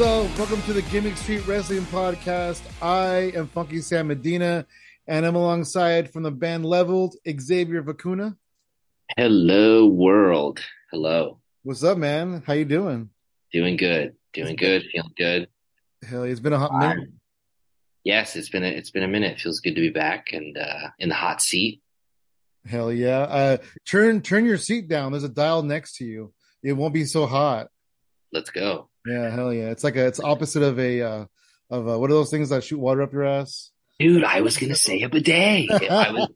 is? Welcome to the Gimmick Street Wrestling Podcast. I am Funky Sam Medina, and I'm alongside from the band Leveled, Xavier Vacuna. Hello, world. Hello. What's up, man? How you doing? Doing good. Doing good. Feeling good. Hell, it's been a hot minute. Um, yes, it's been a, it's been a minute. It feels good to be back and uh, in the hot seat. Hell yeah! Uh, turn turn your seat down. There's a dial next to you. It won't be so hot. Let's go. Yeah, hell yeah! It's like a it's opposite of a uh, of uh, what are those things that shoot water up your ass? Dude, I was gonna say a bidet. I was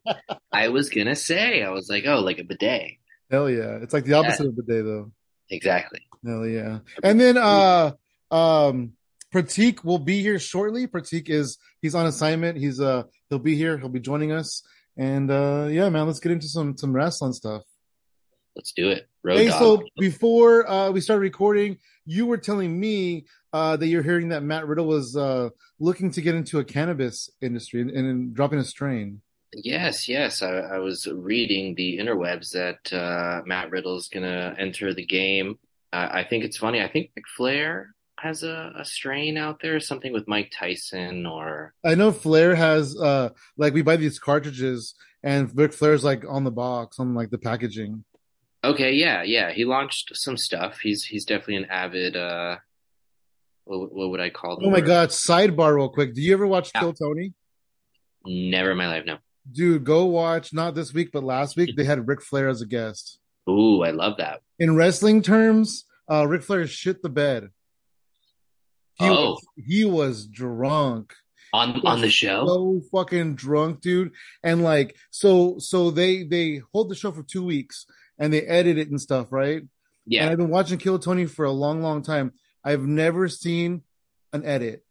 I was gonna say I was like, oh, like a bidet. Hell yeah! It's like the opposite of bidet though. Exactly. Hell yeah! And then uh um Pratik will be here shortly. Pratik is he's on assignment. He's uh he'll be here. He'll be joining us. And uh yeah, man, let's get into some some wrestling stuff. Let's do it. Road Hey, so before uh we started recording, you were telling me uh that you're hearing that Matt Riddle was uh looking to get into a cannabis industry and, and dropping a strain. Yes, yes. I, I was reading the interwebs that uh, Matt is gonna enter the game. I, I think it's funny. I think Ric Flair has a, a strain out there, something with Mike Tyson or I know Flair has uh like we buy these cartridges and Ric Flair's like on the box on like the packaging. Okay, yeah, yeah. He launched some stuff. He's he's definitely an avid uh what, what would I call them? Oh my god, sidebar real quick. Do you ever watch Yeah. Kill Tony? Never in my life, no. Dude, go watch not this week, but last week they had Ric Flair as a guest. Ooh, I love that. In wrestling terms, uh Ric Flair shit the bed. He Oh. was, he was drunk. On on the show? So fucking drunk, dude. And like so so they they hold the show for two weeks and they edit it and stuff, right? Yeah. And I've been watching Kill Tony for a long, long time. I've never seen an edit.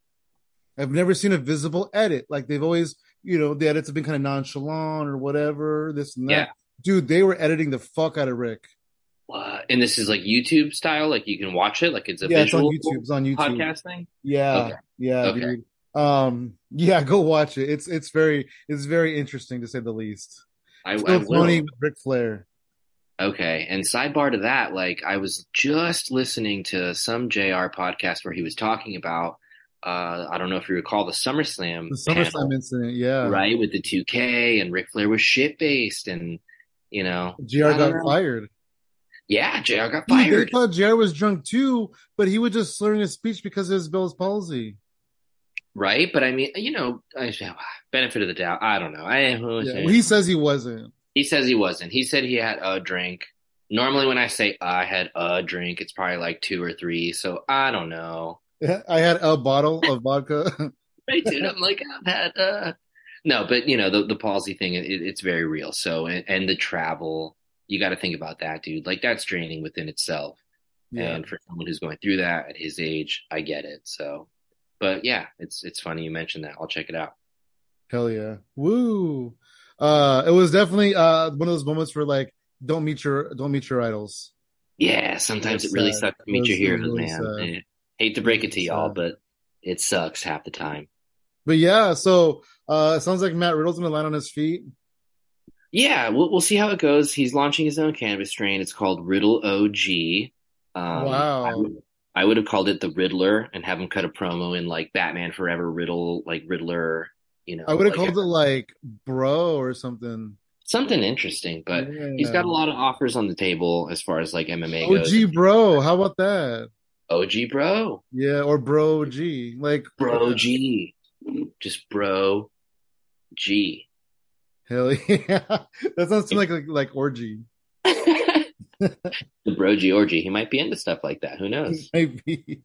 I've never seen a visible edit. Like they've always, you know, the edits have been kind of nonchalant or whatever, this and that. Yeah. Dude, they were editing the fuck out of Ric. What? And this is like YouTube style, like you can watch it, like it's a yeah, it's on visual YouTube. It's on YouTube. podcast thing. Yeah, Okay. yeah, Okay. dude. Um, yeah, go watch it. It's it's very it's very interesting to say the least. I, I Kill will. Tony with Ric Flair. Okay. And sidebar to that, like I was just listening to some JR podcast where he was talking about uh I don't know if you recall the SummerSlam The SummerSlam panel, incident, yeah. right? With the 2K and Ric Flair was shit faced and you know JR got know. fired. Yeah, JR got Dude, they fired. thought JR was drunk too, but he was just slurring his speech because of his Bell's palsy. Right? But I mean, you know, benefit of the doubt. I don't know. I Yeah, well, he says he wasn't. He says he wasn't. He said he had a drink. Normally, when I say I had a drink, it's probably like two or three. So I don't know. I had a bottle of vodka. Right, dude? I'm like, I've had uh No, but you know, the the palsy thing, it, it's very real. So, and, and the travel, you got to think about that, dude. Like that's draining within itself. yeah, And for someone who's going through that at his age, I get it. So, but yeah, it's it's funny you mentioned that. I'll check it out. hell yeah, woo! Uh, it was definitely uh one of those moments where like don't meet your don't meet your idols. Yeah, sometimes it really sad. sucks to meet your heroes, really man. Hate to break it to y'all, sad. but it sucks half the time. But yeah, so uh, it sounds like Matt Riddle's gonna land on his feet. Yeah, we'll we'll see how it goes. He's launching his own cannabis strain. It's called Riddle OG. Um, Wow. I would, I would have called it the Riddler and have him cut a promo in like Batman Forever Riddle, like Riddler. You know, I would have like called it like bro or something. something interesting. But Yeah. he's got a lot of offers on the table as far as like MMA goes. OG bro. How about that? OG bro, Yeah, or bro G. Like bro G, just bro G. Hell yeah, that sounds like like, like orgy. the bro G orgy. He might be into stuff like that. Who knows? Maybe.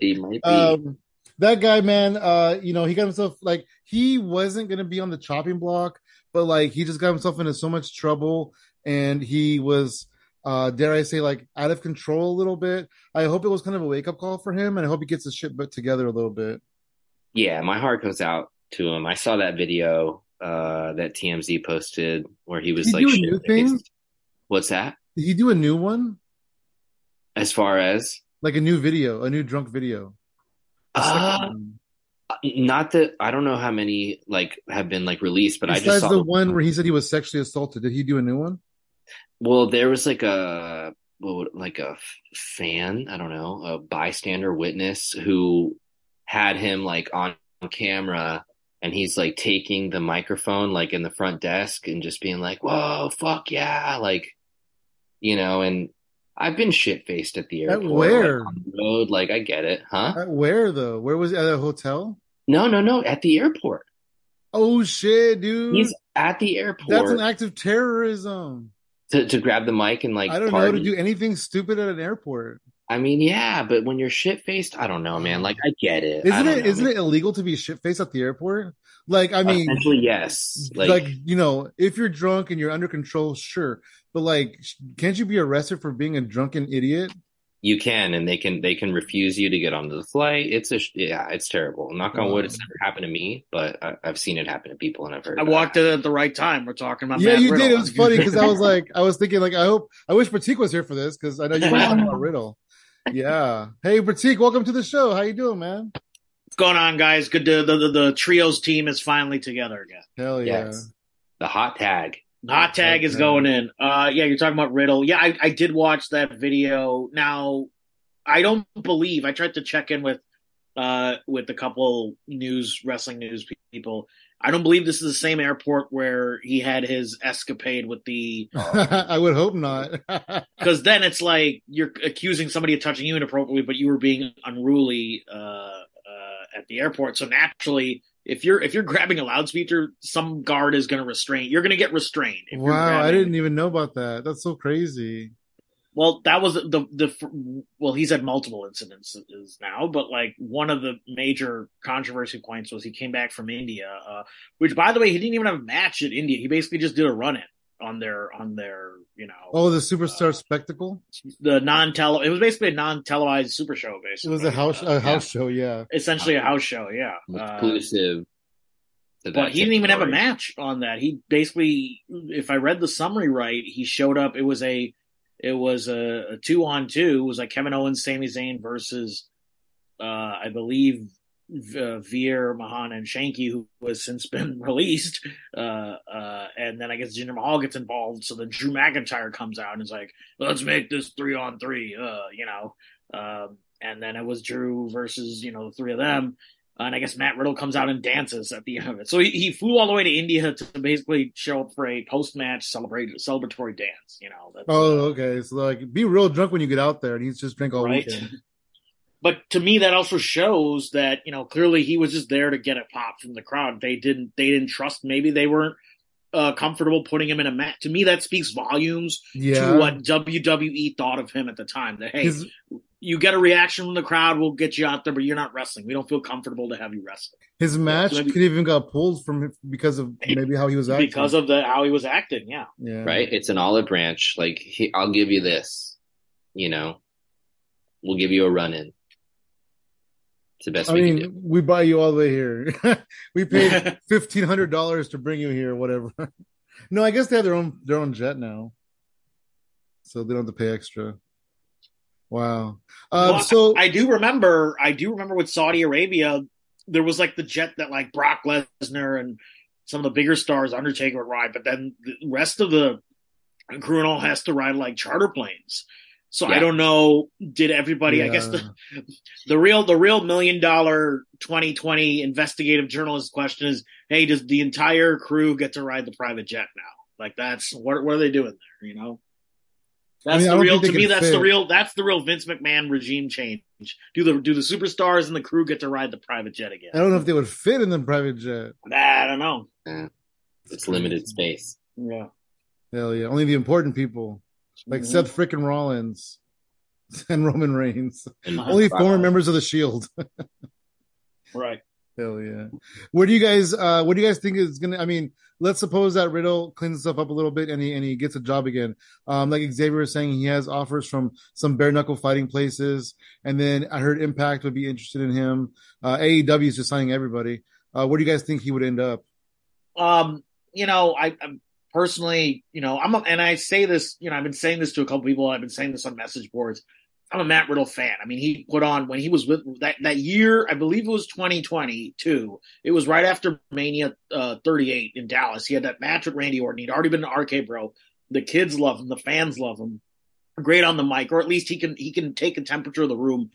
He might be. Um, that guy, man. Uh, you know, he got himself like he wasn't gonna be on the chopping block, but like he just got himself into so much trouble, and he was, uh, dare I say, like out of control a little bit. I hope it was kind of a wake up call for him, and I hope he gets his shit put together a little bit. Yeah, my heart goes out to him. I saw that video uh, that TMZ posted where he was he like, new thing? What's that? Did he do a new one? As far as Like a new video, a new drunk video? Uh, one. not that I don't know how many like have been like released, but I Besides just saw the one where he said he was sexually assaulted, did he do a new one? Well, there was like a like a fan, I don't know, a bystander witness who had him like on camera and he's like taking the microphone like in the front desk and just being like, "Whoa, fuck yeah!" Like, you know. And I've been shit faced at the airport, At where? like, on the road. Like, I get it, huh? At where though? Where was it? At a hotel? No, no, no. At the airport. Oh shit, dude! He's at the airport That's an act of terrorism. to to grab the mic and like I don't party. know to do anything stupid at an airport. I mean, yeah, but when you're shit faced, I don't know, man. Mm. Like, I get it. Isn't it? know, Isn't it illegal to be shit faced at the airport? Like, I mean, Essentially, yes. like, Like, you know, if you're drunk and you're under control, sure, but like, can't you be arrested for being a drunken idiot? you can, and they can they can refuse you to get onto the flight. It's a sh- yeah, it's terrible. Knock on wood, it's never happened to me, but I, I've seen it happen to people, and I've heard. I walked it. in at the right time. We're talking about yeah, Matt you Riddle. did. It was funny because I was like, I was thinking, like, I hope, I wish Pratik was here for this because I know you were talking about Riddle. Yeah. Hey, Pratik, welcome to the show. How you doing, man? What's going on, guys? Good to the, the the trios team is finally together again. Hell yeah. Yes. The hot tag. Hot tag is going in. Uh, yeah, you're talking about Riddle. Yeah, I, I did watch that video. Now, I don't believe I tried to check in with uh with a couple news wrestling news people. I don't believe this is the same airport where he had his escapade with the I would hope not. because then it's like you're accusing somebody of touching you inappropriately, but you were being unruly uh, uh, at the airport. So naturally, if you're if you're grabbing a loudspeaker, some guard is going to restrain. You're going to get restrained. Wow, I didn't even know about that. That's so crazy. Well, that was the the well. He's had multiple incidents now, but like one of the major controversy points was he came back from India, uh, which by the way, he didn't even have a match at India. He basically just did a run in on their on their you know Oh, the superstar Uh, spectacle. the non tele. It was basically a non televised super show. Basically it was a house Uh, a house show. Yeah. essentially a house show. Yeah, Uh, Exclusive. to but he didn't even have a match on that. He basically, if I read the summary right, he showed up. It was a, it was a, a two on two. It was like Kevin Owens, Sami Zayn versus, uh, I believe, uh, Veer, Mahaan, and Shanky, who has since been released. Uh, uh, and then I guess Jinder Mahal gets involved. So then Drew McIntyre comes out and is like, let's make this three on three, uh, you know. Um, and then it was Drew versus, you know, the three of them. And I guess Matt Riddle comes out and dances at the end of it. So he, he flew all the way to India to basically show up for a post match celebrate celebratory dance. You know. Oh, okay. So like, be real drunk when you get out there, and he's just drink all Right. weekend. But to me, that also shows that you know clearly he was just there to get a pop from the crowd. They didn't they didn't trust. Maybe they weren't uh, comfortable putting him in a match. To me, that speaks volumes Yeah. to what WWE thought of him at the time. That hey, His, you get a reaction from the crowd, we'll get you out there, but you're not wrestling. We don't feel comfortable to have you wrestle his match maybe- could even got pulled from because of maybe how he was acting. because of the how he was acting. Yeah. yeah. right? It's an olive branch. Like he, I'll give you this, you know, we'll give you a run in. It's the best I we can mean, do. we buy you all the way here. we paid fifteen hundred dollars to bring you here, whatever. no, I guess they have their own their own jet now, so they don't have to pay extra. Wow. Um, Well, so I do remember, I do remember with Saudi Arabia, there was like the jet that like Brock Lesnar and some of the bigger stars, Undertaker would ride, but then the rest of the crew and all has to ride like charter planes. So I don't know, did everybody, I guess the, the real, the real million dollar 2020 investigative journalist question is, Hey, does the entire crew get to ride the private jet now? Like that's, what, what are they doing there? You know? I That's mean, the real. To me, can that's the real. That's the real Vince McMahon regime change. Do the do the superstars and the crew get to ride the private jet again? I don't know if they would fit in the private jet. I don't know. It's limited space. Yeah, Hell yeah, only the important people like Mhm. Seth frickin' Rollins and Roman Reigns. And Only former members of the Shield. right. Hell yeah. Where do you guys uh what do you guys think is gonna I mean, let's suppose that Riddle cleans himself up a little bit and he and he gets a job again. Um like Xavier was saying he has offers from some bare knuckle fighting places and then I heard Impact would be interested in him. Uh AEW is just signing everybody. Uh where do you guys think he would end up? Um, you know, I, I'm personally, you know, I'm, a, and I say this, you know, I've been saying this to a couple people. I've been saying this on message boards. I'm a Matt Riddle fan. I mean, he put on when he was with that that year. I believe it was 2022. It was right after Mania uh, 38 in Dallas. He had that match with Randy Orton. He'd already been an RK Bro. The kids love him. The fans love him. great on the mic, or at least he can he can take a temperature of the room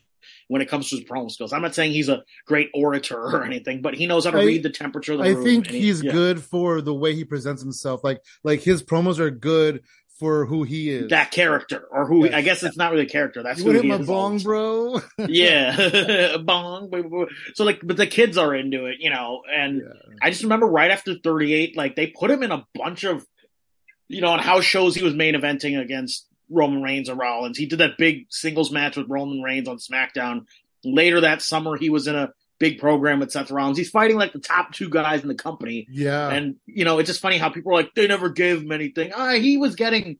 when it comes to his promo skills. I'm not saying he's a great orator or anything, but he knows how to I- read the temperature of the I room. think he- he's yeah. good for the way he presents himself. Like like his promos are good for who he is. that character, or who Yes. I guess it's not really a character. That's you who hit he my is bong, bro? yeah, bong. So like, but the kids are into it, you know. And Yeah. I just remember right after 38, like they put him in a bunch of, you know, on house shows. He was main eventing against Roman Reigns or Rollins. He did that big singles match with Roman Reigns on SmackDown. Later that summer, he was in a big program with Seth Rollins. He's fighting like the top two guys in the company. Yeah. And you know, it's just funny how people are like, they never gave him anything. Ah, he was getting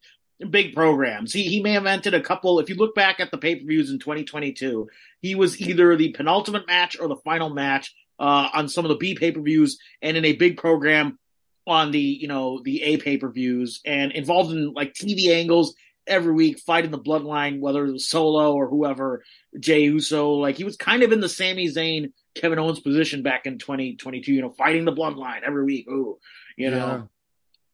big programs. He he may have entered a couple. If you look back at the pay per views in 2022, he was either the penultimate match or the final match uh, on some of the B pay per views, and in a big program on the you know the A pay per views, and involved in like TV angles every week, fighting the bloodline, whether it was Solo or whoever, Jey Uso. Like he was kind of in the Sami Zayn, Kevin Owens position back in 2022. You know, fighting the bloodline every week. Ooh, you know. Yeah.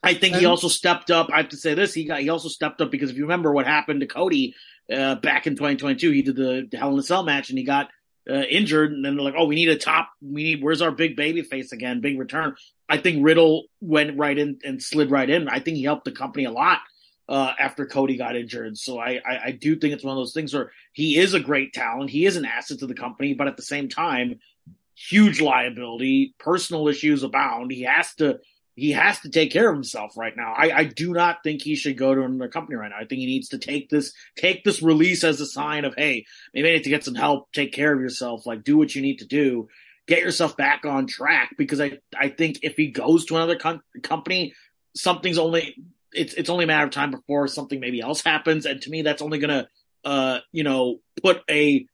I think he also stepped up. I have to say this: he got he also stepped up because if you remember what happened to Cody uh, back in 2022, he did the Hell in a Cell match and he got uh, injured, and then they're like, "Oh, we need a top. We need where's our big baby face again? Big return." I think Riddle went right in and slid right in. I think he helped the company a lot uh, after Cody got injured. So I, I I do think it's one of those things where he is a great talent. He is an asset to the company, but at the same time, huge liability, personal issues abound. He has to he has to take care of himself right now. I, I do not think he should go to another company right now. I think he needs to take this take this release as a sign of hey, maybe I need to get some help, take care of yourself, like do what you need to do, get yourself back on track. Because I I think if he goes to another com- company, something's only it's it's only a matter of time before something maybe else happens. And to me, that's only gonna uh you know put a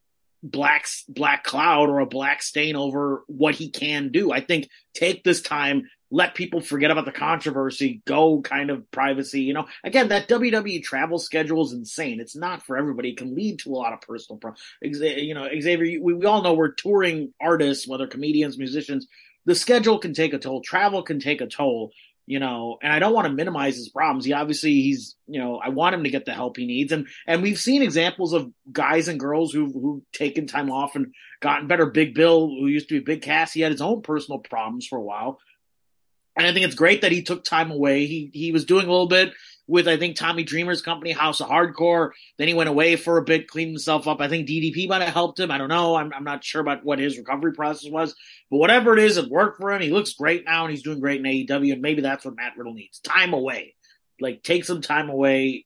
black black cloud or a black stain over what he can do. I think take this time, let people forget about the controversy, go kind of privacy. You know, again, that WWE travel schedule is insane. It's not for everybody. It can lead to a lot of personal problems. You know, Xavier, we, we all know we're touring artists, whether comedians, musicians. The schedule can take a toll. Travel can take a toll you know, and I don't want to minimize his problems. He obviously he's, you know, I want him to get the help he needs. And and we've seen examples of guys and girls who've who've taken time off and gotten better. Big Bill, who used to be Big Cass, he had his own personal problems for a while. And I think it's great that he took time away. He he was doing a little bit with I think Tommy Dreamer's company, House of Hardcore. Then he went away for a bit, cleaned himself up. I think DDP might have helped him. I don't know. I'm I'm not sure about what his recovery process was, but whatever it is, it worked for him. He looks great now, and he's doing great in AEW. And maybe that's what Matt Riddle needs: time away. Like take some time away.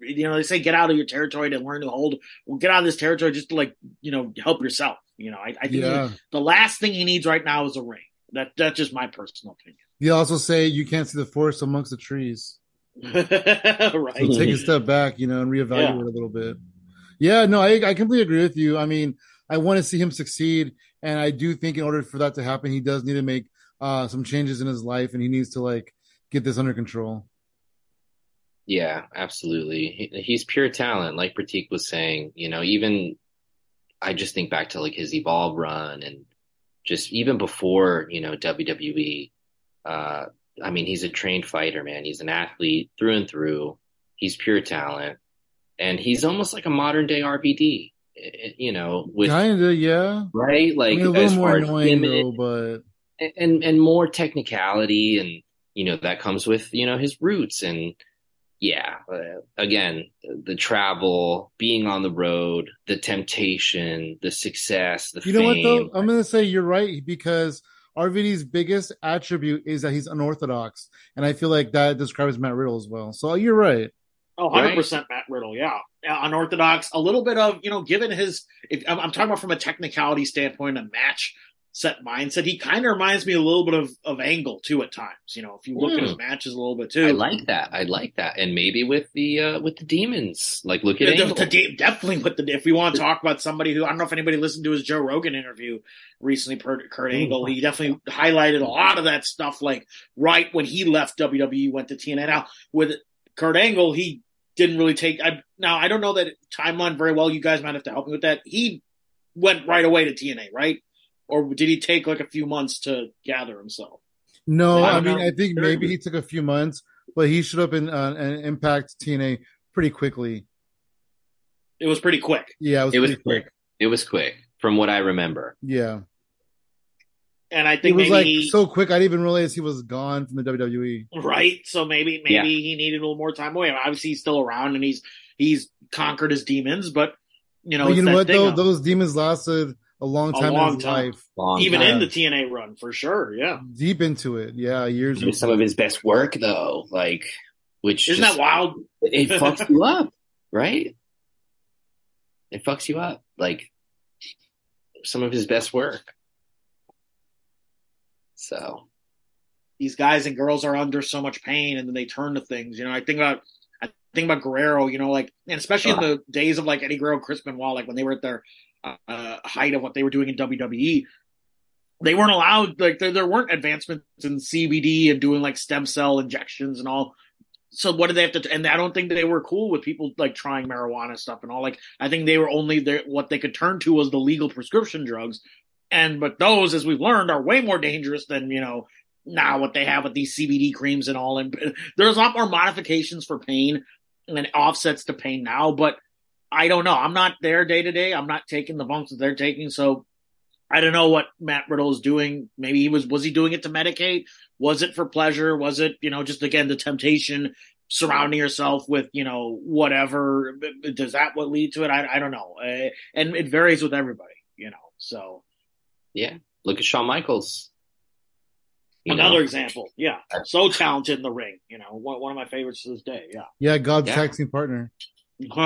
You know, they say get out of your territory to learn to hold. Well, get out of this territory just to like you know help yourself. You know, I, I think Yeah. the last thing he needs right now is a ring. That that's just my personal opinion. You also say you can't see the forest amongst the trees. opinion. So take a step back, you know, and reevaluate Yeah. a little bit. Yeah, no, I, I completely agree with you. I mean, I want to see him succeed, and I do think in order for that to happen, he does need to make uh, some changes in his life, and he needs to like get this under control. Yeah, absolutely. He, he's pure talent, like Pratik was saying. You know, even I just think back to like his Evolve run and just even before, you know, WWE. Uh, I mean, he's a trained fighter, man. He's an athlete through and through. He's pure talent, and he's almost like a modern day RVD. eh, You know, with Kinda, yeah. right, I like mean, a little more annoying though, but and and more technicality and you know that comes with you know his roots and yeah uh, again the travel being on the road the temptation the success the you know what though? I'm gonna say you're right because RVD's biggest attribute is that he's unorthodox, and I feel like that describes Matt Riddle as well. So you're right. Oh, 100% Matt Riddle, yeah. yeah. Unorthodox, a little bit of, you know, given his, if, I'm, I'm talking about from a technicality standpoint, a match set mindset, he kind of reminds me a little bit of, of Angle, too, at times. You know, if you look at his matches a little bit, too. i like that i like that and maybe with the uh with the demons like look at the- the- definitely with the if we want to talk about somebody who I don't know if anybody listened to his Joe Rogan interview recently, Kurt, Kurt Angle. He definitely highlighted a lot of that stuff. Like right when he left WWE, went to TNA. Now with Kurt Angle, he didn't really take. I, now I don't know that timeline very well. You guys might have to help me with that. He went right away to TNA, right? Or did he take like a few months to gather himself? No, I I mean, know. I think maybe he took a few months, but he showed up in uh, an Impact TNA pretty quickly. It was pretty quick. Yeah, it was, It was quick. quick. It was quick from what I remember. Yeah, And I think it was maybe like so quick. I didn't even realize he was gone from the. WWE. right. So maybe maybe Yeah. he needed a little more time away. Obviously, he's still around and he's he's conquered his demons, but you know, But you know what though? of- Those demons lasted a long A time long in his time. life, Long even time. in the TNA run for sure. Yeah, deep into it. Yeah, years. It some of his best work though, like which isn't just- that wild? it fucks you up, right? It fucks you up. Like some of his best work. So These guys and girls are under so much pain, and then they turn to things. You know, I think about I think about Guerrero. You know, like and especially in the days of like Eddie Guerrero, Chris Benoit, like when they were at their uh, height of what they were doing in WWE. They weren't allowed, like there, there weren't advancements in CBD and doing like stem cell injections and all. So what did they have to? And I don't think they were cool with people like trying marijuana stuff and all. Like I think they were only there. What they could turn to was the legal prescription drugs, and but those, as we've learned, are way more dangerous than you know now what they have with these CBD creams and all. And there's a lot more modifications for pain and offsets to pain now, but I don't know. I'm not there day to day. I'm not taking the bumps that they're taking. So I don't know what Matt Riddle is doing. Maybe he was, was he doing it to medicate? Was it for pleasure? Was it, you know, just again, the temptation surrounding yourself with, you know, whatever? Does that what lead to it? I, I don't know. Uh, and it varies with everybody, you know, so. yeah, look at Shawn Michaels. You Another know? example. Yeah. So talented in the ring. You know, one, one of my favorites to this day. Yeah. Yeah, God's Yeah. tag team partner.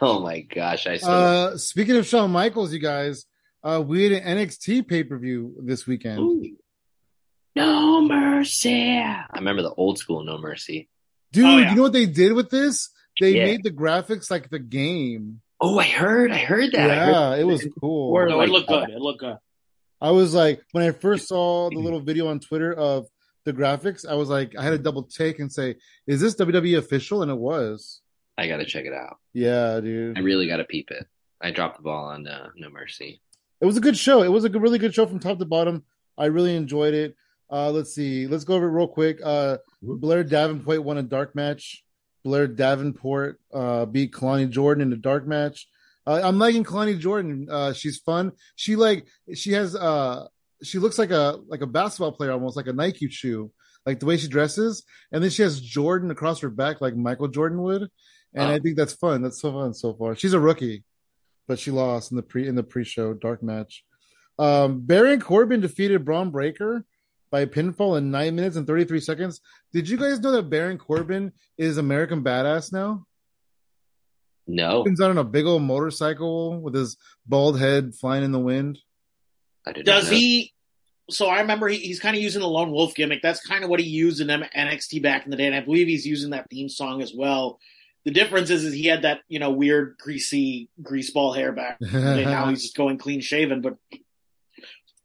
oh my gosh, I still Uh, speaking of Shawn Michaels, you guys, uh, we had an NXT pay per view this weekend. Ooh. No mercy. I remember the old school No Mercy. Dude, Oh, yeah. you know what they did with this? They Yeah. made the graphics like the game. Oh, I heard, I heard that. I heard Yeah, it was cool. Or no, like it looked good. It looked good. I was like, when I first saw the little video on Twitter of the graphics, I was like, I had to double take and say, is this WWE official? And it was. I gotta check it out. Yeah, dude. I really gotta peep it. I dropped the ball on uh, No Mercy. It was a good show. It was a good, really good show from top to bottom. I really enjoyed it. Uh, let's see. Let's go over it real quick. Uh, Blair Davenport won a dark match. Blair Davenport uh, beat Kelani Jordan in the dark match. Uh, I'm liking Kelani Jordan. Uh, she's fun. She like she has uh she looks like a like a basketball player almost like a Nike shoe, like the way she dresses. And then she has Jordan across her back like Michael Jordan would. And Oh. I think that's fun. That's so fun so far. She's a rookie, but she lost in the pre in the pre-show dark match. Um, Baron Corbin defeated Bron Breakker by pinfall in nine minutes and 33 seconds. Did you guys know that Baron Corbin is American Badass now? No, He's on a big old motorcycle with his bald head flying in the wind. I did Does he? So I remember he, he's kind of using the lone wolf gimmick. That's kind of what he used in NXT back in the day, and I believe he's using that theme song as well. The difference is, is he had that you know weird greasy greaseball hair back. in the day. now he's just going clean shaven. But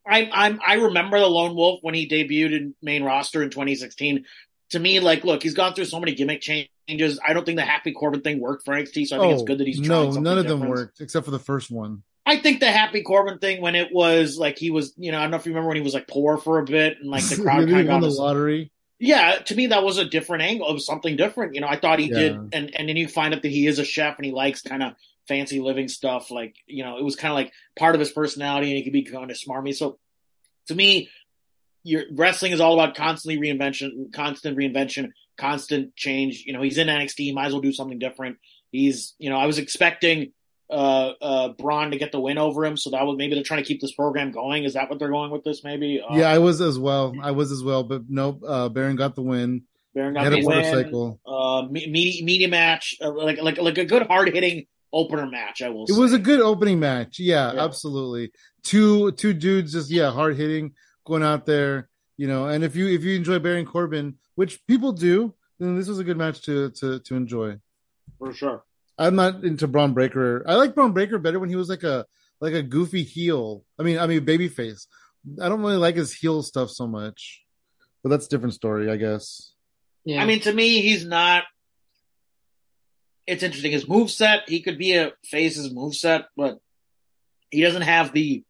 I'm I'm I remember the lone wolf when he debuted in main roster in 2016. To me, like, look, he's gone through so many gimmick changes. I don't think the Happy Corbin thing worked for NXT, so I think it's oh, good that he's trying Oh, no, none of them worked except for the first one. I think the Happy Corbin thing when it was like he was, you know, I don't know if you remember when he was like poor for a bit and like the crowd kind of got the lottery. Yeah, to me that was a different angle. It was something different. You know, I thought he Yeah. did, and and then you find out that he is a chef and he likes kind of fancy living stuff. Like you know, it was kind of like part of his personality, and he could be kind of smarmy. So to me, your wrestling is all about constantly reinvention, constant reinvention, constant change. You know, he's in NXT, he might as well do something different. He's, you know, I was expecting uh uh Bron to get the win over him, so that was maybe they're trying to keep this program going. Is that what they're going with this? Maybe. Uh, yeah, I was as well. I was as well, but nope. Uh, Baron got the win. Baron got the win. Uh, media, media match, uh, like like like a good hard hitting opener match. I will. It was a good opening match. Yeah, Yeah. absolutely. Two two dudes just yeah, hard hitting, going out there, you know. And if you if you enjoy Baron Corbin, which people do, then this was a good match to to to enjoy. for sure. I'm not into Bron Breakker. I like Bron Breakker better when he was like a like a goofy heel. I mean, I mean babyface. I don't really like his heel stuff so much. But that's a different story, I guess. Yeah. I mean, to me, he's not. It's interesting. His move set, he could be a face's move set, but he doesn't have the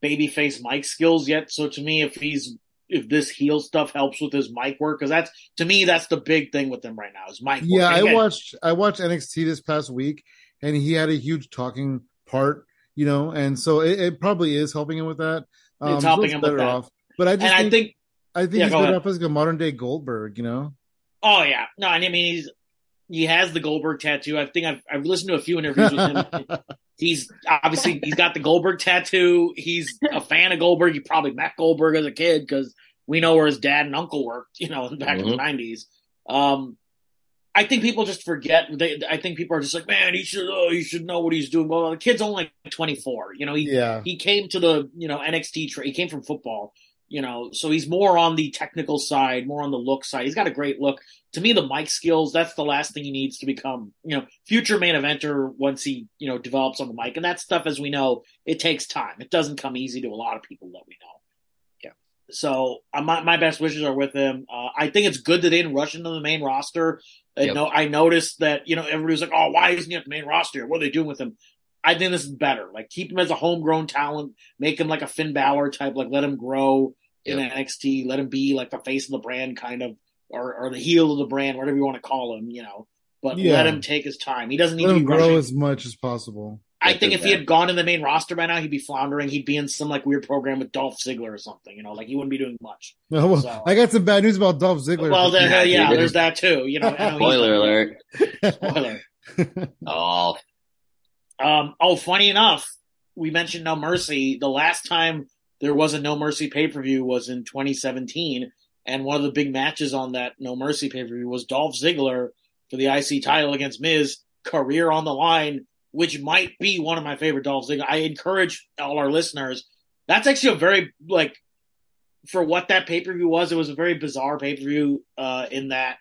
baby face mic skills yet. So to me, if he's if this heel stuff helps with his mic work because that's to me that's the big thing with him right now is mic. Yeah. I watched I watched NXT this past week, and he had a huge talking part, you know, and so it, it probably is helping him with that. Um, It's helping him with better that. off. But I just and think, I think I think Yeah, he's better off as like a modern day Goldberg, you know. Oh yeah, no, and I mean he's he has the Goldberg tattoo. I think I've I've listened to a few interviews with him. he's obviously he's got the Goldberg tattoo. He's a fan of Goldberg. He probably met Goldberg as a kid because we know where his dad and uncle worked. You know, back in the Mhm. nineties. Um, I think people just forget. They, I think people are just like, man, he should, oh, he should know what he's doing. Well, the kid's only like twenty four. You know, he yeah, he came to the you know NXT. Tra- he came from football, you know, so he's more on the technical side, more on the look side. He's got a great look. To me, the mic skills that's the last thing he needs to become, you know, future main eventer once he you know develops on the mic. And that stuff, as we know, it takes time. It doesn't come easy to a lot of people that we know. Yeah. So uh, my my best wishes are with him. Uh, I think it's good that they didn't rush into the main roster. I Yep. know I noticed that you know everybody was like, "Oh, why isn't he at the main roster? What are they doing with him?" I think this is better. Like keep him as a homegrown talent, make him like a Finn Balor type, like let him grow in Yep. NXT, let him be like the face of the brand kind of or or the heel of the brand, whatever you want to call him, you know. But Yeah. let him take his time. He doesn't need let to grow rushing. as much as possible. I Get think this if he had gone in the main roster by now, he'd be floundering. He'd be in some like weird program with Dolph Ziggler or something, you know, like he wouldn't be doing much. Oh, well, So- I got some bad news about Dolph Ziggler. Well, then, Yeah, yeah, there's that too. You know, I know he's- Spoiler alert. Spoiler. Oh, Um, oh, funny enough, we mentioned No Mercy. The last time there was a No Mercy pay per view was in 2017, and one of the big matches on that No Mercy pay per view was Dolph Ziggler for the IC title against Miz, career on the line, which might be one of my favorite Dolph Ziggler. I encourage all our listeners. That's actually a very like for what that pay per view was. It was a very bizarre pay per view uh, in that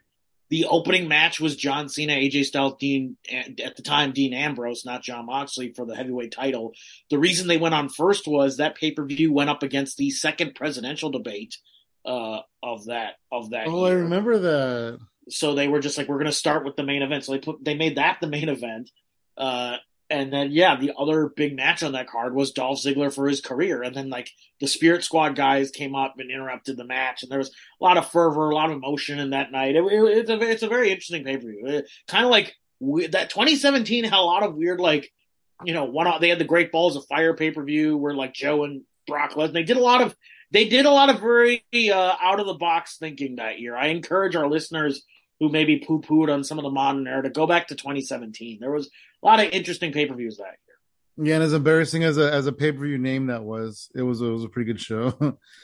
the opening match was John Cena, AJ Styles, Dean at the time Dean Ambrose, not Jon Moxley for the heavyweight title. The reason they went on first was that pay per view went up against the second presidential debate uh, of that of that. oh, I remember that. So they were just like, we're going to start with the main event. So they put they made that the main event. Uh, and then yeah, the other big match on that card was Dolph Ziggler for his career, and then like the Spirit Squad guys came up and interrupted the match, and there was a lot of fervor, a lot of emotion in that night. It, it- it's a it's a very interesting pay per view, kind of like we, that 2017 had a lot of weird like you know one they had the Great Balls of Fire pay per view where like Joe and Brock Lesnar they did a lot of they did a lot of very uh, out of the box thinking that year. I encourage our listeners who maybe poo pooed on some of the modern era to go back to 2017. There was a lot of interesting pay per views that year. Yeah, and as embarrassing as a as a pay per view name that was, it was it was a pretty good show.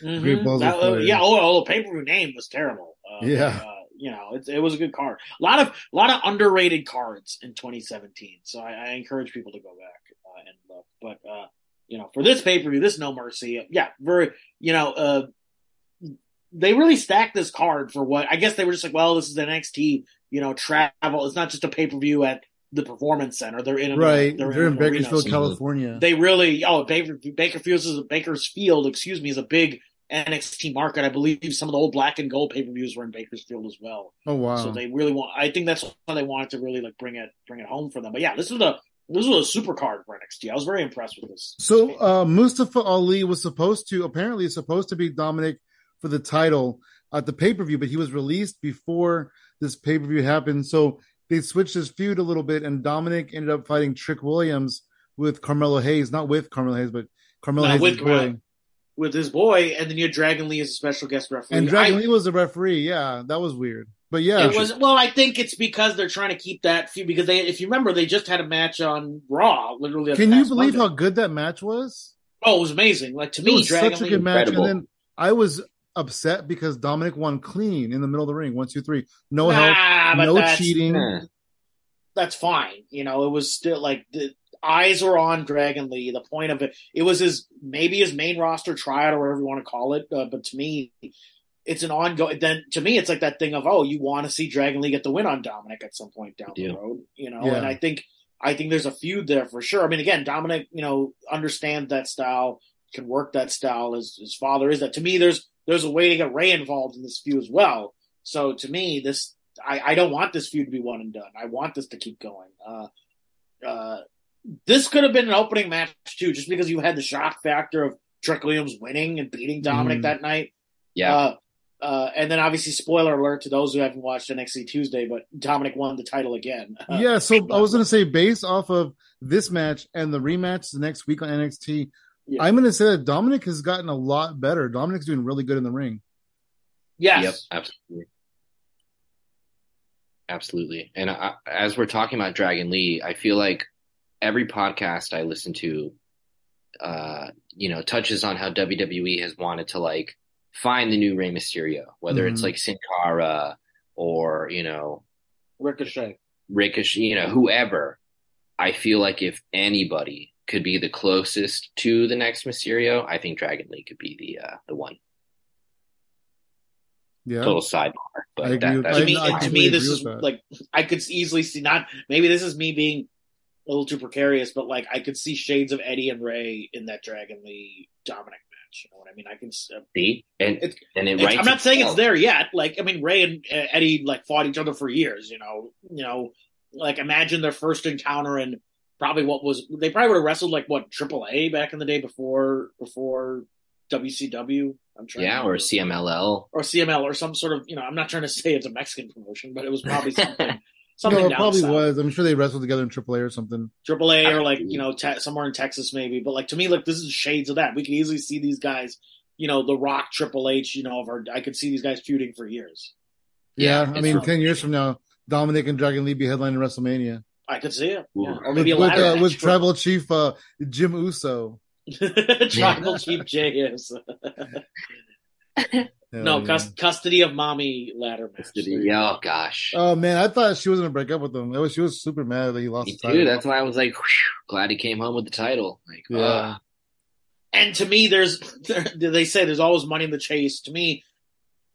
year. Great Balls That- uh, yeah, oh, oh, the pay per view name was terrible. Uh, Yeah. uh, you know, it, it was a good card. A lot of a lot of underrated cards in 2017. So I, I encourage people to go back uh, and look. But uh, you know, for this pay per view, this No Mercy, yeah, very you know, uh, they really stacked this card for what I guess they were just like, well, this is NXT, you know, travel. It's not just a pay per view at the Performance Center. They're in right, They're, they're in arena. Bakersfield, California. They really oh Baker Bakerfield is a Bakersfield, excuse me, is a big NXT market. I believe some of the old black and gold pay per views were in Bakersfield as well. oh wow! So they really want. I think that's why they wanted to really like bring it bring it home for them. But yeah, this was a this was a super card for NXT. I was very impressed with this. So uh, Mustafa Ali was supposed to apparently supposed to be Dominic for the title at the pay per view, but he was released before this pay per view happened. So they switched his feud a little bit, and Dominic ended up fighting Trick Williams with Carmelo Hayes, not with Carmelo Hayes, but Carmelo No, Hayes' with boy. With his boy, and then you had Dragon Lee as a special guest referee. And Dragon I- Lee was the referee. Yeah, that was weird. But yeah, It was well. I think it's because they're trying to keep that feud because they, if you remember, they just had a match on Raw. Literally, can you believe Monday. how good that match was? Oh, it was amazing. Like to It me, was Dragon such a Lee. good match. And then I was upset because Dominic won clean in the middle of the ring. One, two, three. No help, Nah, but no that's, cheating. That's fine. You know, it was still like the eyes were on Dragon Lee. The point of it, it was his maybe his main roster tryout or whatever you want to call it. Uh, but to me, it's an ongoing. Then to me, it's like that thing of oh, you want to see Dragon Lee get the win on Dominic at some point down the road. You know, Yeah. and I think I think there's a feud there for sure. I mean, again, Dominic, you know, understands that style, can work that style. His his father is that. To me, there's there's a way to get Rey involved in this feud as well. So to me, this I, I don't want this feud to be one and done. I want this to keep going. Uh, uh, this could have been an opening match too, just because you had the shock factor of Trick Williams winning and beating Dominic Mhm. that night. Yeah. Uh, uh, and then obviously, spoiler alert to those who haven't watched NXT Tuesday, but Dominic won the title again. Yeah, so I was gonna say based off of this match and the rematch the next week on NXT, Yeah. I'm gonna say that Dominic has gotten a lot better. Dominic's doing really good in the ring. yes. Yep, absolutely. Absolutely. And I, as we're talking about Dragon Lee, I feel like every podcast I listen to, uh, you know, touches on how WWE has wanted to like find the new Rey Mysterio, whether it's Mhm. like Sin Cara or, you know, Ricochet. Ricochet, you know, whoever. I feel like if anybody could be the closest to the next Mysterio, I think Dragon Lee could be the uh, the one. Yeah. Total sidebar, but agree that, to I- me, I to me, this is that. like I could easily see not maybe this is me being a little too precarious, but like I could see shades of Eddie and Rey in that Dragon Lee Dominic match. You know what I mean? I can. s- uh, see, and It's- and it I'm not saying it's there yet. Like, I mean, Rey and uh, Eddie like fought each other for years. You know, you know, like imagine their first encounter in probably what was they probably would have wrestled like what AAA back in the day before before WCW. I'm trying, Yeah, to or remember. CMLL. or CML or some sort of you know. I'm not trying to say it's a Mexican promotion, but it was probably something No, something it probably south. was. I'm sure they wrestled together in AAA or something. AAA or like you know te- somewhere in Texas maybe. But like to me, like this is shades of that. We can easily see these guys. You know, The Rock, Triple H. You know, of our, I could see these guys feuding for years. Yeah, Yeah, I mean, not- ten years from now, Dominic and Dragon Lee be headlining WrestleMania I could see it. Yeah. Or maybe a with, ladder uh, match with for- Tribal Chief uh, Jim Uso. Tribal Chief J is no yeah. cus- custody of mommy ladder match. There you Yeah, oh gosh. Oh man, I thought she was gonna break up with him. Was, she was super mad that he lost Me the title. too. That's why I was like, whew, glad he came home with the title. Like, Yeah. uh, And to me, there's they say there's always money in the chase. To me,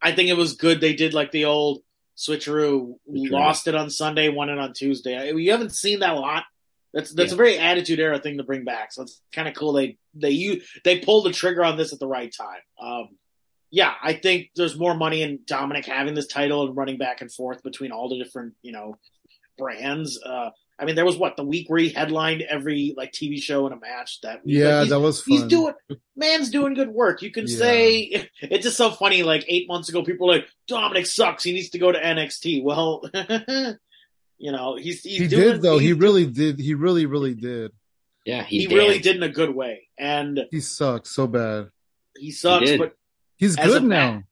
I think it was good they did like the old switcheroo. Switcheroo. Lost it on Sunday, won it on Tuesday. I- You haven't seen that a lot. That's that's Yeah. a very attitude era thing to bring back. So it's kind of cool. They they you they pulled the trigger on this at the right time. Um, yeah, I think there's more money in Dominic having this title and running back and forth between all the different you know brands. Uh, I mean, there was what the week where he headlined every like TV show and a match that week. Yeah, he's- that was fun. He's doing man's doing good work. You can Yeah. say it's just so funny. Like eight months ago, people were like Dominic sucks. He needs to go to NXT. Well, you know he's he's he doing, did though. He he's- really did. He really, really did. yeah, he, he really did in a good way, and He sucks so bad. he sucks. did. but He's good ma- now.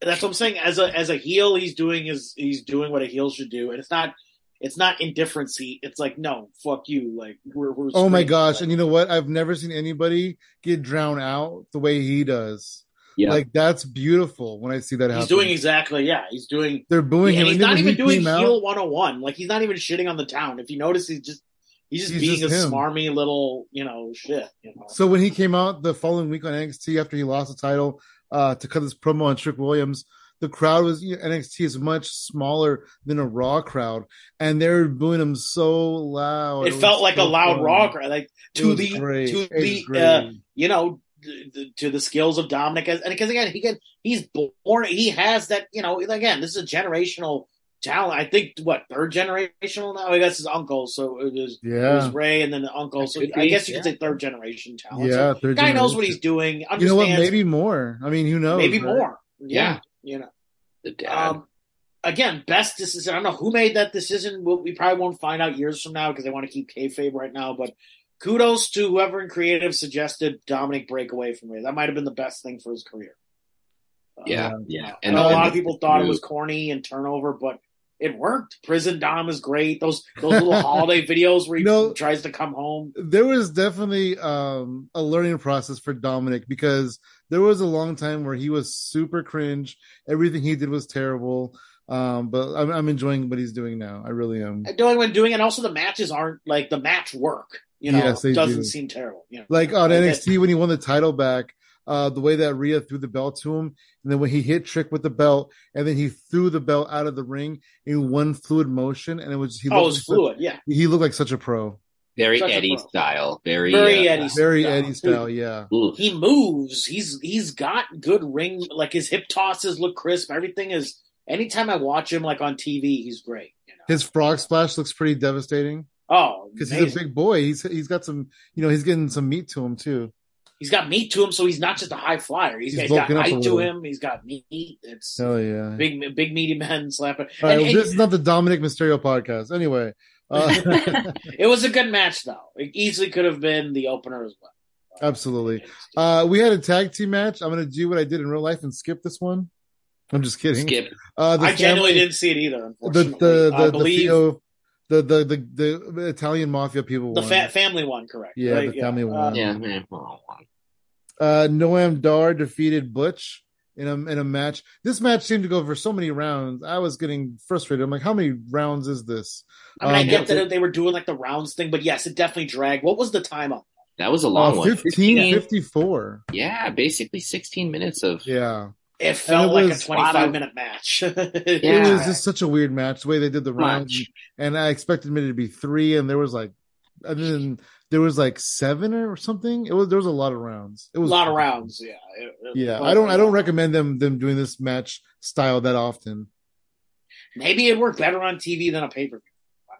that's what I'm saying. As a as a heel, he's doing his he's doing what a heel should do, and it's not it's not indifferency. It's like no, fuck you. Like we're, we're Oh my gosh! Like, And you know what? I've never seen anybody get drowned out the way he does. Yeah. Like that's beautiful when I see that happen. he's doing exactly yeah. He's doing They're booing and him. he's And not even he doing came out- heel 101. Like he's not even shitting on the town. If you notice, he's just he's just He's being just a him. smarmy little you know shit. You know. So when he came out the following week on NXT after he lost the title uh, to cut his promo on Trick Williams, the crowd was you know, NXT is much smaller than a Raw crowd, and they were booing him so loud. it was felt like a loud fun. Raw crowd, like to the great. to It the uh, you know the, the, to the skills of Dominic, and because again he can he's born he has that you know again this is a generational talent. I think what third generational now. I guess his uncle, so it was yeah. it yeah, was Rey and then the uncle. So could I guess you yeah. could say third generation talent. yeah. so third guy knows what he's doing. You know what? Maybe more. I mean, who knows? maybe right? more. Yeah. You know. the dad. Um, again, best decision. I don't know who made that decision. We'll, we probably won't find out years from now because they want to keep kayfabe right now. But kudos to whoever in creative suggested Dominic break away from me. That might have been the best thing for his career. Yeah, uh, yeah. And, know a lot of people thought it was corny and turnover, but it worked. Prison Dom is great. Those those little holiday videos where he know- tries to come home. there was definitely um, a learning process for Dominic because there was a long time where he was super cringe. Everything he did was terrible. Um, but I'm, I'm enjoying what he's doing now. I really am. Doing when doing, and also the matches aren't like the match work. You know, Yes, doesn't do. seem terrible. You know, Like on Like NXT when he won the title back, uh, the way that Rhea threw the belt to him, and then when he hit Trick with the belt, and then he threw the belt out of the ring in one fluid motion, and it was he oh, it was like fluid. Yeah, he looked like such a pro, very Such Eddie pro. style. Very, Very uh, Eddie very style. Eddie style. Yeah, ooh. he moves. He's he's got good ring. Like his hip tosses look crisp. Everything is. Anytime I watch him like on TV, he's great. You know? his frog splash looks pretty devastating. oh, because he's a big boy. He's he's got some, you know, he's getting some meat to him too. He's got meat to him, so he's not just a high flyer. He's, He's he's got bulking height to him. He's got meat. It's Hell yeah. big, big meaty man slapper. All right, And- and this is not the Dominic Mysterio podcast. Anyway, uh, it was a good match, though. It easily could have been the opener as well. Absolutely. uh, we had a tag team match. I'm going to do what I did in real life and skip this one. I'm just kidding. Skip. Uh, the I genuinely didn't see it either. the Unfortunately, the I the, the, Theo- the, the the the Italian mafia people. the fa- family one, correct? Yeah, right? the family Uh, one. Yeah, man. Uh, Noam Dar defeated Butch in a in a match. This match seemed to go for so many rounds. I was getting frustrated. I'm like, how many rounds is this? I mean, I Um, get that they were doing like the rounds thing, but yes, it definitely dragged. What was the time up? that was a long Uh, one. 15, 54. Yeah, basically 16 minutes of. Yeah. It felt it like a was- 25 minute match. yeah. It was just such a weird match the way they did the rounds, and I expected maybe to be three, and there was like, and then there was like seven or something. It was there was a lot of rounds. It was a was lot of rounds. Yeah. It- it- Yeah, I don't I don't recommend them them doing this match style that often. Maybe it worked better on TV than a pay per view.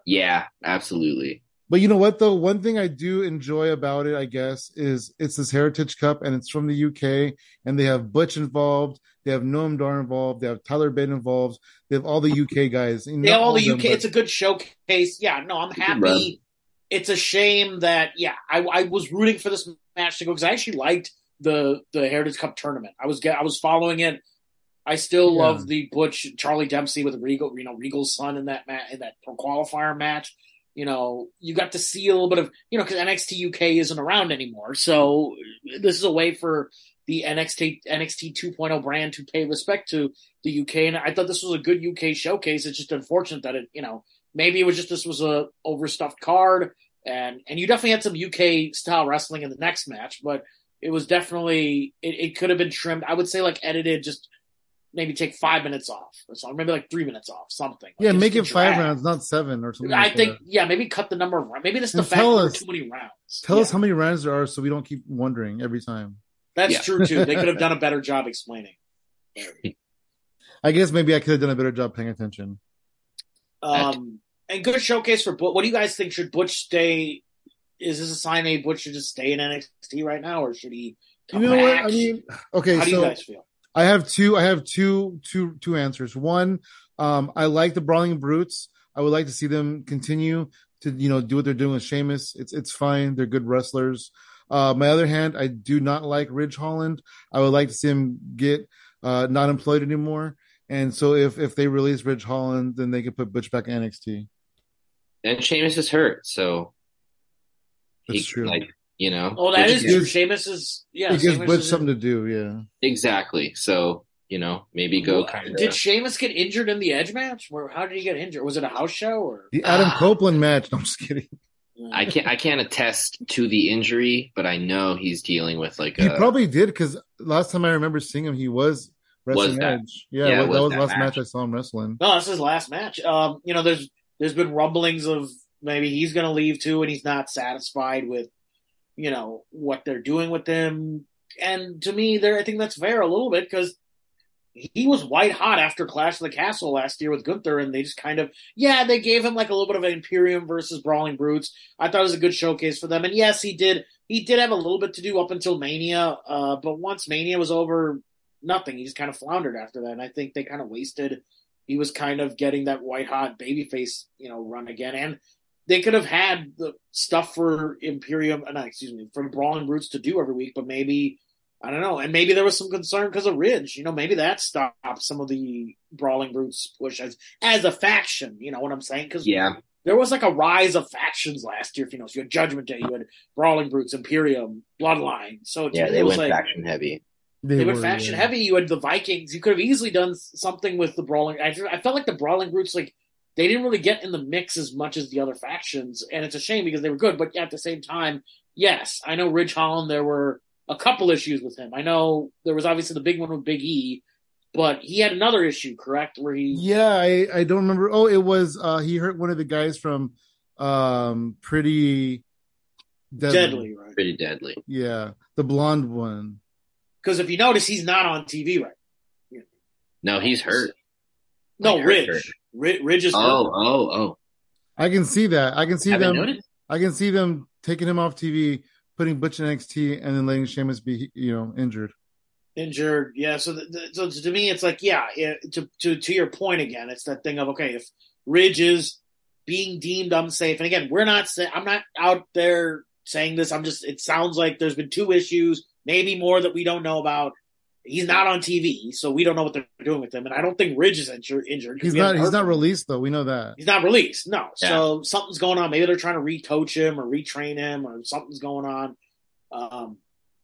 Yeah, absolutely. But you know what though? One thing I do enjoy about it, I guess, is it's this Heritage Cup and it's from the UK and they have Butch involved, they have Noam Dar involved, they have Tyler Bate involved, they have all the UK guys. They have all the UK. them, but- It's a good showcase. Yeah, no, I'm It's a happy. It's a shame that yeah, I, I was rooting for this match to go because I actually liked the the Heritage Cup tournament. I was get, I was following it. I still Yeah. love the Butch Charlie Dempsey with Regal, you know, Regal's son in that match in that pro qualifier match. You know, you got to see a little bit of you know because NXT UK isn't around anymore, so this is a way for the NXT NXT 2.0 brand to pay respect to the UK, and I thought this was a good UK showcase. It's just unfortunate that it, you know, maybe it was just this was a overstuffed card, and and you definitely had some UK style wrestling in the next match, but it was definitely it, it could have been trimmed. I would say like edited, just maybe take five minutes off or something, maybe like three minutes off, something. yeah, Like, make it five rounds, not seven or something. I like think that. yeah, maybe cut the number of rounds. Maybe it's the fact tell us- too many rounds. Tell us how many rounds there are, so we don't keep wondering every time. That's Yeah. true too. They could have done a better job explaining. I guess maybe I could have done a better job paying attention. Um, and good showcase for Butch. What do you guys think? Should Butch stay? Is this a sign that Butch should just stay in NXT right now, or should he You know back? what? I mean, okay, How do so you guys feel? I have two. I have two, two, two answers. One, um, I like the Brawling Brutes. I would like to see them continue to, you know, do what they're doing with Sheamus. It's it's fine. They're good wrestlers. Uh, my other hand, I do not like Ridge Holland. I would like to see him get uh, not employed anymore. And so if if they release Ridge Holland, then they could put Butch back in NXT. And Sheamus is hurt, so That's he true. like you know. Oh, that is Butch is gives- true. Sheamus is yeah. it gives Sheamus Butch something to do. Yeah. exactly. So you know maybe go What- kind of. Did Sheamus get injured in the Edge match? Where how did he get injured? Was it a house show or? The Adam Ah. Copeland match. No, I'm just kidding. I can't. I can't attest to the injury, but I know he's dealing with like He a. probably did because last time I remember seeing him, he was wrestling that- Edge. Yeah, yeah, that was was that the last match. match. I saw him wrestling. No, this is last match. Um, you know, there's there's been rumblings of maybe he's going to leave too, and he's not satisfied with, you know, what they're doing with him. And to me, there, I think that's fair a little bit because he was white hot after Clash of the Castle last year with Gunther, and they just kind of, yeah, they gave him like a little bit of an Imperium versus Brawling Brutes. I thought it was a good showcase for them, and yes, he did. He did have a little bit to do up until Mania, uh, but once Mania was over, nothing. He just kind of floundered after that, and I think they kind of wasted he was kind of getting that white hot babyface, you know, run again. And they could have had the stuff for Imperium, uh, not excuse me, for Brawling Brutes to do every week, but maybe I don't know. And maybe there was some concern because of Ridge. You know, maybe that stopped some of the Brawling Brutes push as as a faction. You know what I'm saying? Because yeah, there was like a rise of factions last year. If you know, so you had Judgment Day, you had Brawling Brutes, Imperium, Bloodline. So yeah, they went like, faction heavy. They went were, fashion yeah. heavy. You had the Vikings. You could have easily done something with the brawling. I, I felt like the Brawling Brutes, like they didn't really get in the mix as much as the other factions, and it's a shame because they were good. But at the same time, yes, I know Ridge Holland. There were a couple issues with him. I know there was obviously the big one with Big E, but he had another issue, correct? Where he Yeah, I, I don't remember. Oh, it was uh he hurt one of the guys from um Pretty Deadly. deadly, right? Pretty deadly. Yeah, the blonde one. Because if you notice, he's not on TV right. Now. No, he's hurt. No, Like, hurt, Ridge. hurt. Ridge, Ridge is Oh, hurt. oh, oh. I can see that. I can see Haven't them. noticed? I can see them taking him off TV putting Butch in NXT and then letting Sheamus be, you know, injured. Injured, yeah. So, the, the, so to me, it's like, yeah, it, to to to your point again, it's that thing of okay, if Ridge is being deemed unsafe, and again, we're not saying I'm not out there saying this. I'm just. It sounds like there's been two issues, maybe more that we don't know about. He's not on TV, so we don't know what they're doing with him. And I don't think Ridge is injured. injured he's not. He's not released though. We know that he's not released. No. Yeah. So something's going on. Maybe they're trying to recoach him or retrain him, or something's going on. Um,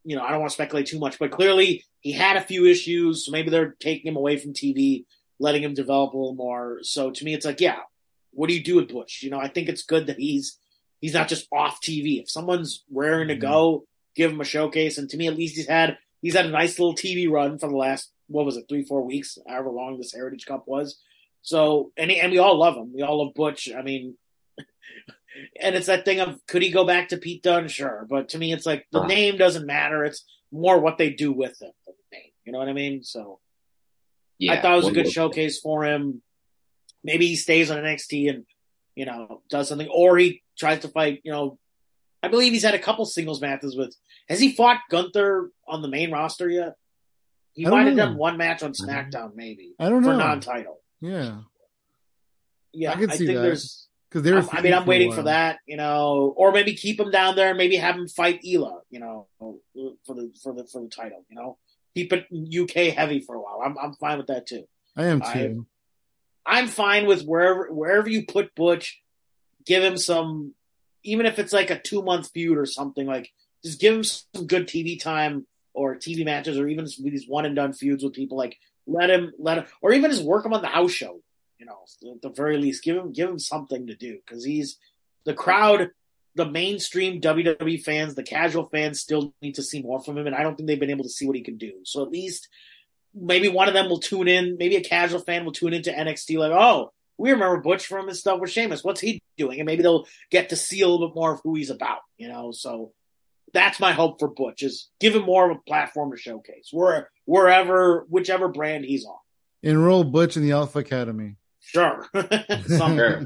you know, I don't want to speculate too much, but clearly he had a few issues. So maybe they're taking him away from TV, letting him develop a little more. So to me, it's like, yeah, what do you do with Butch? You know, I think it's good that he's he's not just off TV. If someone's raring to mm-hmm. go, give him a showcase. And to me, at least he's had he's had a nice little TV run for the last what was it, three four weeks, however long this Heritage Cup was. So and and we all love him. We all love Butch. I mean, and it's that thing of could he go back to Pete Dunne? Sure, but to me, it's like the uh. name doesn't matter. It's more what they do with him than the name. You know what I mean? So yeah, I thought it was a good showcase for him. Maybe he stays on NXT and you know does something, or he tries to fight. You know, I believe he's had a couple singles matches with. Has he fought Gunther on the main roster yet? He might have done one match on SmackDown, maybe. I don't know for non-title. Yeah, yeah. I, I think that. there's because they're. I mean, I'm waiting for that, you know, or maybe keep him down there, and maybe have him fight Ilya, you know, for the for the for the title, you know, keep it UK heavy for a while. I'm I'm fine with that too. I am too. I, I'm fine with wherever wherever you put Butch, give him some, even if it's like a two month feud or something. Like, just give him some good TV time or TV matches, or even these one and done feuds with people. Like, let him let him, or even just work him on the house show you know, at the very least, give him give him something to do because he's the crowd, the mainstream WWE fans, the casual fans still need to see more from him, and I don't think they've been able to see what he can do. So at least maybe one of them will tune in. Maybe a casual fan will tune into NXT like, oh, we remember Butch from his stuff with Sheamus. What's he doing? And maybe they'll get to see a little bit more of who he's about. You know, so that's my hope for Butch is give him more of a platform to showcase where wherever whichever brand he's on. Enroll Butch in the Alpha Academy. Sure. sure.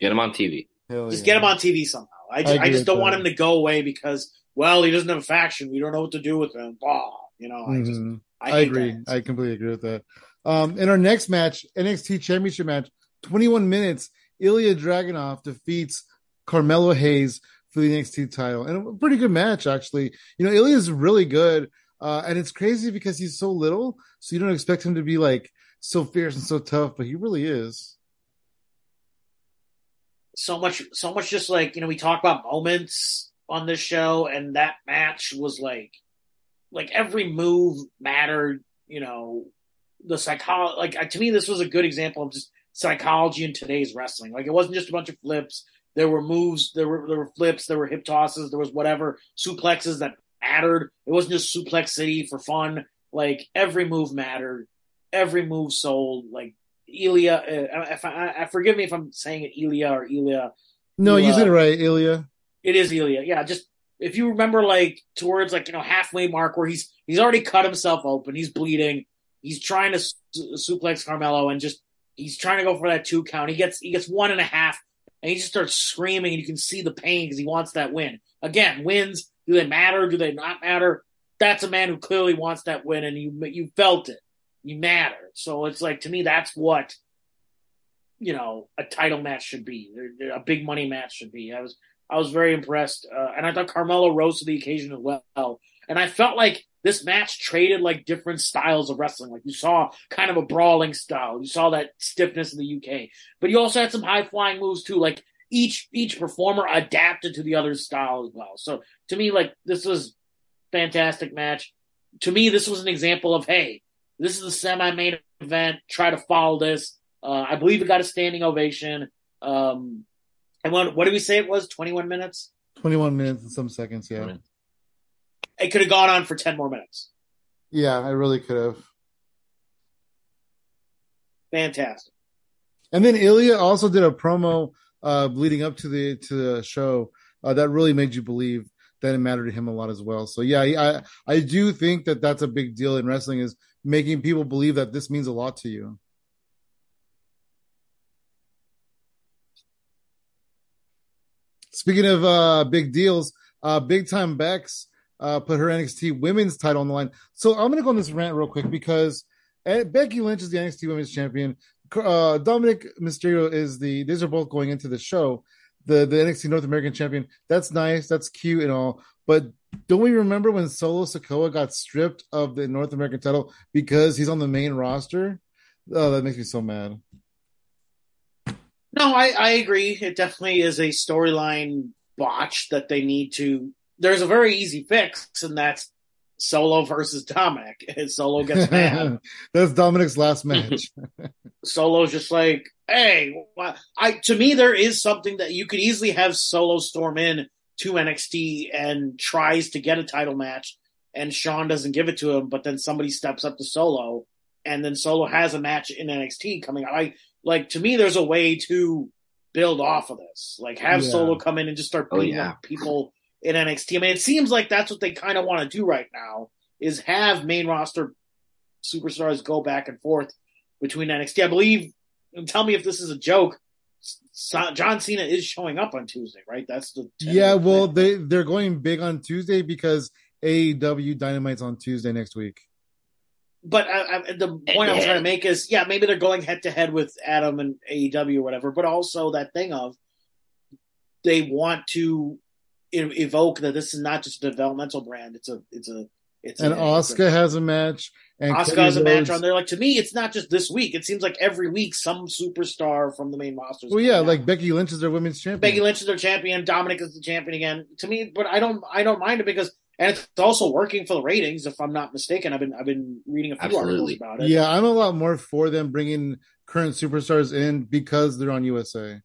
Get him on TV. Hell just yeah. get him on TV somehow. I just, I, I just don't that. want him to go away because, well, he doesn't have a faction. We don't know what to do with him. Blah. You know, I just, mm-hmm. I, I agree. That. I completely agree with that. Um, in our next match, NXT Championship match, 21 minutes, Ilya Dragunov defeats Carmelo Hayes for the NXT title. And a pretty good match, actually. You know, Ilya is really good. Uh, and it's crazy because he's so little, so you don't expect him to be like so fierce and so tough, but he really is. So much, so much. Just like you know, we talk about moments on this show, and that match was like, like every move mattered. You know, the psychology. Like to me, this was a good example of just psychology in today's wrestling. Like it wasn't just a bunch of flips. There were moves. There were there were flips. There were hip tosses. There was whatever suplexes that mattered. It wasn't just suplex city for fun. Like every move mattered every move sold. Like Ilya, uh, if I, I, forgive me if I'm saying it Ilya or Ilya. No, you said it right, Ilya. It is Ilya. Yeah, just if you remember, like towards like you know halfway mark where he's he's already cut himself open, he's bleeding, he's trying to su- suplex Carmelo, and just he's trying to go for that two count. He gets he gets one and a half, and he just starts screaming, and you can see the pain because he wants that win. Again, wins do they matter? Do they not matter? That's a man who clearly wants that win, and you you felt it you matter. So it's like to me, that's what you know a title match should be. A big money match should be. I was I was very impressed, uh, and I thought Carmelo rose to the occasion as well. And I felt like this match traded like different styles of wrestling. Like you saw kind of a brawling style, you saw that stiffness in the UK, but you also had some high flying moves too. Like each each performer adapted to the other's style as well. So to me, like this was fantastic match. To me, this was an example of hey, this is a semi-main event. Try to follow this. Uh, I believe it got a standing ovation. Um, and what, what did we say it was? 21 minutes? 21 minutes and some seconds, yeah. It could have gone on for 10 more minutes. Yeah, I really could have. Fantastic. And then Ilya also did a promo uh, leading up to the to the show uh, that really made you believe that it mattered to him a lot as well. So yeah, I I do think that that's a big deal in wrestling is making people believe that this means a lot to you. Speaking of uh, big deals, uh, Big Time Bex uh, put her NXT Women's title on the line. So I'm gonna go on this rant real quick because uh, Becky Lynch is the NXT Women's Champion. Uh, Dominic Mysterio is the. These are both going into the show. The the NXT North American Champion. That's nice. That's cute and all. But don't we remember when Solo Sikoa got stripped of the North American title because he's on the main roster? Oh, that makes me so mad. No, I, I agree. It definitely is a storyline botch that they need to. There's a very easy fix, and that's Solo versus Dominic. And Solo gets mad. that's Dominic's last match. Solo's just like, hey, I to me there is something that you could easily have Solo storm in to NXT and tries to get a title match, and Shawn doesn't give it to him, but then somebody steps up to Solo, and then Solo has a match in NXT coming out. I like to me, there's a way to build off of this. Like have yeah. Solo come in and just start oh, beating oh, yeah. up people in NXT. I mean, it seems like that's what they kind of want to do right now is have main roster superstars go back and forth between NXT. I believe. Tell me if this is a joke. John Cena is showing up on Tuesday, right? That's the yeah. Well, they they're going big on Tuesday because AEW Dynamite's on Tuesday next week. But I, I, the point I'm trying to make is, yeah, maybe they're going head to head with Adam and AEW or whatever, but also that thing of they want to evoke that this is not just a developmental brand; it's a it's a it's and Asuka has a match. And Asuka has a match on there. Like to me, it's not just this week. It seems like every week some superstar from the main roster. Well, yeah, like Becky Lynch is their women's champion. Becky Lynch is their champion. Dominic is the champion again. To me, but I don't I don't mind it because and it's also working for the ratings. If I'm not mistaken, I've been I've been reading a few Absolutely. articles about it. Yeah, I'm a lot more for them bringing current superstars in because they're on USA.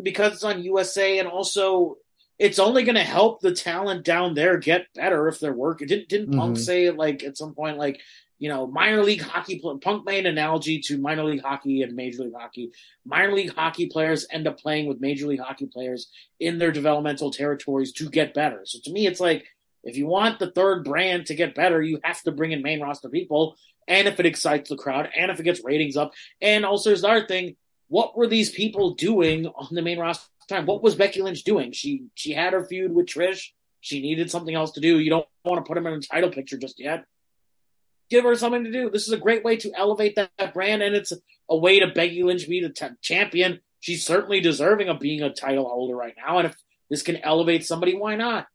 Because it's on USA, and also it's only going to help the talent down there get better if they're working. Didn't didn't mm-hmm. Punk say like at some point like you know minor league hockey Punk made an analogy to minor league hockey and major league hockey. Minor league hockey players end up playing with major league hockey players in their developmental territories to get better. So to me, it's like if you want the third brand to get better, you have to bring in main roster people. And if it excites the crowd, and if it gets ratings up, and also there's another thing: what were these people doing on the main roster? Time. What was Becky Lynch doing? She she had her feud with Trish. She needed something else to do. You don't want to put him in a title picture just yet. Give her something to do. This is a great way to elevate that, that brand, and it's a way to Becky Lynch be the t- champion. She's certainly deserving of being a title holder right now, and if this can elevate somebody, why not?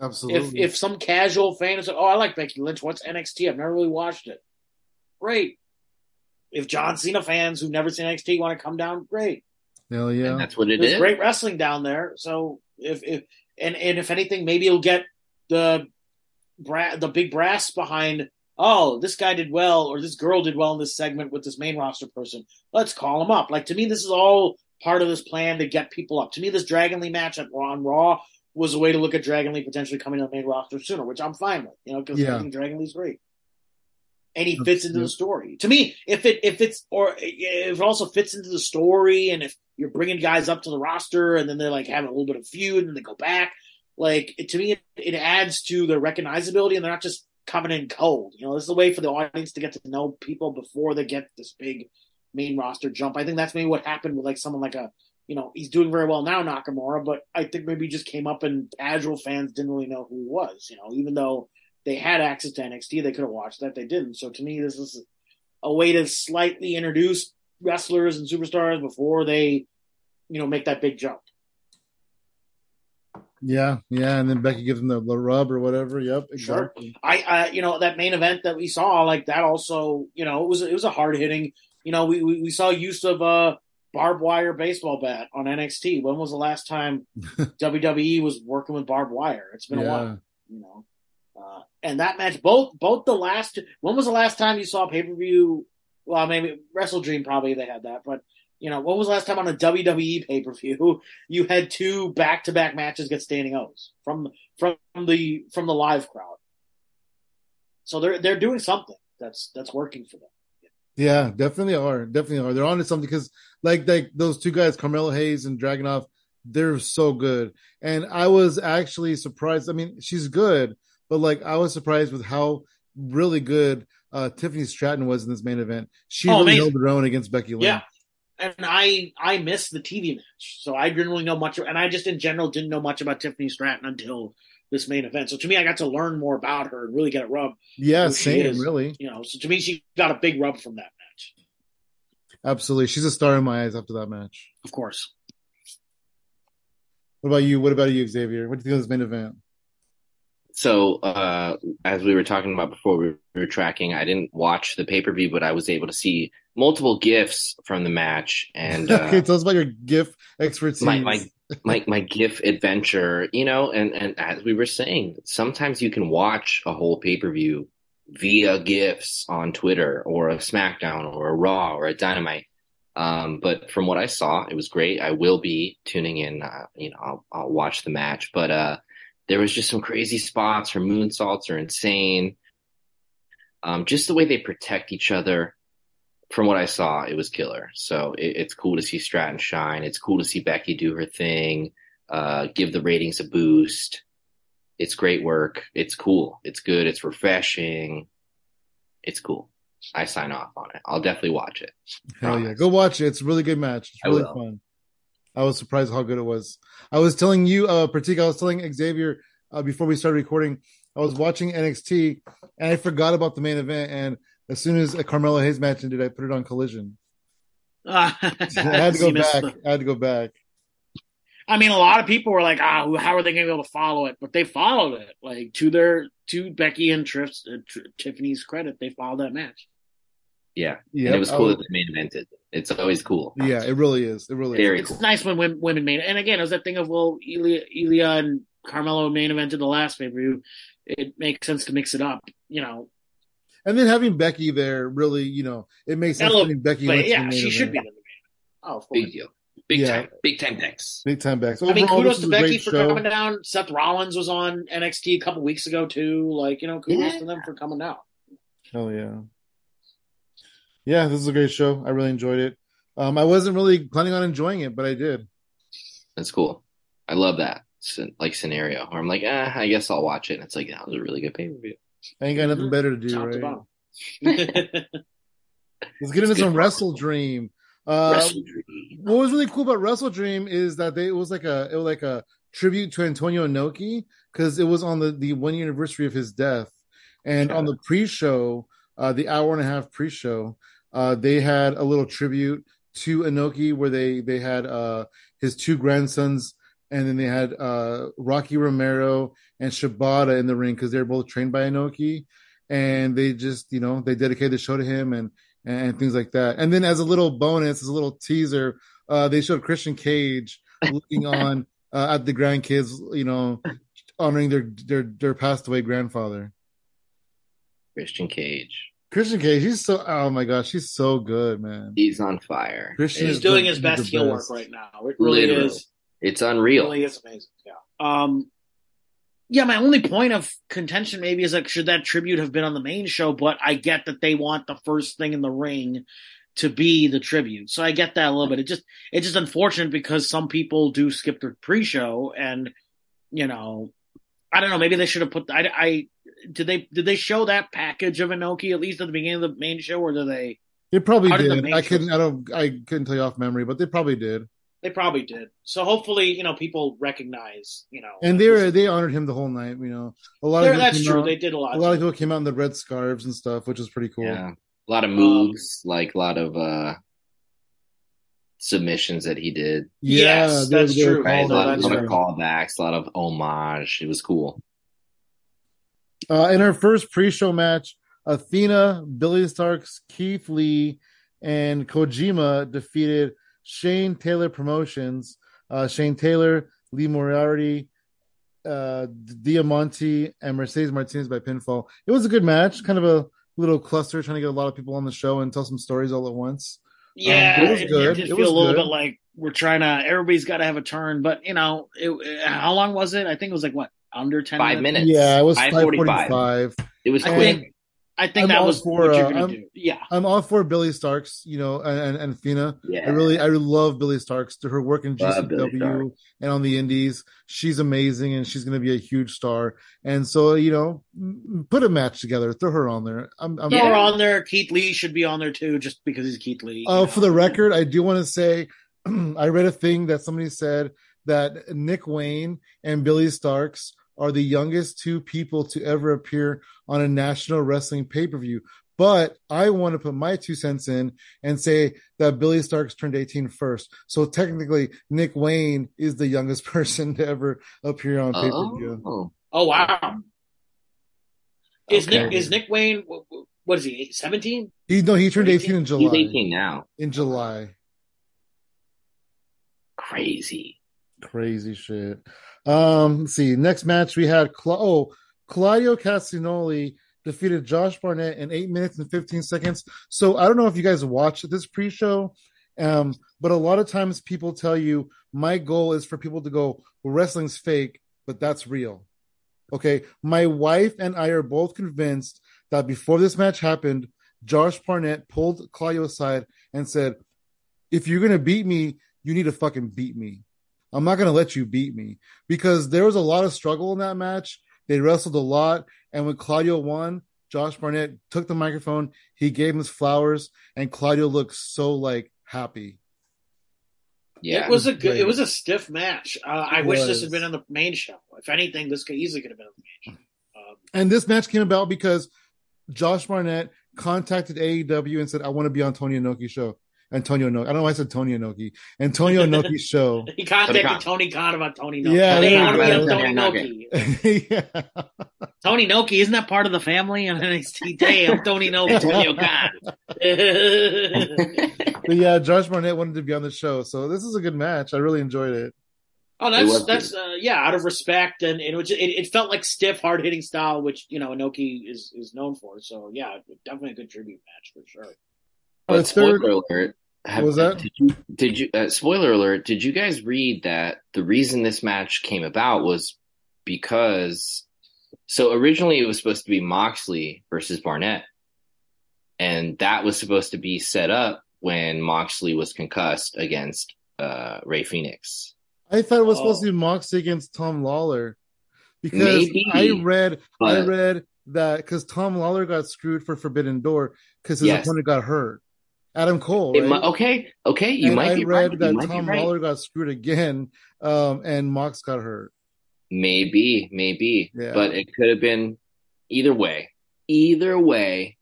Absolutely. If if some casual fan is like, "Oh, I like Becky Lynch. What's NXT? I've never really watched it." Great. If John Cena fans who've never seen NXT want to come down, great. Hell yeah, and that's what it There's is. Great wrestling down there. So if if and and if anything, maybe it'll get the bra- the big brass behind. Oh, this guy did well, or this girl did well in this segment with this main roster person. Let's call him up. Like to me, this is all part of this plan to get people up. To me, this Dragon Lee match at Raw Raw was a way to look at Dragon Lee potentially coming to the main roster sooner, which I'm fine with. You know, because yeah. I think Dragon Lee's great and he fits into the story. To me, if it if it's or if it also fits into the story, and if you're bringing guys up to the roster, and then they're like having a little bit of feud, and then they go back, like to me, it, it adds to their recognizability, and they're not just coming in cold. You know, this is a way for the audience to get to know people before they get this big main roster jump. I think that's maybe what happened with like someone like a you know, he's doing very well now, Nakamura, but I think maybe he just came up and casual fans didn't really know who he was, you know, even though they had access to NXT. They could have watched that. They didn't. So to me, this is a way to slightly introduce wrestlers and superstars before they, you know, make that big jump. Yeah, yeah, and then Becky gives them the, the rub or whatever. Yep, exactly. Sure. I, I, you know, that main event that we saw, like that, also, you know, it was it was a hard hitting. You know, we, we we saw use of a barbed wire baseball bat on NXT. When was the last time WWE was working with barbed wire? It's been yeah. a while. You know, uh, and that match, both both the last. When was the last time you saw pay per view? Well, maybe WrestleDream probably they had that, but you know, when was the last time on a WWE pay per view you had two back to back matches get standing O's from from the from the live crowd? So they're they're doing something that's that's working for them. Yeah, definitely are. Definitely are. They're on to something because like like those two guys, Carmelo Hayes and Dragunov, they're so good. And I was actually surprised. I mean, she's good, but like I was surprised with how really good uh, Tiffany Stratton was in this main event. She oh, really amazing. held her own against Becky Lynch. Yeah, and I I missed the TV match, so I didn't really know much, and I just in general didn't know much about Tiffany Stratton until this main event. So to me, I got to learn more about her and really get a rub. Yeah, same, really. You know, so to me, she got a big rub from that match. Absolutely. She's a star in my eyes after that match. Of course. What about you? What about you, Xavier? What do you think of this main event? So, uh, as we were talking about before, we were tracking. I didn't watch the pay per view, but I was able to see multiple gifs from the match. And uh, okay, tell us about your GIF expertise. my my my my GIF adventure, you know, and and as we were saying, sometimes you can watch a whole pay per view via GIFs on Twitter or a SmackDown or a Raw or a Dynamite. Um, but from what I saw, it was great. I will be tuning in. Uh, you know, I'll, I'll watch the match, but uh, there was just some crazy spots. Her moonsaults are insane. Um, just the way they protect each other. From what I saw, it was killer. So it, it's cool to see Stratton shine. It's cool to see Becky do her thing, uh, give the ratings a boost. It's great work. It's cool. It's good. It's refreshing. It's cool. I sign off on it. I'll definitely watch it. Hell yeah, go watch it. It's a really good match. It's really fun. I was surprised how good it was. I was telling you, uh, Pratik, I was telling Xavier uh, before we started recording, I was watching NXT and I forgot about the main event. And as soon as a Carmelo Hayes match ended, I put it on Collision. I had to go back. the- I had to go back. I mean, a lot of people were like, "Ah, how are they going to be able to follow it?" But they followed it. Like to their to Becky and Triff's, uh, Tr- Tiffany's credit, they followed that match. Yeah. Yeah, and it was cool I that they main evented. It's always cool. yeah, it really is. It really Very is. It's nice when women, women main. And again, it was that thing of well, Ilya, Ilya and Carmelo main evented the last pay per view. It makes sense to mix it up. You know, And then having Becky there really, you know, it makes sense Hello, having Becky but yeah, the main she should be event. the main. Oh, of course. Big deal. Big Yeah. time. Big time thanks. Big time back. So I mean, kudos to Becky for show. coming down. Seth Rollins was on NXT a couple weeks ago too. Like you know, kudos Yeah. to them for coming down. Oh yeah. Yeah, this is a great show. I really enjoyed it. Um, I wasn't really planning on enjoying it, but I did. That's cool. I love that like scenario where I'm like, ah, I guess I'll watch it. And it's like, that was a really good pay per view. I ain't got nothing Mhm. better to do, Top right? bottom. Let's get into some for Wrestle. Dream. Uh, WrestleDream. what was really cool about WrestleDream is that they it was like a it was like a tribute to Antonio Inoki because it was on the the one year anniversary of his death, and on the pre-show, uh, the hour and a half pre-show, uh, they had a little tribute to Inoki where they they had uh his two grandsons. And then they had uh, Rocky Romero and Shibata in the ring because they're both trained by Inoki, and they just you know they dedicated the show to him and and things like that. And then as a little bonus, as a little teaser, uh, they showed Christian Cage looking on uh, at the grandkids, you know, honoring their their their passed away grandfather. Christian Cage. Christian Cage, he's so oh my gosh, he's so good, man. He's on fire. Christian He's is doing the- his best the heel work right now. It really Literally. is. It's It unreal. really is amazing. Yeah. Um. Yeah, my only point of contention maybe is like, should that tribute have been on the main show? But I get that they want the first thing in the ring to be the tribute, so I get that a little bit. It just it's just unfortunate because some people do skip the pre-show, and you know, I don't know. Maybe they should have put. I, I did they did they show that package of Inoki at least at the beginning of the main show, or do they? They probably did the did. I couldn't. I don't. I couldn't tell you off memory, but they probably did. They probably did. So hopefully, you know, people recognize, you know, And they were, they honored him the whole night. You know, a lot There- of that's true. out- They did a lot. a lot of people came out in the red scarves and stuff, which was pretty cool. Yeah. A lot of moves, like a lot of uh submissions that he did. Yes, they- that's true. Right? A lot, out, a lot yeah. of callbacks, a lot of homage. It was cool. Uh, in our first pre-show match, Athena, Billie Starkz, Keith Lee, and Kojima defeated Shane Taylor Promotions. Uh, Shane Taylor, Lee Moriarty, uh, Diamante, and Mercedes Martinez by pinfall. It was a good match, kind of a little cluster, trying to get a lot of people on the show and tell some stories all at once. Yeah, Um, it was good. it did It feel was a little good. bit like we're trying to. Everybody's got to have a turn, but you know, it, how long was it? I think it was like what under ten Five minutes. Yeah, it was five 5:45. It was I quick. think I think I'm that was for, what you're uh, gonna I'm- do. Yeah. I'm all for Billie Starkz, you know, and and Fina. Yeah. I really, I love Billie Starkz. To her work in Love GCW Starkz. and on the Indies, she's amazing, and she's going to be a huge star. And so, you know, put a match together, throw her on there. I'm, I'm Throw Yeah. her on there. Keith Lee should be on there too, just because he's Keith Lee. Uh, for the record, I do want to say I read a thing that somebody said that Nick Wayne and Billie Starkz are the youngest two people to ever appear on a national wrestling pay per view. But I want to put my two cents in and say that Billie Starkz turned 18 first. So technically, Nick Wayne is the youngest person to ever appear on pay per view. Oh, Oh wow. Is Okay. Nick is Nick Wayne? wh- wh- What is he? Seventeen? He no, he turned 18 in July. he's 18 now. In July. Crazy. Crazy shit. Um, let's see. Next match we had Cla- oh Claudio Castagnoli defeated Josh Barnett in eight minutes and 15 seconds. So I don't know if you guys watched this pre-show, um, but a lot of times people tell you my goal is for people to go, well, wrestling's fake, but that's real. Okay. My wife and I are both convinced that before this match happened, Josh Barnett pulled Claudio aside and said, if you're gonna beat me, you need to fucking beat me. I'm not going to let you beat me because there was a lot of struggle in that match. They wrestled a lot. And when Claudio won, Josh Barnett took the microphone. He gave him his flowers and Claudio looked so like happy. Yeah. It was a good. It was a stiff match. Uh, I It wish was. this had been on the main show. If anything, this could easily could have been on the main show. Um, And this match came about because Josh Barnett contacted AEW and said, I want to be on Tony Inoki's show. Antonio Inoki. I don't know why I said Tony Inoki. Antonio Inoki's show. he contacted Khan. Tony Khan about Tony Noki. Yeah, they there want you to be Tony Tony Noki. yeah. Tony Noki, isn't that part of the family? And NXT, hey, I'm Tony Noki. Antonio Khan. But yeah, Josh Barnett wanted to be on the show. So this is a good match. I really enjoyed it. Oh, that's that's uh, yeah, out of respect, and it was it, it felt like stiff, hard hitting style, which you know Inoki is is known for. So yeah, definitely a good tribute match for sure. But spoiler alert. Have, was that? Did you, did you uh, spoiler alert, did you guys read that the reason this match came about was because so originally it was supposed to be Moxley versus Barnett. And that was supposed to be set up when Moxley was concussed against uh, Rey Fenix. I thought it was Oh. supposed to be Moxley against Tom Lawlor because Maybe, I read I read that because Tom Lawlor got screwed for Forbidden Door because his Yes. opponent got hurt. Adam Cole, right? mi- okay, okay, you and might I be read right. You that might be Tom right. Lawlor got screwed again, um, and Mox got hurt. Maybe, maybe. Yeah. But it could have been either way. Either way.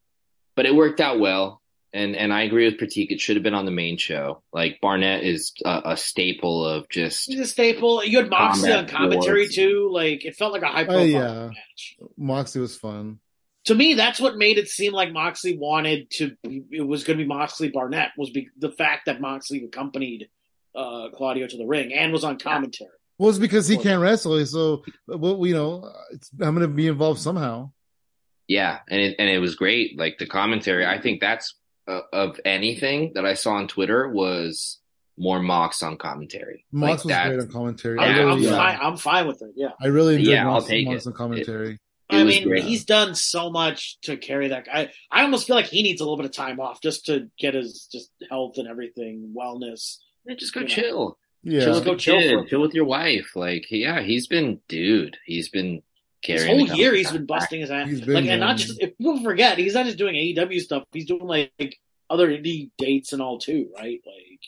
But it worked out well. And and I agree with Pratik. It should have been on the main show. Like Barnett is a, a staple of just He's a staple. You had Moxley on commentary sports. too. Like it felt like a high Oh, profile yeah. match. Moxley was fun. To me, that's what made it seem like Moxley wanted to. It was going to be Moxley Barnett was be, the fact that Moxley accompanied uh, Claudio to the ring and was on commentary. Well, it's because he can't wrestle, so well, you know, it's, I'm going to be involved somehow. yeah, and it and it was great. Like the commentary, I think that's uh, of anything that I saw on Twitter was more Mox on commentary. Mox like was that. great on commentary. I'm, I Yeah, I'm really, yeah. fine. I'm fine with it. Yeah. I really enjoyed Yeah, I'll Mox, take Mox it. on commentary. It I was mean, great. he's done so much to carry that guy. I almost feel like he needs a little bit of time off just to get his just health and everything, wellness. Yeah, just go you know. chill. yeah, Chill Just with go chill kid. for- Chill with your wife. Like, yeah, he's been dude. He's been This carrying. whole year he's been busting his ass. He's been Like, and not just if people forget, he's not just doing AEW stuff. He's doing like other indie dates and all too, right? Like,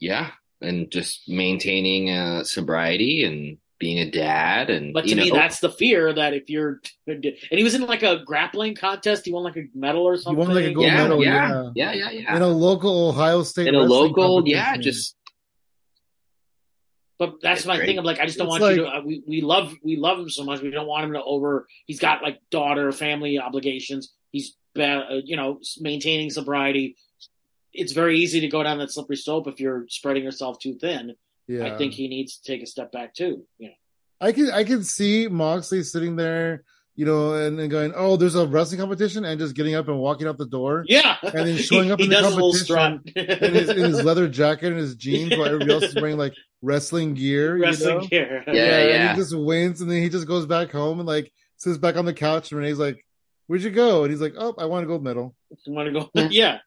Yeah, and just maintaining uh, sobriety and being a dad, and but to you me, that's the fear that if you're, and he was in like a grappling contest. He won like a medal or something. won, like, a gold yeah, medal, yeah, yeah, yeah, yeah. in a local Ohio State In a local, yeah, just But that's It's my great. thing. I'm like, I just don't It's want you to. Uh, we we love we love him so much. We don't want him to over. He's got like daughter, family obligations. He's ba- uh, you know maintaining sobriety. It's very easy to go down that slippery slope if you're spreading yourself too thin. Yeah. I think he needs to take a step back too. You know, I can I can see Moxley sitting there, you know, and, and going, "Oh, there's a wrestling competition," and just getting up and walking out the door, yeah, And then showing up he in the does a little strut. in his, in his leather jacket and his jeans, while everybody else is wearing like wrestling gear. wrestling you know? gear. Yeah, and yeah. he just wins, and then he just goes back home and like sits back on the couch, and Renee's like, where'd you go? And he's like, oh, I want a gold medal. You want to go? yeah.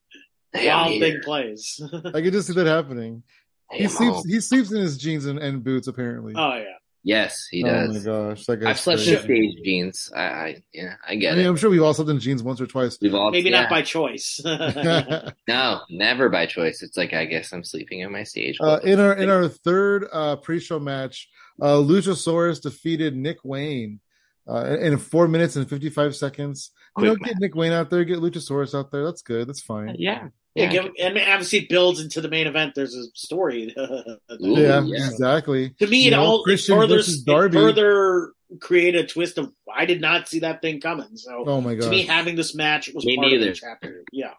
Hey, I'm Wild here. thing plays. I can just see that happening. Hey, He sleeps. home. He sleeps in his jeans and, and boots. Apparently. oh yeah. Yes, he does. oh my gosh, that guy's I've slept crazy. in stage jeans. I, I yeah, I I mean, it. I'm sure we've all slept in jeans once or twice. We've all Maybe yeah. not by choice. no, never by choice. It's like I guess I'm sleeping in my stage. Uh, in our in our third uh, pre-show match, uh, Luchasaurus defeated Nick Wayne uh, in four minutes and fifty five seconds. You know, Quick get Nick Wayne out there, get Luchasaurus out there. That's good. That's fine. yeah, yeah, yeah. give, and obviously it builds into the main event. There's a story. Ooh, yeah, yeah. exactly. to me, You it know, all it further, versus it further create a twist of I did not see that thing coming. So Oh my god, to me, having this match was Me part of the chapter. Yeah.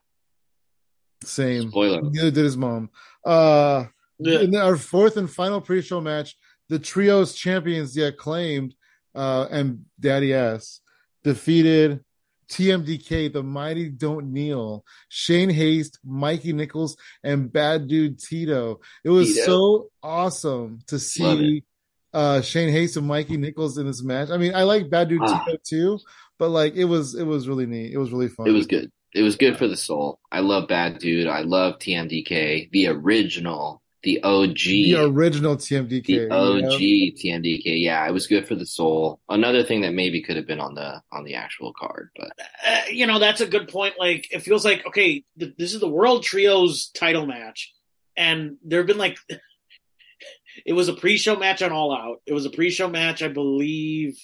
same. Spoiler. Neither did his mom. Uh, Yeah. in our fourth and final pre-show match, the trios champions, the acclaimed, uh, and Daddy Ass defeated TMDK, the mighty Don't Kneel, Shane Haste, Mikey Nichols, and Bad Dude Tito. It was Tito. so awesome to see uh, Shane Haste and Mikey Nichols in this match. I mean, I like Bad Dude Ah. Tito too, but like it was it was really neat. It was really fun. It was good. It was good for the soul. I love Bad Dude. I love TMDK, the original, the OG, the original TMDK. the you OG know? TMDK. Yeah, it was good for the soul. Another thing that maybe could have been on the on the actual card, but uh, you know that's a good point. Like it feels like okay, th- this is the World Trios title match, and there have been like it was a pre-show match on All Out. It was a pre-show match, I believe.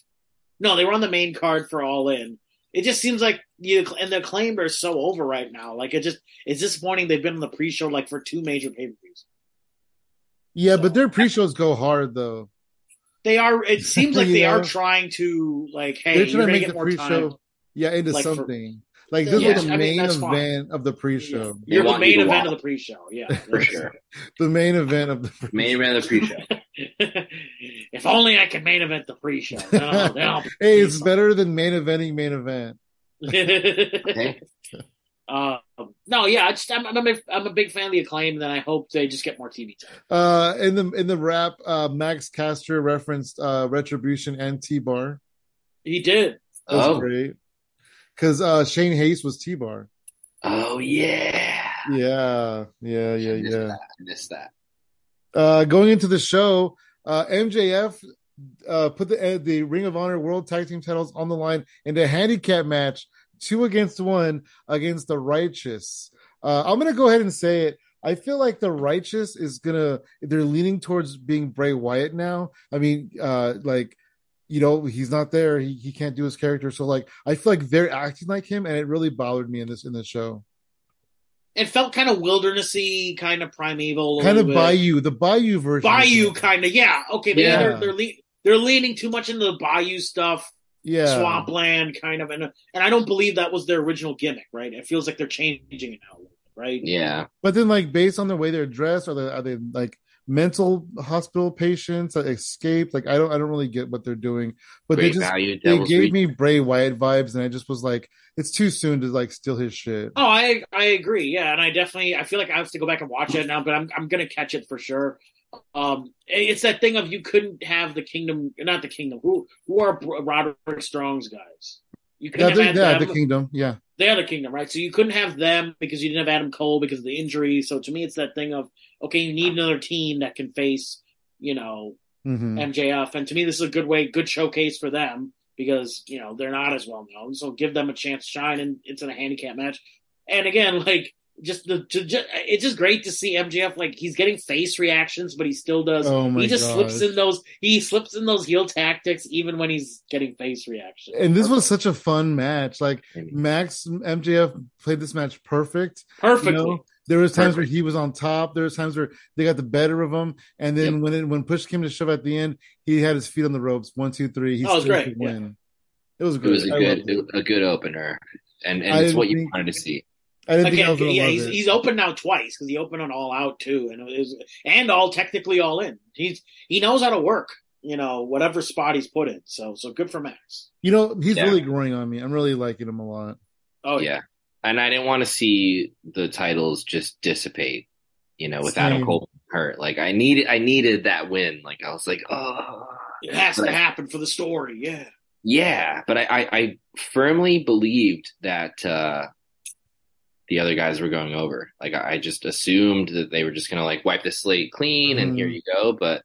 No, they were on the main card for All In. It just seems like you and the acclaimed are so over right now. Like it just it's disappointing. They've been on the pre-show like for two major pay-per-views. Yeah, but their pre-shows go hard though. They are. It seems like they know? are trying to like, hey, They're you're trying to gonna make the pre-show, time. yeah, into Like for- something. like this Yeah, was the I mean, main fine. event of the pre-show. They You're the want you main event watch. of the pre-show. Yeah, for sure. The main event of the pre-show. Main event of the pre-show. if only I could main event the pre-show. Then I'll, then I'll Hey, it's better than main eventing main event. Okay. Um, no, yeah, I just, I'm, I'm, a, big- I'm a big fan of the acclaim, and I hope they just get more TV time. Uh, in the in the rap, uh, Max Caster referenced uh, Retribution and T Bar. He did. That Oh, great. Because uh, Shane Haste was T Bar. oh yeah. Yeah, yeah, yeah, I missed yeah. that. I missed that. Uh, going into the show, uh, MJF uh, put the uh, the Ring of Honor World Tag Team titles on the line in a handicap match, two against one against the Righteous. Uh, I'm gonna go ahead and say it. I feel like the Righteous is gonna they're leaning towards being Bray Wyatt now. I mean, uh, like you know he's not there. He he can't do his character. So like I feel like they're acting like him, and it really bothered me in this in this show. It felt kind of wildernessy, kind of primeval, Kind of bit. Bayou, the Bayou version. Bayou, kind of. Yeah, okay, Yeah. they're they're, le- they're leaning too much into the Bayou stuff. Yeah. swampland kind of and and I don't believe that was their original gimmick, right? It feels like they're changing it now, right? Yeah. But then, like, based on the way they're dressed, are they are they like mental hospital patients that escaped? Like, I don't I don't really get what they're doing. But Great they just value. they gave Reach. me Bray Wyatt vibes, and I just was like, it's too soon to like steal his shit. Oh, I I agree. Yeah, and I definitely I feel like I have to go back and watch it now, but I'm I'm gonna catch it for sure. Um, it's that thing of you couldn't have the kingdom, not the kingdom. Who who are Roderick Strong's guys? You Yeah, couldn't the, have yeah, had the them. kingdom. Yeah, they are the kingdom, right? So you couldn't have them because you didn't have Adam Cole because of the injury. So to me, it's that thing of okay, you need another team that can face, you know, hmm MJF, and to me, this is a good way, good showcase for them because you know they're not as well known. So give them a chance to shine, and it's in a handicap match. And again, like just the, to, just, it's just great to see MJF like he's getting face reactions, but he still does. Oh my he just gosh. slips in those. He slips in those heel tactics even when he's getting face reactions. and this was such a fun match. Like Max MJF played this match perfect. you perfectly. know? There was times Perfect. where he was on top. There was times where they got the better of him, and then Yep. when it, when push came to shove at the end, he had his feet on the ropes. One, two, three. He Oh, it was still great, could yeah. win. It was It was a I good loved it. a good opener, and and I it's what you think- wanted to see. I didn't think I was yeah, he's, it. he's open now twice because he opened on All Out too, and it was and all technically all in. He's he knows how to work, you know, whatever spot he's put in. So so good for Max. You know, he's Yeah. really growing on me. I'm really liking him a lot. Oh yeah, yeah, and I didn't want to see the titles just dissipate. You know, with Adam Same. Cole hurt. Like I needed, I needed that win. Like I was like, oh, it has to Right. happen for the story. Yeah, Yeah, but I, I, I firmly believed that uh, the other guys were going over. Like I, just assumed that they were just gonna like wipe the slate clean and here Mhm. you go. But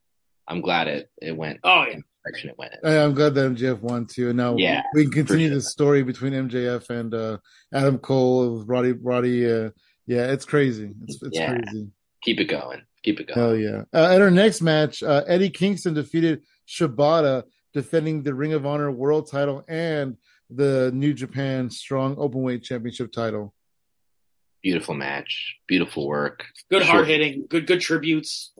I'm glad it it went Oh yeah. direction it went. I- I'm glad that MJF won too. And now Yeah, we can continue sure. the story between MJF and uh, Adam Cole Roddy. Roddy, uh, yeah, it's crazy. It's it's Yeah. crazy. Keep it going. Keep it going. Hell yeah! Uh, at our next match, uh, Eddie Kingston defeated Shibata, defending the Ring of Honor World Title and the New Japan Strong Openweight Championship title. Beautiful match. Beautiful work. Good Sure. hard hitting. Good good tributes.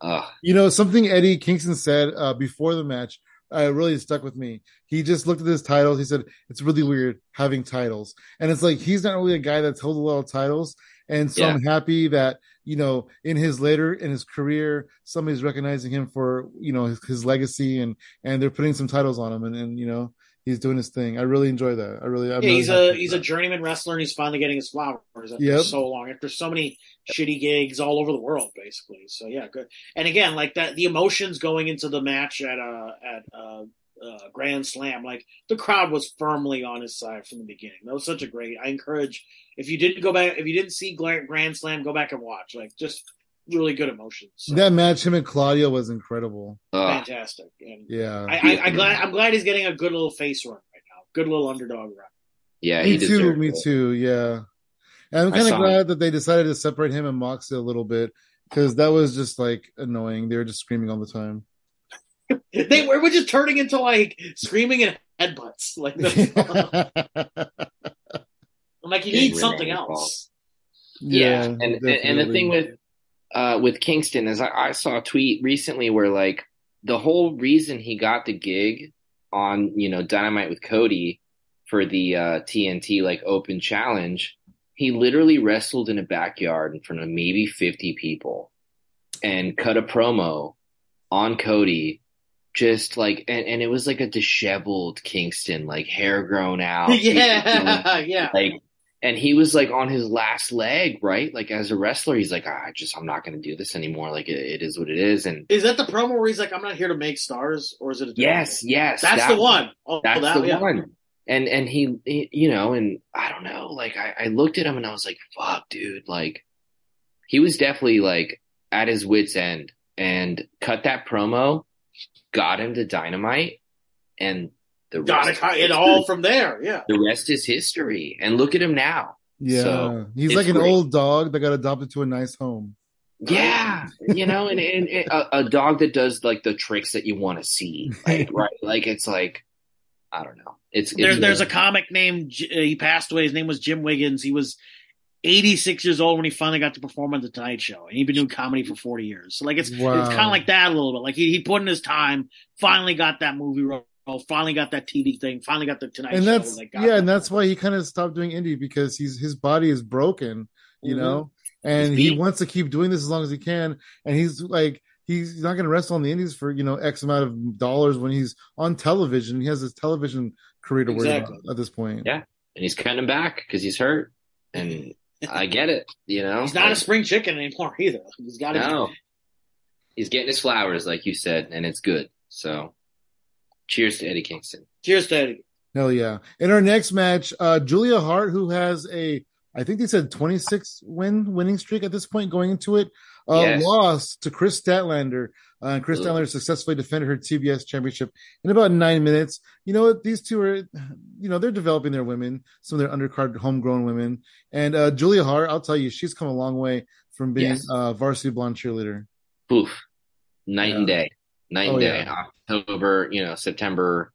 Ugh. You know, something Eddie Kingston said uh, before the match uh, really stuck with me. He just looked at his titles. He said, It's really weird having titles. And it's like, he's not really a guy that's held a lot of titles. And so Yeah. I'm happy that, you know, in his later, in his career, somebody's recognizing him for, you know, his, his legacy and, and they're putting some titles on him and, and, you know, he's doing his thing. I really enjoy that. I really, I'm yeah, really he's a he's that. a journeyman wrestler and he's finally getting his flowers after Yep. so long, after so many shitty gigs all over the world, basically. So yeah, good. And again, like that, the emotions going into the match at uh at uh, uh Grand Slam, like the crowd was firmly on his side from the beginning. That was such a great. I encourage if you didn't go back, if you didn't see Grand Slam, go back and watch. Like just really good emotions. So, That match, him and Claudio was incredible. Ugh. fantastic. And Yeah. I, I, I'm glad I'm glad he's getting a good little face run right now. Good little underdog run. Yeah, he me too. Me it. too. Yeah. And I'm kind of saw glad that they decided to separate him and Moxley a little bit because that was just like annoying. They were just screaming all the time. They were we're just turning into like screaming and headbutts. Like I'm like you need rid something of else. Yeah, and, and and the thing with uh with Kingston is I, I saw a tweet recently where like the whole reason he got the gig on you know Dynamite with Cody for the uh TNT like open challenge, he literally wrestled in a backyard in front of maybe 50 people and cut a promo on Cody just like and, and it was like a disheveled Kingston like hair grown out yeah, yeah. like and he was like on his last leg right like as a wrestler he's like ah, i just i'm not going to do this anymore like it, it is what it is and Is that the promo where he's like, "I'm not here to make stars," or is it? A yes one? yes that's that the one. Oh, that's that, the yeah. one and and he, he you know and i don't know like I, I looked at him and i was like fuck dude like he was definitely like at his wits end and cut that promo got him to dynamite and the Got it, it all from there. Yeah. the rest is history and look at him now yeah, So, he's like an great. old dog that got adopted to a nice home. Yeah, you know, and, and, and a, a dog that does like the tricks that you want to see, like, right? Like it's like, I don't know. It's, it's There's there's a comic named uh, he passed away. His name was Jim Wiggins. He was 86 years old when he finally got to perform on the Tonight Show, and he'd been doing comedy for 40 years. So like it's Wow. it's kind of like that a little bit. Like he he put in his time, finally got that movie role, finally got that TV thing, finally got the Tonight and Show. that's like, got yeah, that. and that's why he kind of stopped doing indie because he's his body is broken, you Mhm. know, and he wants to keep doing this as long as he can, and he's like he's not going to wrestle on the indies for you know x amount of dollars when he's on television. He has his television career to worry about at this point. Yeah. and he's cutting him back because he's hurt, and I get it. You know, He's not a spring chicken anymore either. He's got to no. He's getting his flowers, like you said, and it's good. So, cheers to Eddie Kingston. Cheers to Eddie. Hell yeah! In our next match, uh, Julia Hart, who has a, I think they said 26 win winning streak at this point going into it, uh, Yes. lost to Kris Statlander. Uh, and Kris Ugh. Statlander successfully defended her TBS championship in about nine minutes. You know what? These two are, you know, they're developing their women, some of their undercard homegrown women. And uh, Julia Hart, I'll tell you, she's come a long way from being Yes. uh, varsity blonde cheerleader. Oof, night and day, night Oh, and day. yeah. October, you know, September.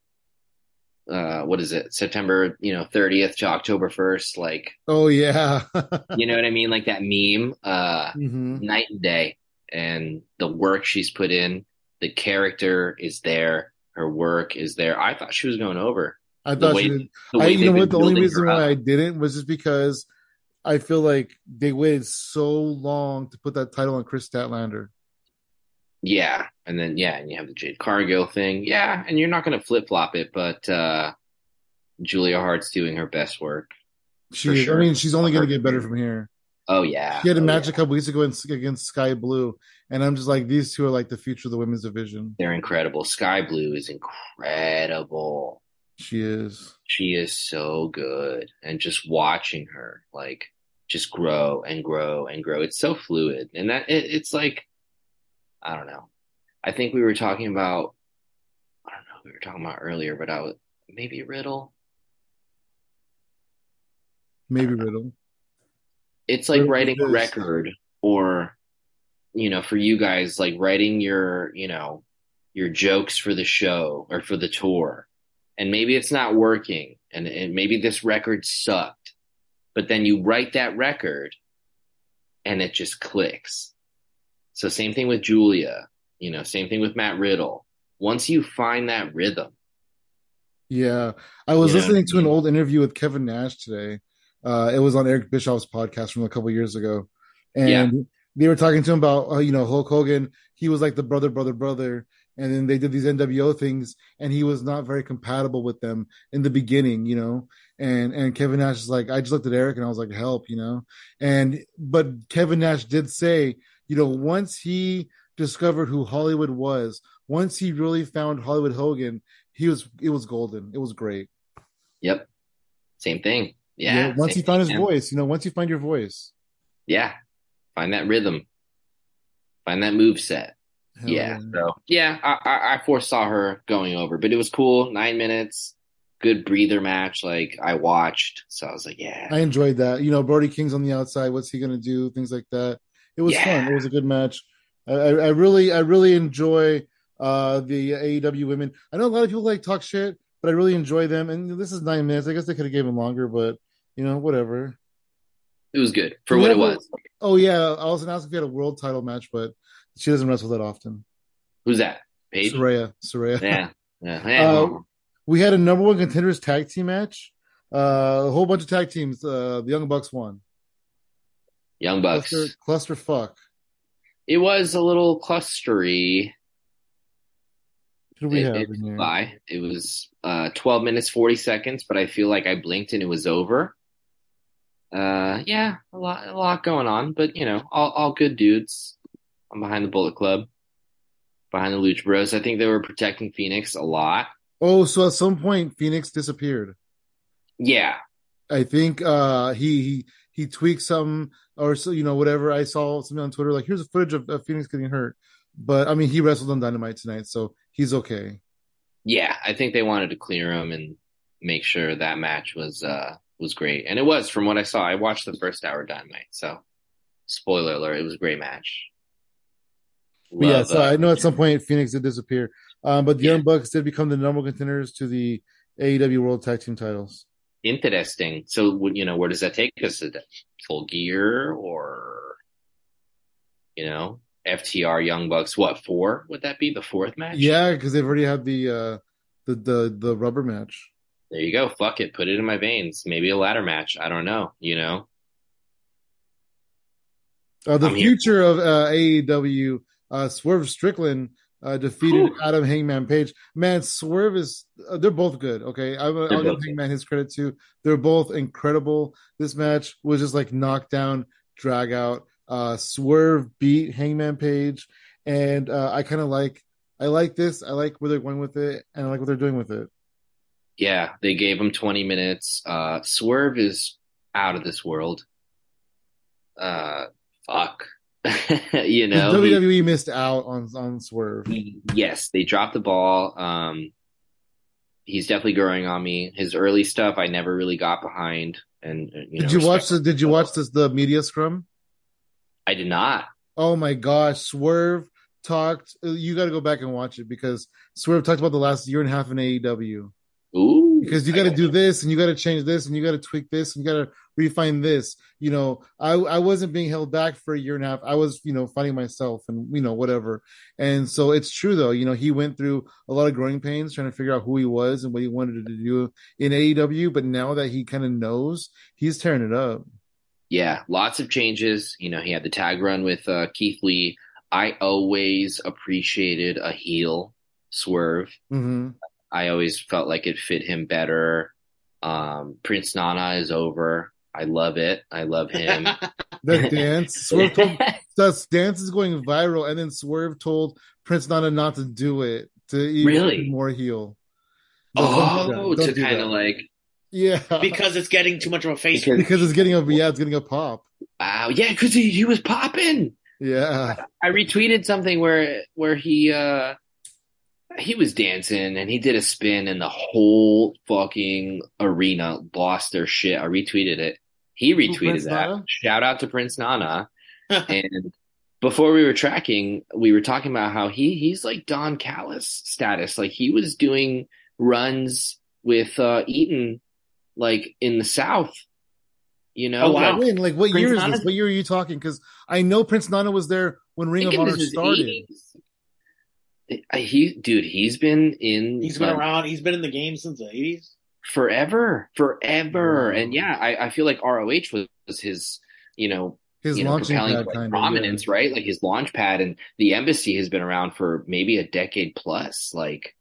Uh, what is it? September, you know, thirtieth to October first. Like, Oh yeah. you know what I mean? Like that meme. Uh, hmm night and day and the work she's put in the character is there her work is there i thought she was going over I thought way- she did. I, you know what? The only reason why. I didn't was just because I feel like they waited so long to put that title on Kris Statlander. Yeah and then yeah and you have the jade cargill thing yeah and you're not going to flip-flop it but uh julia hart's doing her best work She, sure. I mean, she's only going to get better from here. oh yeah She had a Oh, match yeah. a couple weeks ago in- against Skye Blue, and I'm just like, these two are like the future of the women's division. they're incredible Skye Blue is incredible She is. She is so good, and just watching her like just grow and grow and grow. It's so fluid, and that it, it's like I don't know. I think we were talking about I don't know we were talking about earlier, but I was maybe Riddle. Maybe Riddle. It's like Riddle writing a record, or you know, for you guys, like writing your you know your jokes for the show or for the tour, and maybe it's not working, and, and maybe this record sucked, but then you write that record, and it just clicks. So same thing with Julia, you know, same thing with Matt Riddle. Once you find that rhythm, Yeah, I was Yeah. listening to an old interview with Kevin Nash today. Uh, it was on Eric Bischoff's podcast from a couple years ago, and Yeah. they were talking to him about uh, you know Hulk Hogan. He was like the brother, brother, brother, and then they did these NWO things, and he was not very compatible with them in the beginning, you know. And and Kevin Nash is like, I just looked at Eric and I was like, help, you know. And but Kevin Nash did say, you know, once he discovered who Hollywood was, once he really found Hollywood Hogan, he was it was golden. It was great. yep, same thing. Yeah. once he found his voice, you know, once you find your voice. Yeah. Find that rhythm. Find that move set. Hell yeah. So yeah, I, I, I foresaw her going over, but it was cool. Nine minutes, good breather match. Like I watched, so I was like, yeah, I enjoyed that. You know, Brody King's on the outside. What's he gonna do? Things like that. It was Yeah. fun. It was a good match. I, I really, I really enjoy uh the AEW women. I know a lot of people like talk shit, but I really enjoy them. And this is nine minutes. I guess they could have gave them longer, but you know, whatever. it was good for We what it was. Oh yeah, I was if we had a world title match, but she doesn't wrestle that often. Who's that? Paige. Saraya, Saraya. Yeah, yeah. yeah. Uh, we had a number one contenders tag team match. Uh, a whole bunch of tag teams. Uh, the Young Bucks won. Young Bucks. Cluster, cluster fuck. It was a little clustery. Do we it, have it in here? It was uh, 12 minutes 40 seconds, but I feel like I blinked and it was over. Uh, yeah, a lot, a lot going on, but you know, all, all good dudes. I'm behind the Bullet Club, behind the Lucha Bros. I think they were protecting Fenix a lot. Oh, so at some point Fenix disappeared. Yeah, I think uh he he he tweaked some or so you know whatever. I saw something on Twitter like here's a footage of, of Fenix getting hurt, but I mean he wrestled on Dynamite tonight, so he's okay. yeah. I think they wanted to clear him and make sure that match was uh was great, and it was from what I saw. I watched the first hour Dynamite, so spoiler alert, it was a great match. But yeah, so uh, I know at some point Fenix did disappear, um, but the Yeah. Young Bucks did become the number one contenders to the AEW World Tag Team titles. Interesting. So, you know, where does that take us? Full gear or, you know, FTR Young Bucks? What four would that be? The fourth match? Yeah, because they've already had the uh the the the rubber match. There you go. Fuck it. Put it in my veins. Maybe a ladder match. I don't know. You know. Uh, the I'm here. future of uh, AEW, uh, Swerve Strickland uh, defeated Whew. Adam Hangman Page. Man, Swerve is, uh, they're both good. Okay. I, will give Hangman his credit too. They're both incredible. This match was just like knockdown, drag out. Uh, Swerve beat Hangman Page. And uh, I kind of like, I like this. I like where they're going with it. And I like what they're doing with it. Yeah, they gave him 20 minutes. Uh, Swerve is out of this world. Uh, fuck. you know, he- WWE missed out on, on Swerve. he- yes, they dropped the ball. Um, he's definitely growing on me. His early stuff, I never really got behind. And uh, you know, Did you watch the, did you watch this, the media scrum? I did not. Oh my gosh, Swerve talked. You got to go back and watch it because Swerve talked about the last year and a half in AEW. Ooh, Because you got to do this and you got to change this and you got to tweak this and you got to refine this. You know, I I wasn't being held back for a year and a half. I was, you know, finding myself and you know whatever. And so it's true though. You know, he went through a lot of growing pains trying to figure out who he was and what he wanted to do in AEW. But now that he kind of knows, he's tearing it up. Yeah, lots of changes. You know, he had the tag run with uh, Keith Lee. I always appreciated a heel swerve. hmm I always felt like it fit him better. Um, Prince Nana is over. I love it. I love him. the dance, Swerve told that dance is going viral, and then Swerve told Prince Nana not to do it to even Really? more heel. Oh, Don't to do kind of like, yeah, because it's getting too much of a face. Because- because it's getting a yeah, it's getting a pop. wow, yeah, because he, he was popping. Yeah, I retweeted something where where he uh he was dancing and he did a spin and the whole fucking arena lost their shit. I retweeted it. He retweeted Prince that. Nana? Shout out to Prince Nana. and before we were tracking, we were talking about how he he's like Don Callis status. Like he was doing runs with uh Eaton like in the South. You know, Oh, wow. like, when like what Prince year is Nana- this? What year are you talking? Because I know Prince Nana was there when Ring of Honor started. 80s. He, dude, he's been in. He's been like, around. He's been in the game since the eighties. forever, forever, Wow. and yeah, I, I feel like ROH was, was his, you know, His you know, launching propelling pad like, kind prominence, right? Like his launch pad, and the embassy has been around for maybe a decade plus, like,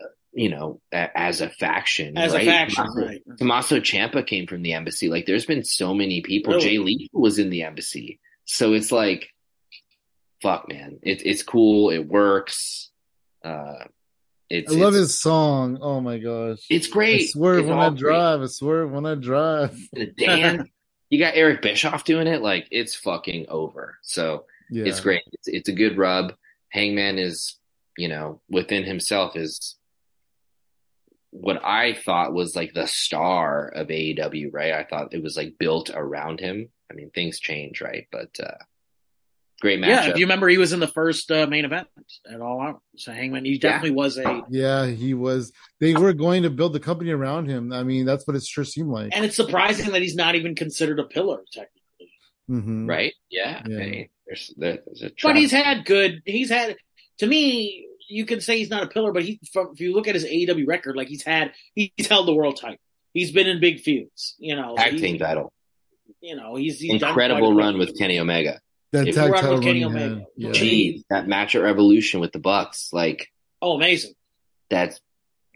uh, you know, a, as a faction, As right? a faction, Tommaso, right? Tommaso Ciampa came from the embassy. Like, there's been so many people. Really? Jay Lee was in the embassy, so it's like, fuck, man, it's it's cool. It works. Uh, it's I love it's, his song. Oh my gosh. It's I great. swerve It's when I great. drive. I swerve when I drive. The dance. you got Eric Bischoff doing it. Like it's fucking over. So Yeah. it's great. It's it's a good rub. Hangman is, you know, within himself is what I thought was like the star of AEW, right? I thought it was like built around him. I mean, things change, right? But uh great matchup. Yeah, if you remember, he was in the first uh, main event at All Out. So Hangman, he definitely was a. Yeah, he was. They were going to build the company around him. I mean, that's what it sure seemed like. And it's surprising that he's not even considered a pillar technically. hmm right? Yeah. Yeah. Hey, there's, there's a But trap. he's had good. He's had. To me, you can say he's not a pillar, but he. From, if you look at his AEW record, like he's had, he's held the world title. He's been in big feuds. You know, tag He- team title. You know, he's, he's Incredible quite run with Kenny Omega. That If tag we're on title with Kenny run had. Omega. Yeah. Jeez, that match at Revolution with the Bucks, like Oh, amazing! that's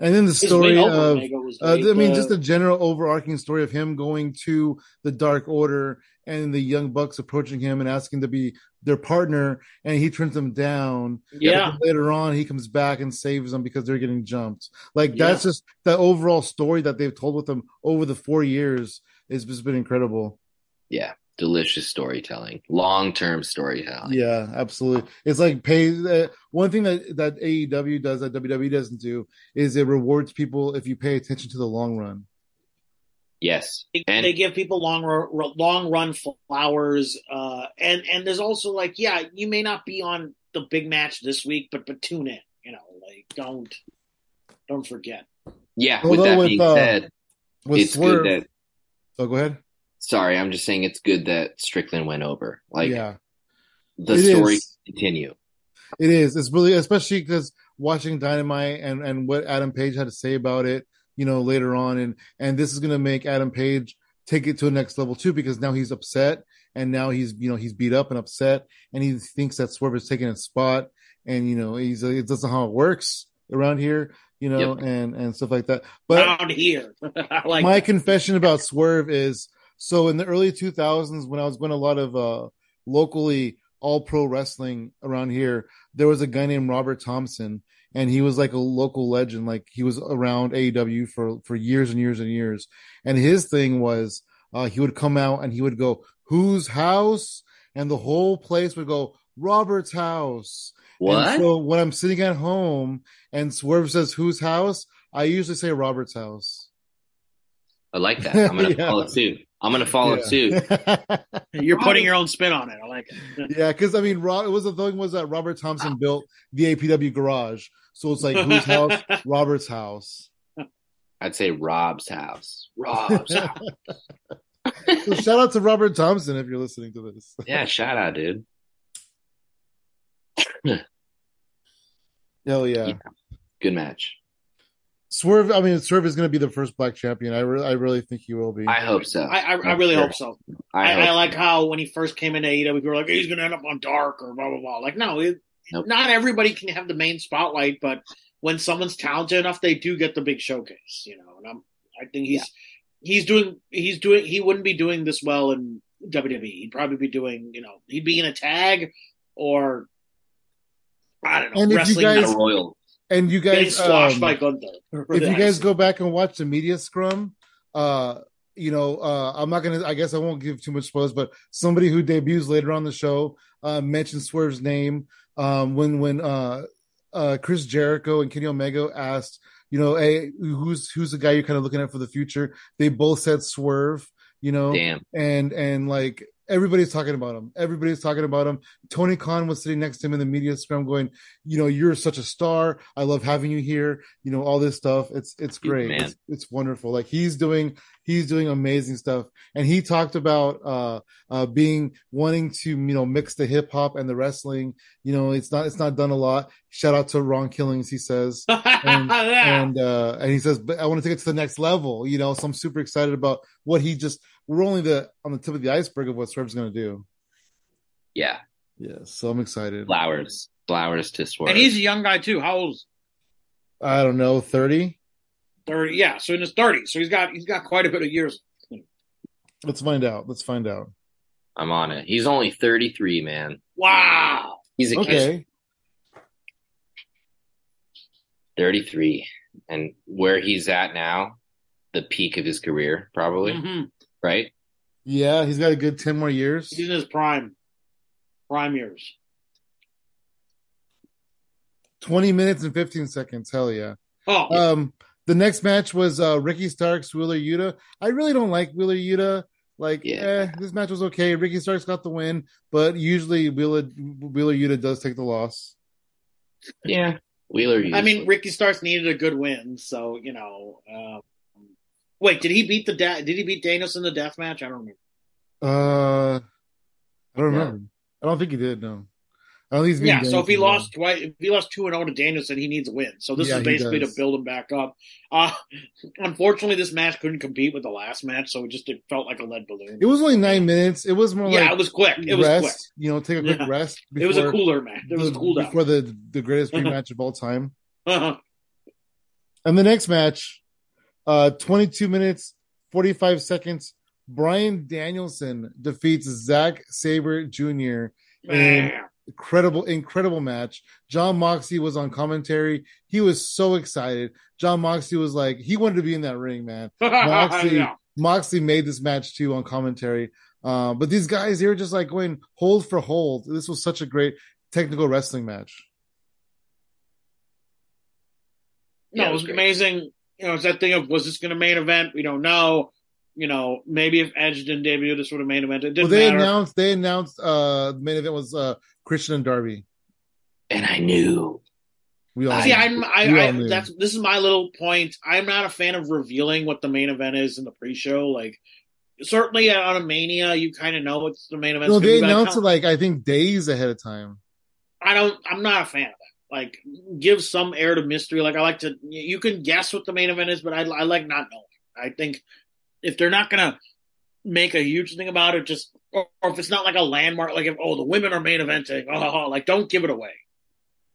And then the story of Omega was Uh, great. I mean, just a general overarching story of him going to the Dark Order and the Young Bucks approaching him and asking to be their partner, and he turns them down. yeah. But later on, he comes back and saves them because they're getting jumped. Like Yeah. that's just the overall story that they've told with them over the four years. It's just been incredible. yeah, delicious storytelling, long term storytelling. Yeah, absolutely. It's like pay. Uh, one thing that that AEW does that WWE doesn't do is it rewards people if you pay attention to the long run. Yes, They, and they give people long long run flowers, uh, and and there's also like, yeah, you may not be on the big match this week, but but tune in. You know, like don't don't forget. yeah. With that with, being uh, said, With it's Swerve, good that. oh, go ahead. Sorry, I'm just saying it's good that Strickland went over. Like yeah, the It story is. continue. it is. It's really especially because watching Dynamite and and what Adam Page had to say about it, you know, later on, and and this is gonna make Adam Page take it to the next level too because now he's upset and now he's you know he's beat up and upset and he thinks that Swerve is taking his spot and you know he's it doesn't how it works around here, you know, Yep. and and stuff like that. But Around here, like my confession about Swerve is so in the early 2000s when I was going to a lot of uh locally all pro wrestling around here there was a guy named Robert Thompson and he was like a local legend like he was around APW for for years and years and years and his thing was uh he would come out and he would go whose house and the whole place would go Robert's house What? and so when I'm sitting at home and Swerve says whose house I usually say Robert's house I like that. I'm gonna Yeah. follow suit. I'm gonna follow Yeah. suit. you're putting your own spin on it. I like it. yeah, because I mean, Ro- it was the thing was that Robert Thompson built the APW garage, so it's like whose house? Robert's house. I'd say Rob's house. Rob's house. So shout out to Robert Thompson if you're listening to this. Yeah, shout out, dude. Hell yeah. Yeah. Good match. Swerve. I mean, Swerve is going to be the first black champion. I re- I really think he will be. I hope so. I, I, I really Sure. hope so. I, I, hope I like how when he first came into AEW, we were like, he's going to end up on Dark or blah blah blah. Like, no, it, Nope. not everybody can have the main spotlight, but when someone's talented enough, they do get the big showcase. You know, and I'm, I think he's he's doing he's doing he wouldn't be doing this well in WWE. He'd probably be doing you know he'd be in a tag or I don't know And if you wrestling. guys- Battle Royal. And you Getting guys, squashed um, by Gunther. if you guys go back and watch the media scrum, uh, you know, uh, I'm not gonna. I guess I won't give too much spoilers, but somebody who debuts later on the show uh, mentioned Swerve's name um, when when uh, uh, Chris Jericho and Kenny Omega asked, you know, hey, who's who's the guy you're kind of looking at for the future? They both said Swerve, you know, Damn. and and like everybody's talking about him. Everybody's talking about him. Tony Khan was sitting next to him in the media scrum, going, you know, you're such a star. I love having you here. You know, all this stuff. It's it's great. It's, it's wonderful. Like he's doing he's doing amazing stuff. And he talked about uh uh being wanting to you know mix the hip hop and the wrestling. You know, it's not it's not done a lot. Shout out to Ron Killings. He says and yeah. and uh and he says but i want to take it to the next level you know so i'm super excited about what he just we're only the on the tip of the iceberg of what swerve's going to do Yeah. yeah so i'm excited Flowers. Flowers to Swerve. and he's a young guy too. How old? i don't know 30 Thirty. Yeah, so in his thirties. So he's got he's got quite a bit of years. let's find out let's find out I'm on it. He's only 33, man. Wow. He's a kid. okay 33. And where he's at now, the peak of his career, probably, Mhm. right? yeah he's got a good 10 more years He's in his prime, prime years. 20 minutes and 15 seconds hell yeah Oh, um the next match was uh ricky starks wheeler yuta i really don't like wheeler yuta like Yeah. eh, this match was okay ricky starks got the win but usually wheeler wheeler yuta does take the loss Yeah. Wheeler. I mean, Ricky Starks needed a good win, so you know. Um, wait, did he beat the da- did he beat Daniels in the death match? I don't remember. Uh, I don't No. remember. I don't think he did. No, Don't he's Yeah, so if he lost twice, if he lost two and zero to Danielson, he needs a win. So this Yeah, is basically to build him back up. Uh, unfortunately, this match couldn't compete with the last match, so it just it felt like a lead balloon. It was only nine minutes. It was more yeah, like it was quick. It was quick. You know, take a quick Yeah. rest. it was a cooler match. It was a cool down. before the the greatest rematch of all time. Uh-huh. And the next match, uh, 22 minutes, 45 seconds. Bryan Danielson defeats Zack Sabre Jr. incredible, incredible match. Jon Moxley was on commentary. He was so excited. Jon Moxley was like, he wanted to be in that ring, man. Moxley, Yeah. Moxley made this match too on commentary. Uh, but these guys, they were just like going hold for hold. This was such a great technical wrestling match. No, Yeah, it it was was great. amazing. You know, it's that thing of was this going to main event? We don't know. You know, maybe if Edge didn't debut, this would have main event. It didn't they matter. announced, they announced, uh, the main event was, uh, Christian and Darby. and I knew. We all, See, I'm, I, We all I, knew. that's this is my little point. I'm not a fan of revealing what the main event is in the pre-show. Like, certainly on a Mania, you kind of know what's the main event. no, they announced it like, I think days ahead of time. I don't. I'm not a fan of that. Like, give some air to mystery. Like, I like to. You can guess what the main event is, but I, I like not knowing. I think if they're not gonna make a huge thing about it, just or, or if it's not like a landmark, like if oh the women are main eventing, oh like don't give it away.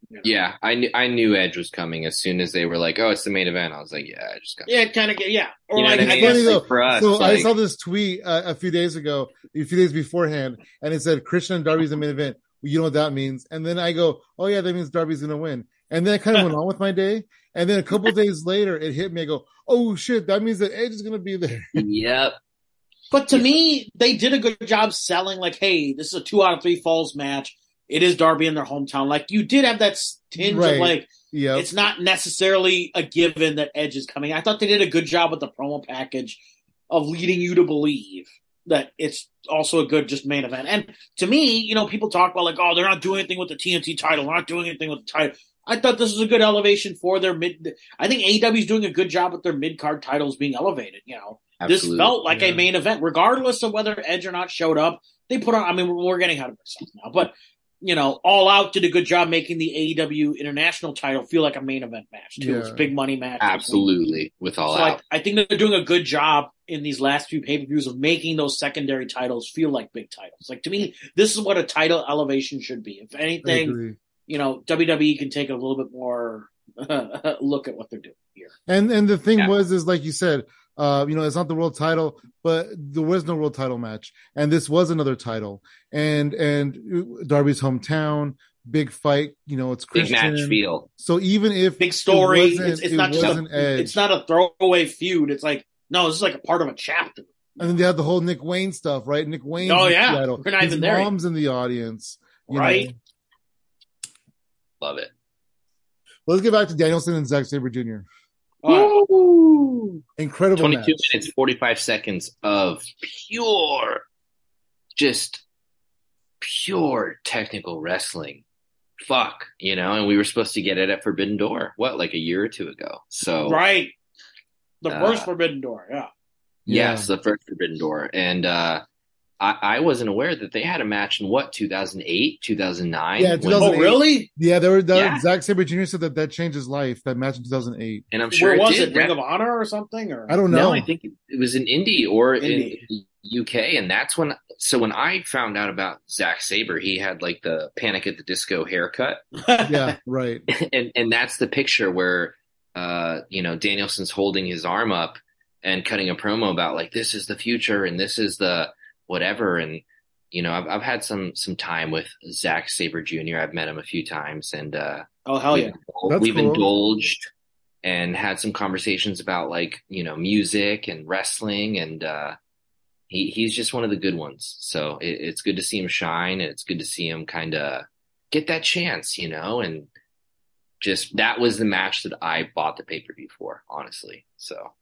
You know? Yeah, I knew I knew Edge was coming as soon as they were like, "Oh, it's the main event." I was like, "Yeah, I just got." Yeah, kind of. Yeah, or You know like what I I mean? guess Funny though. Like, for us, so I saw this tweet uh, a few days ago, a few days beforehand, and it said Christian and Darby's the main event. Well, you know what that means? And then I go, oh yeah, that means Darby's gonna win. And then I kind of went on with my day. And then a couple days later, it hit me. I go, oh shit, that means that Edge is gonna be there. Yep. But to me, they did a good job selling. Like, hey, this is a two out of three falls match. It is Darby in their hometown. Like, you did have that tinge Right. of like yeah, it's not necessarily a given that Edge is coming. I thought they did a good job with the promo package of leading you to believe that it's also a good just main event. And to me, you know, people talk about like, oh, they're not doing anything with the TNT title, they're not doing anything with the title. I thought this was a good elevation for their mid. I think AEW is doing a good job with their mid card titles being elevated. You know, Absolutely. this felt like Yeah. a main event, regardless of whether Edge or not showed up. They put on. I mean, we're, getting ahead of ourselves now, but you know, All Out did a good job making the AEW International title feel like a main event match too. It's big money match. Absolutely, with all So out. I, I think they're doing a good job in these last few pay per views of making those secondary titles feel like big titles. Like to me, this is what a title elevation should be. If anything, you know, WWE can take a little bit more look at what they're doing here. And and the thing Yeah. was is like you said, uh, you know, it's not the world title, but there was no world title match, and this was another title, and and Darby's hometown, big fight. You know, it's Christian. Big match feel. So even if Big story. it wasn't- it's, it's it not just wasn't a, Edge. it's not a throwaway feud. It's like no, this is like a part of a chapter. And then they had the whole Nick Wayne stuff, right? Nick Wayne. Oh, yeah. We're not His even there mom's in the audience, you Right. know. Love it. Let's get back to Danielson and Zack Sabre Jr. Uh, Incredible 22 match. minutes, 45 seconds of pure, just pure technical wrestling. Fuck, you know, and we were supposed to get it at Forbidden Door, what, like a year or two ago? So, right. The Uh, first Forbidden Door. Yeah. yes, the first Forbidden Door. And, uh, I, I wasn't aware that they had a match in what, 2008, 2009? Yeah, When- 2008. Oh, really? Yeah, there were that Yeah. Zack Sabre Jr. said that that changed his life. That match in 2008. And I'm sure Where it was did. it? Ring of Honor or something? Or I don't No, know. I think it was in Indy or Indy. in UK, and that's when. So when I found out about Zack Sabre, he had like the Panic at the Disco haircut, yeah, right. and and that's the picture where, uh, you know, Danielson's holding his arm up and cutting a promo about like this is the future and this is the whatever, and you know, I've I've had some some time with Zack Sabre Jr. I've met him a few times, and uh, oh hell yeah. we've, That's we've cool. indulged and had some conversations about like you know music and wrestling and uh he he's just one of the good ones so it, it's good to see him shine and it's good to see him kind of get that chance you know and just that was the match that i bought the pay-per-view for honestly so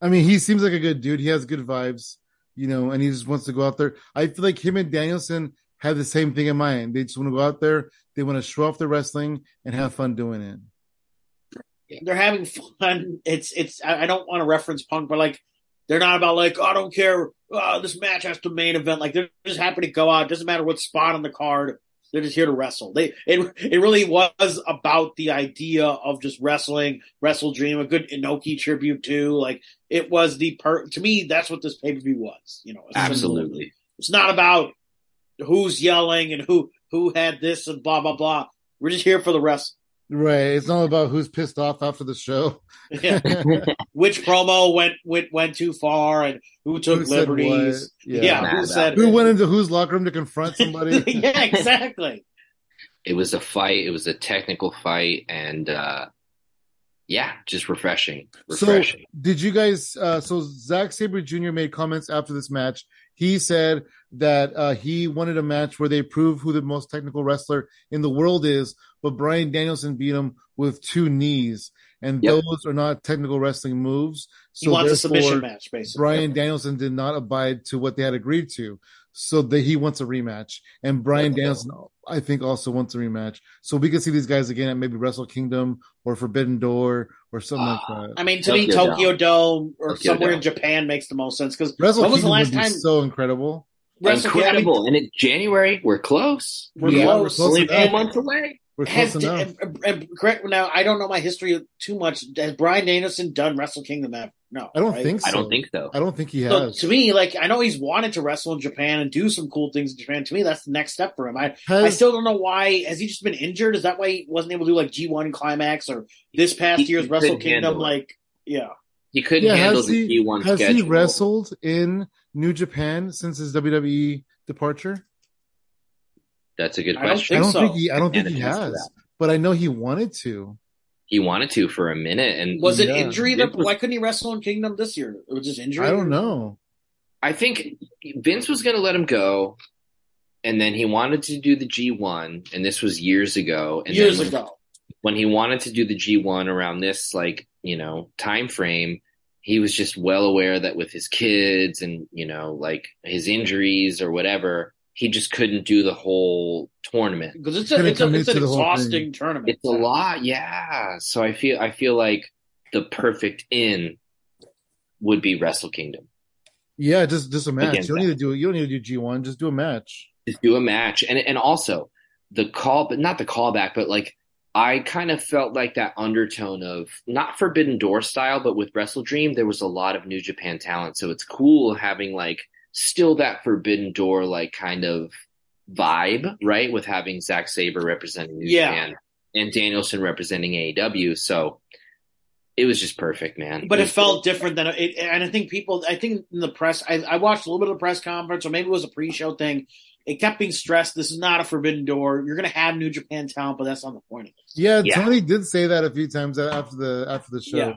I mean, he seems like a good dude. He has good vibes, you know, and he just wants to go out there. I feel like him and Danielson have the same thing in mind. They just want to go out there. They want to show off their wrestling and have fun doing it. They're having fun. It's it's. I don't want to reference Punk, but like they're not about like oh, I don't care. Oh, this match has to main event. Like they're just happy to go out. Doesn't matter what spot on the card. They're just here to wrestle. They it it really was about the idea of just wrestling, WrestleDream, a good Inoki tribute too. Like it was the per to me. That's what this pay per view was. You know, absolutely It's not about who's yelling and who who had this and blah blah blah. We're just here for the wrestling. Right. It's not about who's pissed off after the show. Yeah. Which promo went went went too far and who took Who liberties? what? Yeah, Yeah. who Mad said Who went into whose locker room to confront somebody? yeah, exactly. it was a fight it was a technical fight and uh yeah just refreshing So, refreshing did you guys? Uh, so Zack Sabre Jr. made comments after this match. He said that uh, he wanted a match where they prove who the most technical wrestler in the world is, but Bryan Danielson beat him with two knees, and Yep. those are not technical wrestling moves. He So wants a submission match, basically. Bryan Danielson did not abide to what they had agreed to. So that he wants a rematch, and Bryan Danielson, I think, also wants a rematch. So we could see these guys again at maybe Wrestle Kingdom or Forbidden Door or something like ah, that. I mean, to me, Tokyo Tokyo Dome or Tokyo somewhere Dome. in Japan makes the most sense because Wrestle when was Kingdom the last would be time so incredible. Wrestle Kingdom? I mean, incredible and it's january we're close We're Yeah, close. we're close only a few months away We're has close enough. and- and- correct now. I don't know my history too much. Has Bryan Danielson done Wrestle Kingdom ever? No, I don't right? think so. i don't think so I don't think he So has. to me, like I know he's wanted to wrestle in Japan and do some cool things in Japan. To me, that's the next step for him. I Has- I still don't know why. Has he just been injured? Is that why he wasn't able to do like G one climax or this past He- year's he Wrestle Kingdom? Like, yeah, he couldn't yeah, handle the he, g1 has schedule he wrestled in New Japan since his WWE departure? That's a good I don't question I don't so. think he. I don't think he has. But I know he wanted to. he wanted to for a minute and was it Yeah. injury? That why couldn't he wrestle in Kingdom this year? It was just injury. I don't know. I think Vince was going to let him go, and then he wanted to do the G1, and this was years ago. And Years then ago, when he wanted to do the G1 around this, like you know, time frame, he was just well aware that with his kids and you know, like his injuries or whatever, he just couldn't do the whole tournament. because it's a, it's, a, it's an to the whole exhausting tournament. It's a lot, yeah. So I feel I feel like the perfect in would be Wrestle Kingdom. Yeah, just just a match. Against You don't that. need to do. You don't need to do G one. Just do a match. just do a match and and also the call but not the callback but like I kind of felt like that undertone of not Forbidden Door style but with WrestleDream there was a lot of New Japan talent so it's cool having like still that Forbidden Door like kind of vibe right with having Zack Sabre representing New Yeah. Japan and Danielson representing AEW so it was just perfect man but it was felt different than it. And I think people, I think in the press, I, I watched a little bit of the press conference, or maybe it was a pre-show thing. it kept being stressed. This is not a forbidden door. You're going to have New Japan talent, but that's not the point of it. Yeah, Yeah. Tony did say that a few times after the after the show. Yeah.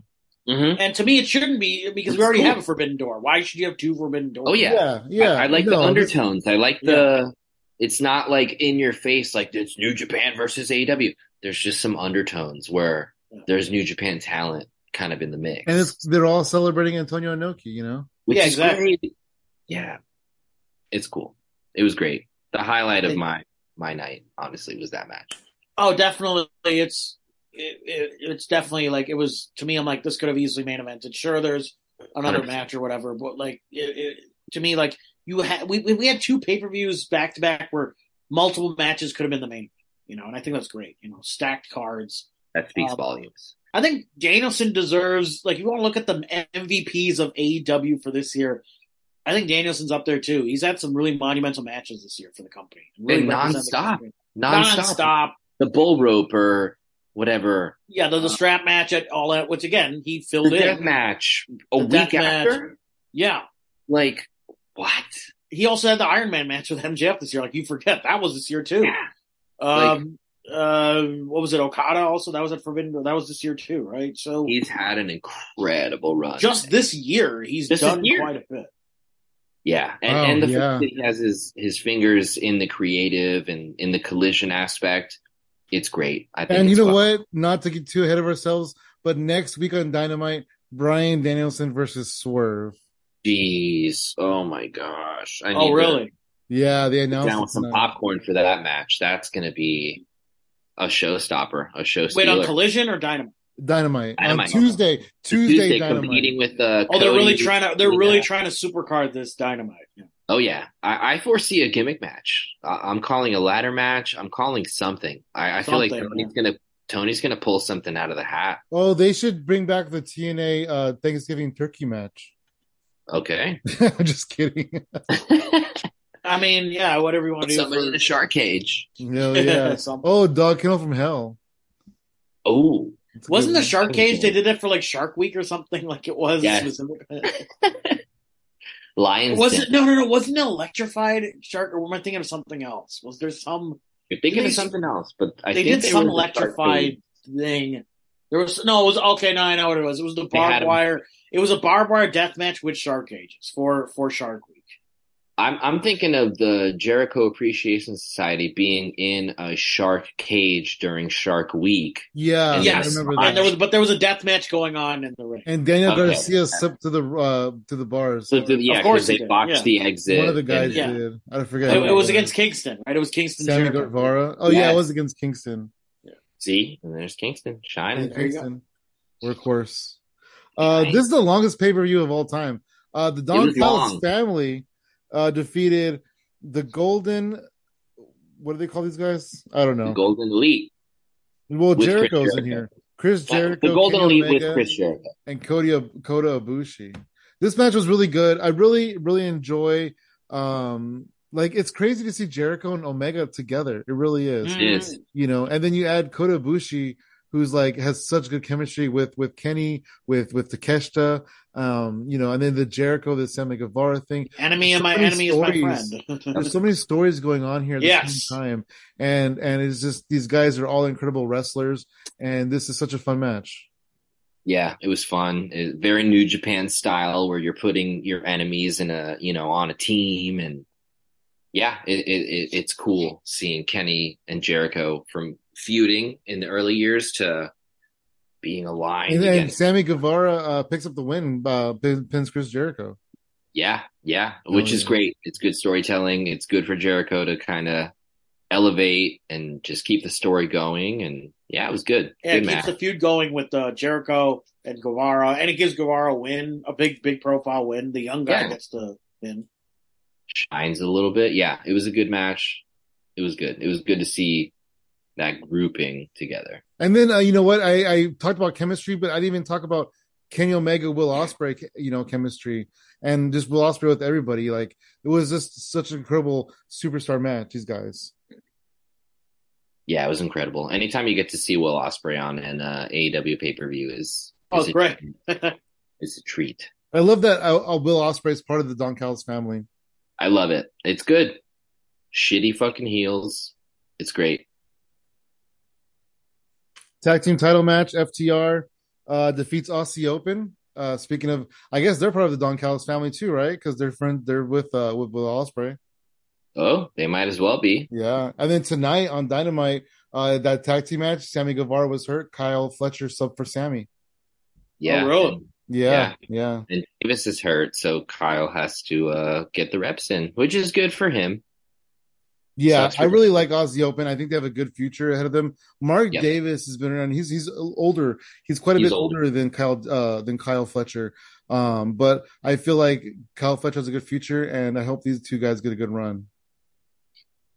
Mhm. And to me, it shouldn't be because we already cool. have a forbidden door. Why should you have two forbidden doors? Oh, yeah. yeah, yeah. I, I like No, the undertones. I like the. It's not like in your face, like it's New Japan versus AEW. There's just some undertones where there's New Japan talent kind of in the mix, and it's they're all celebrating Antonio Inoki. You know, which Yeah, is exactly. great. Yeah, it's cool. It was great. The highlight of my my night, honestly, was that match. Oh, definitely. It's it, it, it's definitely like it was to me. I'm like this could have easily main evented. Sure, there's another 100%. match or whatever, but like it, to me, like you had we we had two pay per views back to back where multiple matches could have been the main. You know, and I think that's great. You know, stacked cards. That speaks Um, volumes. I think Danielson deserves like you want to look at the MVPs of AEW for this year. I think Danielson's up there too. He's had some really monumental matches this year for the company. Really And represented the nonstop. company. Nonstop. Nonstop. The bull rope or whatever. Yeah, the, the strap match at all out, which again he The filled death in. match a The death week match. after. Yeah, Like what? he also had the Iron Man match with MJF this year. Like you forget that was this year too. Yeah. Um, uh, what was it? Okada also that was at Forbidden. That was this year too, right? So He's had an incredible run. just this year, he's this done year. quite a bit. Yeah, and, Oh, and the yeah. fact that he has his his fingers in the creative and in the collision aspect, it's great. I think. and you know fun. what? Not to get too ahead of ourselves, but next week on Dynamite, Bryan Danielson versus Swerve. Jeez, oh my gosh! I Oh, need really? Yeah, they to announced down with some tonight. popcorn for that match. That's going to be a showstopper, a show Wait on. Collision or Dynamite? Dynamite, Dynamite. on Tuesday. Tuesday, Tuesday Dynamite. competing with uh, Oh, they're really trying to. They're Yeah. really trying to supercard this Dynamite. Yeah. Oh yeah, I, I foresee a gimmick match. I, I'm calling a ladder match. I'm calling something. I, I feel like Something, Tony's gonna Tony's gonna pull something out of the hat. Oh, they should bring back the TNA uh, Thanksgiving turkey match. Okay, I'm just kidding. I mean, yeah, whatever you want to do. somebody for- in a shark cage. No, yeah. Oh, Dog Kennel from Hell. Oh, It's Wasn't the. Shark Cage? They did that for like Shark Week or something. Like it was. Yes. Lions. was it? No, no, no. Wasn't it electrified shark? Or am I thinking of something else? Was there some? You're thinking They- of something else, but I they think did some were the electrified thing. There was no. It was okay. No, I know what it was. It was the They barbed wire. It was a barbed wire death match with shark cages for for Shark. I'm I'm thinking of the Jericho Appreciation Society being in a shark cage during Shark Week. Yeah, yes, I remember that. and there was, but there was a death match going on in the ring. and Daniel Okay. Garcia slipped to the uh, to the bars. So the, yeah, Of course because they he did, botched yeah. the exit. One of the guys and- Yeah. did. I forget. It, it was against Kingston, right? It was Kingston. Sammy Jericho. Guevara. Oh yeah, Yes. it was against Kingston. See, and there's Kingston shining. There you go. Kingston. Workhorse. Uh, Nice. this is the longest pay per view of all time. Uh, the Don was Callis family uh, defeated the Golden. What do they call these guys? I don't The know. Golden Elite. Well, Jericho's in here. Chris Jericho, the Golden Kenny Elite Omega, with Chris Jericho. and Cody Kota Ibushi. This match was really good. I really, really enjoy. Um, like it's crazy to see Jericho and Omega together. It really is. Yes. you know, and then you add Kota Ibushi, who's like has such good chemistry with with Kenny, with with Takeshita, um, you know, and then the Jericho, the Sammy Guevara thing. Enemy of my many enemy is my friend. There's so many stories going on here at the same time, and and it's just these guys are all incredible wrestlers, and this is such a fun match. Yeah, it was fun. It, very New Japan style, where you're putting your enemies in a you know on a team, and yeah, it, it, it it's cool seeing Kenny and Jericho from feuding in the early years to being aligned And then against. Sammy Guevara uh, picks up the win, uh, pins Chris Jericho. Yeah, yeah, which Oh, is yeah. great. It's good storytelling. It's good for Jericho to kind of elevate and just keep the story going. And yeah, it was good. Yeah, it keeps match. the feud going with uh, Jericho and Guevara, and it gives Guevara a win, a big, big profile win. The young guy Yeah. gets the win. Shines a little bit. Yeah, it was a good match. It was good. It was good to see that grouping together. And then uh, you know what? I, I talked about chemistry, but I didn't even talk about Kenny Omega, Will Ospreay, you know, chemistry, and just Will Ospreay with everybody. Like it was just such an incredible superstar match. These guys. Yeah, it was incredible. Anytime you get to see Will Ospreay on an uh, AEW pay per view is, Oh, is it's a, great. It's a treat. I love that uh, uh, Will Ospreay is part of the Don Callis family. I love it. It's good. shitty fucking heels. It's great. Tag team title match: FTR uh, defeats Aussie Open. Uh, speaking of, I guess they're part of the Don Callis family too, right? Because they're friend, they're with uh with Will Ospreay. Oh, they might as well be. Yeah, and then tonight on Dynamite, uh, that tag team match, Sammy Guevara was hurt. Kyle Fletcher sub for Sammy. Yeah. Oh, really? And, Yeah, yeah, and Davis is hurt, so Kyle has to uh, get the reps in, which is good for him. Yeah. So I really like Aussie Open. I think they have a good future ahead of them. Mark Yeah. Davis has been around. He's he's older. He's quite a He's bit older. older than Kyle uh than Kyle Fletcher. Um, but I feel like Kyle Fletcher has a good future, and I hope these two guys get a good run.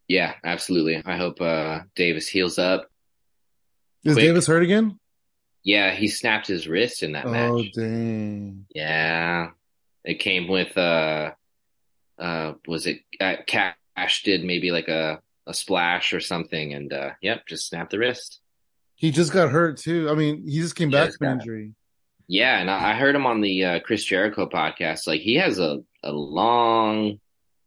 Yeah, absolutely. I hope uh, Davis heals up. Is Quick. Davis hurt again? Yeah, he snapped his wrist in that Oh match. Oh dang! Yeah, it came with uh, uh, was it uh, Cash did maybe like a a splash or something, and uh, yep, just snapped the wrist. He just got hurt too. I mean, he just came back from injury. Yeah, and I heard him on the uh, Chris Jericho podcast. Like he has a a long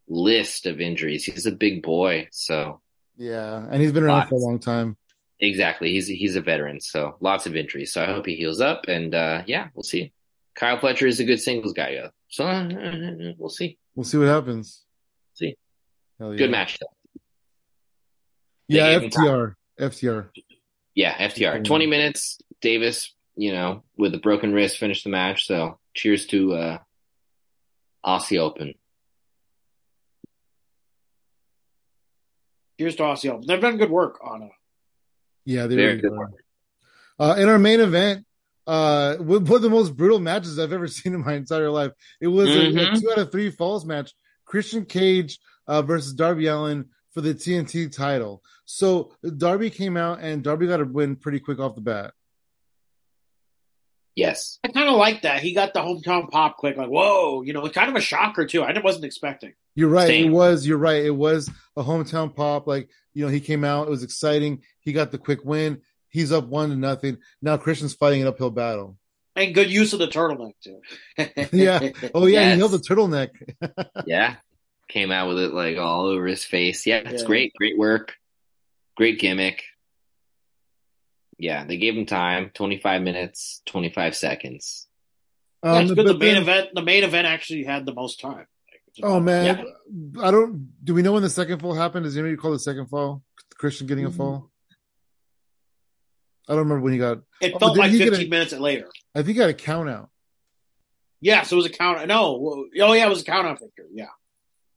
list of injuries. He's a big boy, so Yeah, and he's been around for a long time. exactly, he's he's a veteran. So lots of injuries. So I hope he heals up, and uh, yeah, we'll see. Kyle Fletcher is a good singles guy, though. So uh, we'll see. We'll see what happens. See. Hell yeah. Good match, though. Yeah, FTR, FTR. Yeah, FTR. 20 minutes. Davis, you know, with a broken wrist, finished the match. So cheers to uh, Aussie Open. Here's to Aussie Open. They've done good work on it. Yeah, they Very really good work. Uh, in our main event, uh, one one of the most brutal matches I've ever seen in my entire life. It was a, a Mhm. two out of three falls match. Christian Cage uh, versus Darby Allin for the TNT title. So Darby came out and Darby got a win pretty quick off the bat. Yes. I kind of like that. He got the hometown pop quick, like whoa, you know, it's kind of a shocker too. I wasn't expecting. You're right. Same. It was. You're right. It was a hometown pop. Like you know, he came out. It was exciting. He got the quick win. He's up one to nothing. Now Christian's fighting an uphill battle. And good use of the turtleneck too. Yeah. Oh yeah, Yes. he held the turtleneck. Yeah. Came out with it like all over his face. Yeah, it's Yeah. great. Great work. Great gimmick. Yeah, they gave him time 25 minutes, 25 seconds. Yeah, Um, it's good. The main then- event, the main event actually had the most time. Oh man, Yeah. I don't. Do we know when the second fall happened? Does anybody call the second fall? Christian getting a Mhm. fall? I don't remember when he got. It Oh, felt did like 15 a- minutes later. I think he got a count out Yes, it was a count. No, oh yeah, it was a count out victory. Yeah,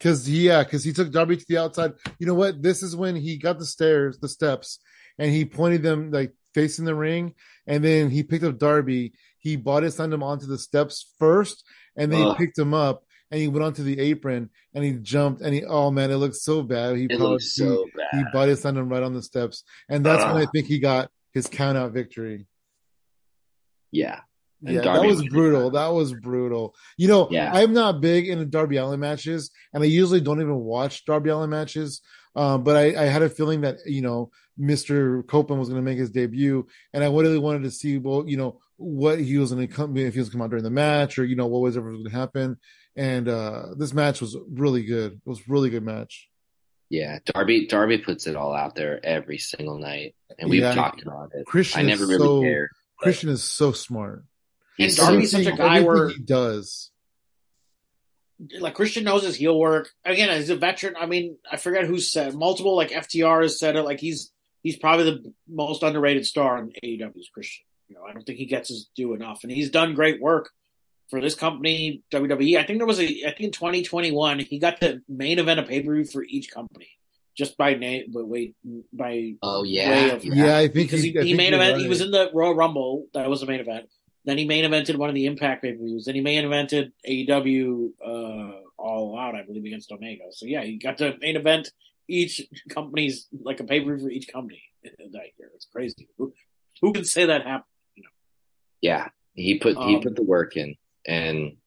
because yeah, because he took Darby to the outside. You know what? This is when he got the stairs, the steps, and he pointed them like facing the ring, and then he picked up Darby. He body slammed him onto the steps first, and then he picked him up. And he went onto the apron and he jumped and he oh man, it looked so bad. He It probably looks so he bad. body slammed him right on the steps, and that's when I think he got his count out victory. Yeah. And yeah, Darby that was brutal. That was brutal. You know, Yeah. I'm not big into Darby Allin matches, and I usually don't even watch Darby Allin matches. Um, but I, I had a feeling that you know Mr. Copeland was going to make his debut, and I really wanted to see, well, you know, what he was going to come if he was come out during the match, or you know, what was ever going to happen. And uh this match was really good. It was a really good match. Yeah. Darby Darby puts it all out there every single night. And we've Yeah. talked about it. Christian I never really so cared. Christian is so smart. He's And Darby's such a guy where- he does. like Christian knows his heel work. Again, as a veteran, I mean, I forget who said multiple like FTR has said it. Like he's he's probably the most underrated star in AEW Christian. You know, I don't think he gets his due enough, and he's done great work for this company, WWE. I think there was a I think in 2021 he got the main event of pay per view for each company just by name, but wait by Oh way yeah. of- Yeah, I think because he, I he think main event. right. He was in the Royal Rumble. That was the main event. Then he main evented one of the Impact pay per views. Then he main evented AEW uh, All Out, I believe, against Omega. So yeah, he got to main event each company's like a pay per view for each company that year. It's crazy. Who, who can say that happened? Yeah, he put he Um, put the work in, and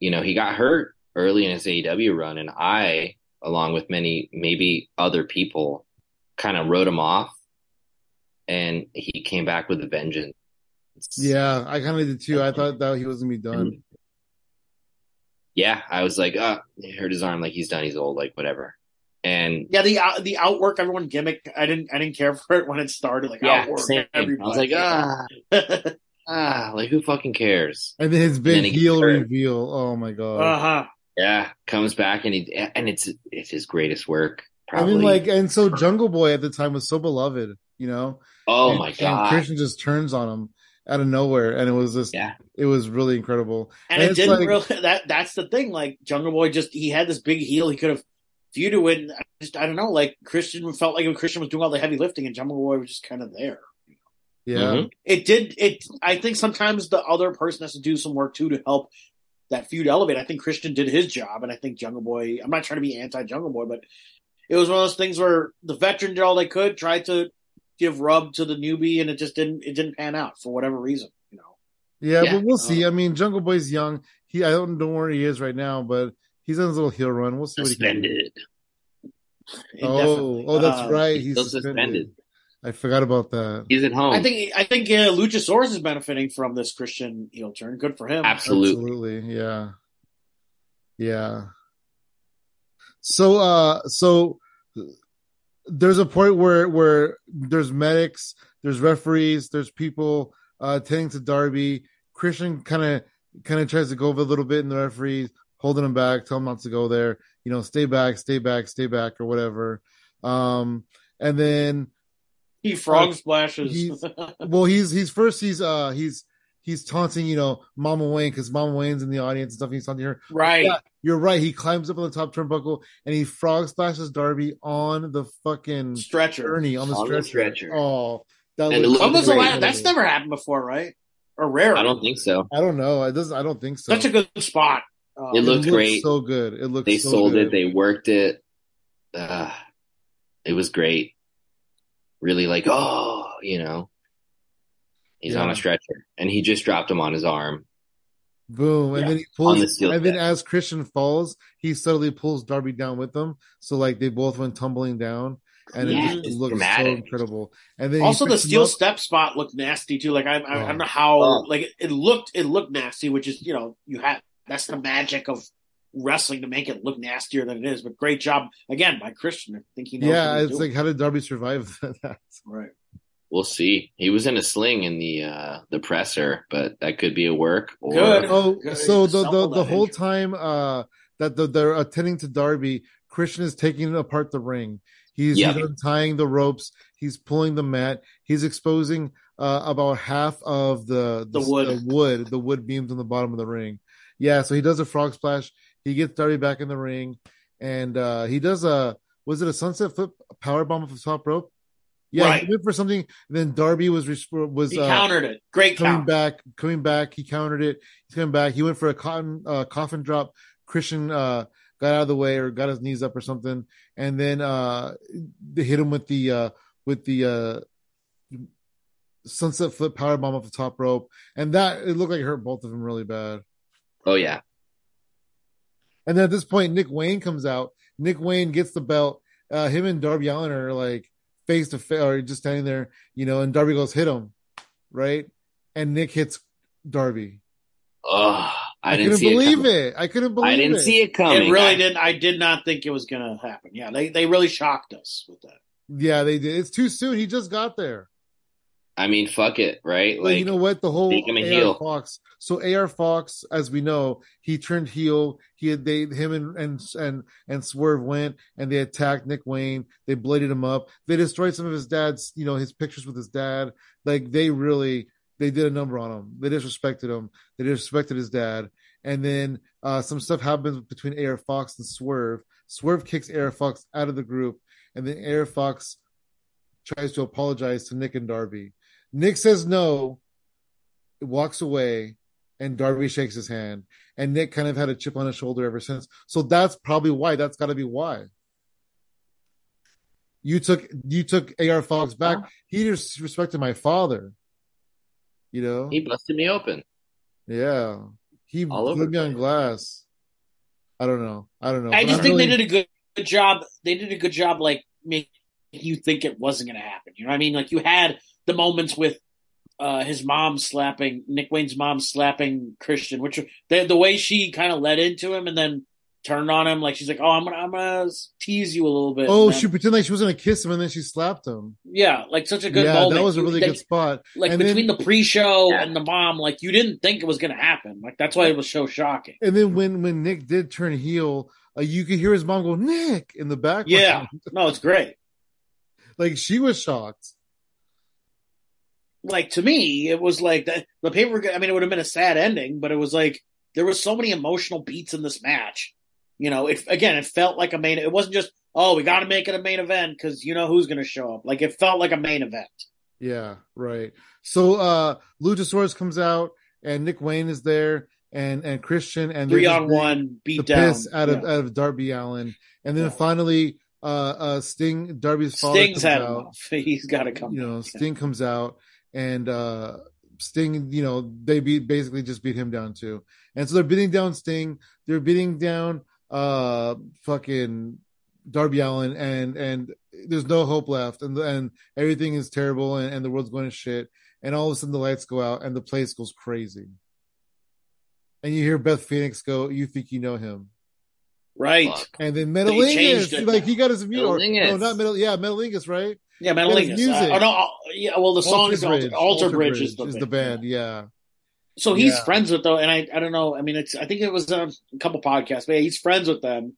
you know he got hurt early in his AEW run, and I, along with many maybe other people, kind of wrote him off, and he came back with a vengeance. Yeah, I kind of did too. I thought that he was gonna be done. And- yeah, I was like, oh, hurt his arm, like he's done, he's old, like whatever. And Yeah, the out the outwork everyone gimmick. I didn't I didn't care for it when it started. Like yeah, outwork same. I was like, ah, ah, like who fucking cares? And then his big then he heel hurt. reveal. Oh my god. uh huh. Yeah, comes back and he and it's it's his greatest work. I Probably. mean, like, and so Jungle Boy at the time was so beloved, you know. oh And- my And god. Christian just turns on him out of nowhere, and it was just, Yeah. it was really incredible. And, And it didn't like- really. That that's the thing. Like Jungle Boy, just he had this big heel. He could have feuded with. and I Just I don't know. Like Christian felt like Christian was doing all the heavy lifting, and Jungle Boy was just kind of there. Yeah, Mhm. It did. It. I think sometimes the other person has to do some work too to help that feud elevate. I think Christian did his job, and I think Jungle Boy. I'm not trying to be anti Jungle Boy, but it was one of those things where the veteran did all they could, tried to give rub to the newbie, and it just didn't. It didn't pan out for whatever reason. You know. yeah, Yeah. but we'll see. I mean, Jungle Boy's young. He, I don't know where he is right now, but he's on his little heel run. We'll see what he can do. Suspended. Oh, oh, that's Uh, right. He's He's still suspended. suspended. I forgot about that. He's at home. I think I think uh, Luchasaurus is benefiting from this Christian heel turn. Good for him. absolutely. Absolutely, yeah, yeah. So, uh, so there's a point where where there's medics, there's referees, there's people uh tending to Darby. Christian kind of kind of tries to go over a little bit, and the referees holding him back, tell him not to go there. You know, stay back, stay back, stay back, or whatever. Um, and then He frog splashes. he's- well he's he's first he's uh he's he's taunting you know mama wayne because mama wayne's in the audience and stuff and he's taunting her right. Yeah. you're right he climbs up on the top turnbuckle and he frog splashes darby on the fucking Stretcher. journey on the On the stretcher, stretcher. oh that And looks When was the great. last- that's never happened before, right? Or rare. I don't think so. i don't know it doesn't i don't think so That's a good spot. Uh, It looked looks great. so good it looks They so sold good. it. They worked it. Uh, it was great. Really like, oh, you know, he's on a stretcher and he just dropped him on his arm. Boom, and Yeah. then he On the pulls, steel and then as Christian falls, he subtly pulls Darby down with him. So like they both went tumbling down, and Yeah, it just it's looks so incredible. And then also, the steel step spot looked nasty too. Like I, I, I don't know Oh. how. Oh. Like it, it looked, it looked nasty, which is you know you have that's the magic of wrestling to make it look nastier than it is. But great job again by Christian. I think he knows. Yeah, what he's it's doing. like how did Darby survive that? right. We'll see. He was in a sling in the uh the presser, but that could be a work. Or Good. Oh, Good. so the the, the whole time uh that the, they're attending to Darby, Christian is taking apart the ring. He's, Yeah. he's untying the ropes. He's pulling the mat. He's exposing uh, about half of the The wood. the wood, the wood beams on the bottom of the ring. Yeah, so he does a frog splash. He gets Darby back in the ring, and uh, he does a was it a sunset flip power bomb off the top rope? Yeah, Right. he went for something. And then Darby was was He uh, countered it. Great coming count. back, coming back. He countered it. He's coming back. He went for a cotton uh, coffin drop. Christian uh, got out of the way or got his knees up or something, and then uh, they hit him with the uh, with the uh, sunset flip power bomb off the top rope, and that it looked like it hurt both of them really bad. oh yeah, And then at this point, Nick Wayne comes out. Nick Wayne gets the belt. Uh, him and Darby Allin are like face to face, or just standing there, you know. And Darby goes, "Hit him," right? And Nick hits Darby. oh, I, I, didn't couldn't see believe it. it, I couldn't believe it. I didn't it. see it coming. It really I- didn't. I did not think it was going to happen. Yeah, they they really shocked us with that. Yeah, they did. It's too soon. He just got there. I mean, fuck it, right? Like, you know what? The whole AR heel. Fox. So AR Fox, as we know, he turned heel. He had they him and and and and Swerve went and they attacked Nick Wayne. They bladed him up. They destroyed some of his dad's, you know, his pictures with his dad. Like they really they did a number on him. They disrespected him. They disrespected his dad. And then uh, some stuff happens between AR Fox and Swerve. Swerve kicks AR Fox out of the group, and then AR Fox tries to apologize to Nick and Darby. Nick says no, walks away, and Darby shakes his hand. And Nick kind of had a chip on his shoulder ever since. So that's probably why. That's got to be why. You took you took AR Fox back. He disrespected my father. You know, he busted me open. yeah. He All put me on glass. I don't know. I don't know. I But just I'm think really- they did a good, good job. They did a good job, like making you think it wasn't going to happen. You know what I mean? Like you had the moments with uh, his mom slapping Nick Wayne's mom slapping Christian, which the the way she kind of led into him, and then turned on him. Like she's like, "Oh, I'm gonna, I'm gonna tease you a little bit." Oh, then- she pretended like she was gonna kiss him, and then she slapped him. yeah, like such a good yeah, moment. that was a really like, good spot. Like And between then- the pre-show Yeah. and the mom, like you didn't think it was gonna happen. Like that's why it was so shocking. And then when when Nick did turn heel, uh, you could hear his mom go Nick in the background. Yeah, no, it's great. like she was shocked. Like to me, it was like the, the paper. I mean, it would have been a sad ending, but it was like there was so many emotional beats in this match. You know, it again, it felt like a main. It wasn't just oh, we got to make it a main event because you know who's going to show up. Like it felt like a main event. Yeah, right. So uh Luchasaurus comes out and Nick Wayne is there and and Christian and Three on one the beat down. piss out of Yeah. out of Darby Allin. And then Yeah. finally uh uh Sting Darby's father Sting's comes had out. enough. He's got to come. you know, back. Sting comes out and uh Sting, you know, they beat basically just beat him down too. And so they're beating down Sting, they're beating down uh fucking Darby Allin and and there's no hope left and and everything is terrible and, and the world's going to shit. And all of a sudden the lights go out and the place goes crazy. And you hear Beth Phoenix go, You think you know him. Right? Fuck. And then They changed Metalingus, it like he got his music. Or, Metalingus. no, not Metal. Yeah, Metalingus, right? Yeah, Yeah, his Metalingus. music. Uh, oh no, uh, yeah. Well, the song is Alter Alter, Alter Bridge, Bridge is the, the band. Yeah. So he's Yeah. friends with though, and I I don't know. I mean, it's I think it was on a couple podcasts, but yeah, he's friends with them.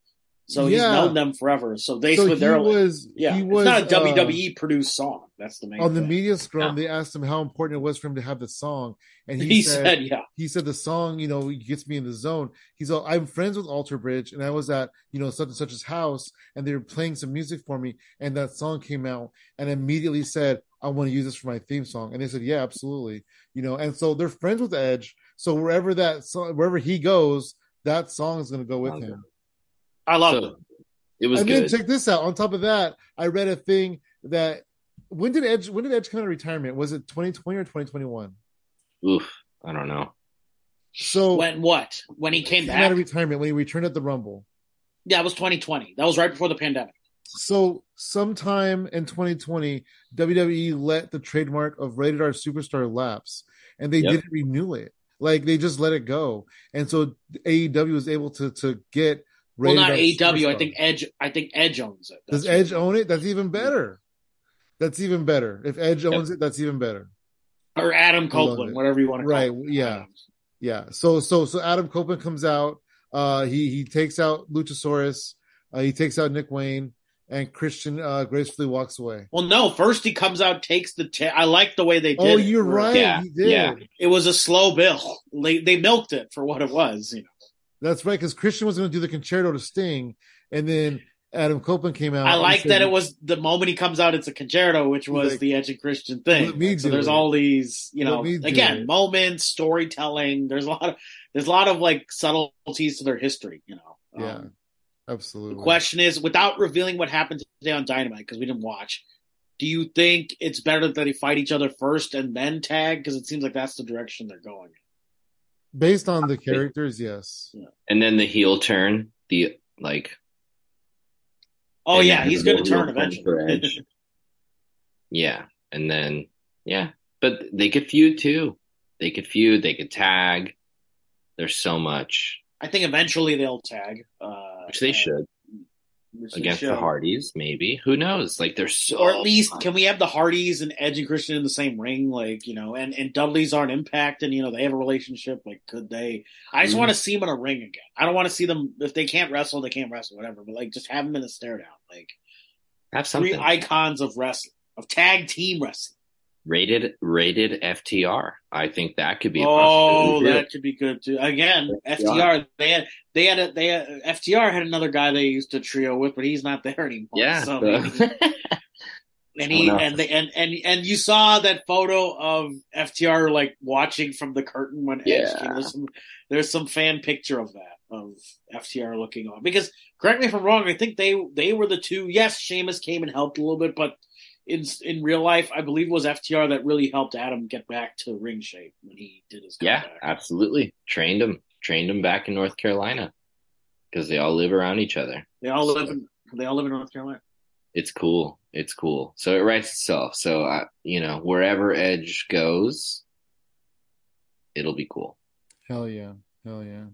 So he's Yeah. known them forever. So So basically, he they're like, was. yeah, he was it's not a uh, WWE produced song. That's the main on the media scrum, Yeah. they asked him how important it was for him to have the song, and he, He, said, said, "Yeah, he said the song, you know, gets me in the zone. He's all, I'm friends with Alter Bridge, and I was at, you know, such and such's house, and they were playing some music for me, and that song came out, and immediately said, I want to use this for my theme song, and they said, yeah, absolutely, you know, and so they're friends with Edge, so wherever that song, wherever he goes, that song is going to go with Okay. him. I love So, it." it was and good. then check this out. On top of that, I read a thing that when did Edge when did Edge come out of retirement? Was it 2020 or 2021? Oof, I don't know. So When what? When he came came back? out of retirement when he returned at the Rumble. yeah, it was 2020. That was right before the pandemic. So sometime in 2020, WWE let the trademark of Rated R Superstar lapse, and they Yep. didn't renew it. Like they just let it go, and so AEW was able to to get. Well, not R AEW. I think Edge. I think Edge owns it. Does Edge own it? That's even better. That's even better. If Edge Yep. owns it, that's even better. or Adam Copeland, whatever you want to Right, call it. yeah. Yeah. So so so Adam Copeland comes out. Uh he he takes out Luchasaurus. Uh, he takes out Nick Wayne and Christian uh gracefully walks away. Well, no. First, he comes out, takes the. I like the way they did. Oh, you're right. Yeah, he did. yeah. It was a slow bill. They they milked it for what it was. You know. That's right, because Christian was going to do the Con-Chair-To to Sting, and then Adam Copeland came out. I like said- that it was the moment he comes out, it's a Con-Chair-To, which was Like, the Edge and Christian thing. so there's it. all these, you know, again, moments, storytelling. There's a lot of there's a lot of like subtleties to their history. You know. Yeah, Um, absolutely. the question is, without revealing what happened today on Dynamite, because we didn't watch. Do you think it's better that they fight each other first and then tag? Because it seems like that's the direction they're going. Based on the characters, yes. And then the heel turn, the like. Oh yeah, he's going to turn eventually. yeah, and then yeah, but they could feud too. They could feud. They could tag. There's so much, I think eventually they'll tag, uh, which they should which they against the. Hardys. Maybe who knows? Like there's so or at least much. can we have the Hardys and Edge and Christian in the same ring? Like you know, and and Dudley's aren't Impact, and you know they have a relationship. Like could they? I just Mhm. want to see them in a ring again. I don't want to see them if they can't wrestle, they can't wrestle, whatever. But like just have them in a stare down, like have three icons of wrestling, of tag team wrestling. Rated rated FTR. I think that could be. A Oh, that could be good too. Again, FTR. FTR. They had they had a, they had, FTR had another guy they used to trio with, but he's not there anymore. yeah. so and he and they and and and you saw that photo of FTR like watching from the curtain when Edge Yeah. came. There's some there's some fan picture of that of FTR looking on because correct me if I'm wrong. I think they they were the two. Yes, Sheamus came and helped a little bit, but in in real life, I believe it was FTR that really helped Adam get back to ring shape when he did his yeah, absolutely. Trained him. Trained him back in North Carolina because they all live around each other. They all live in they all live in North Carolina. It's cool. It's cool. So it writes itself. So uh, you know, wherever Edge goes, it'll be cool. Hell yeah. Hell yeah.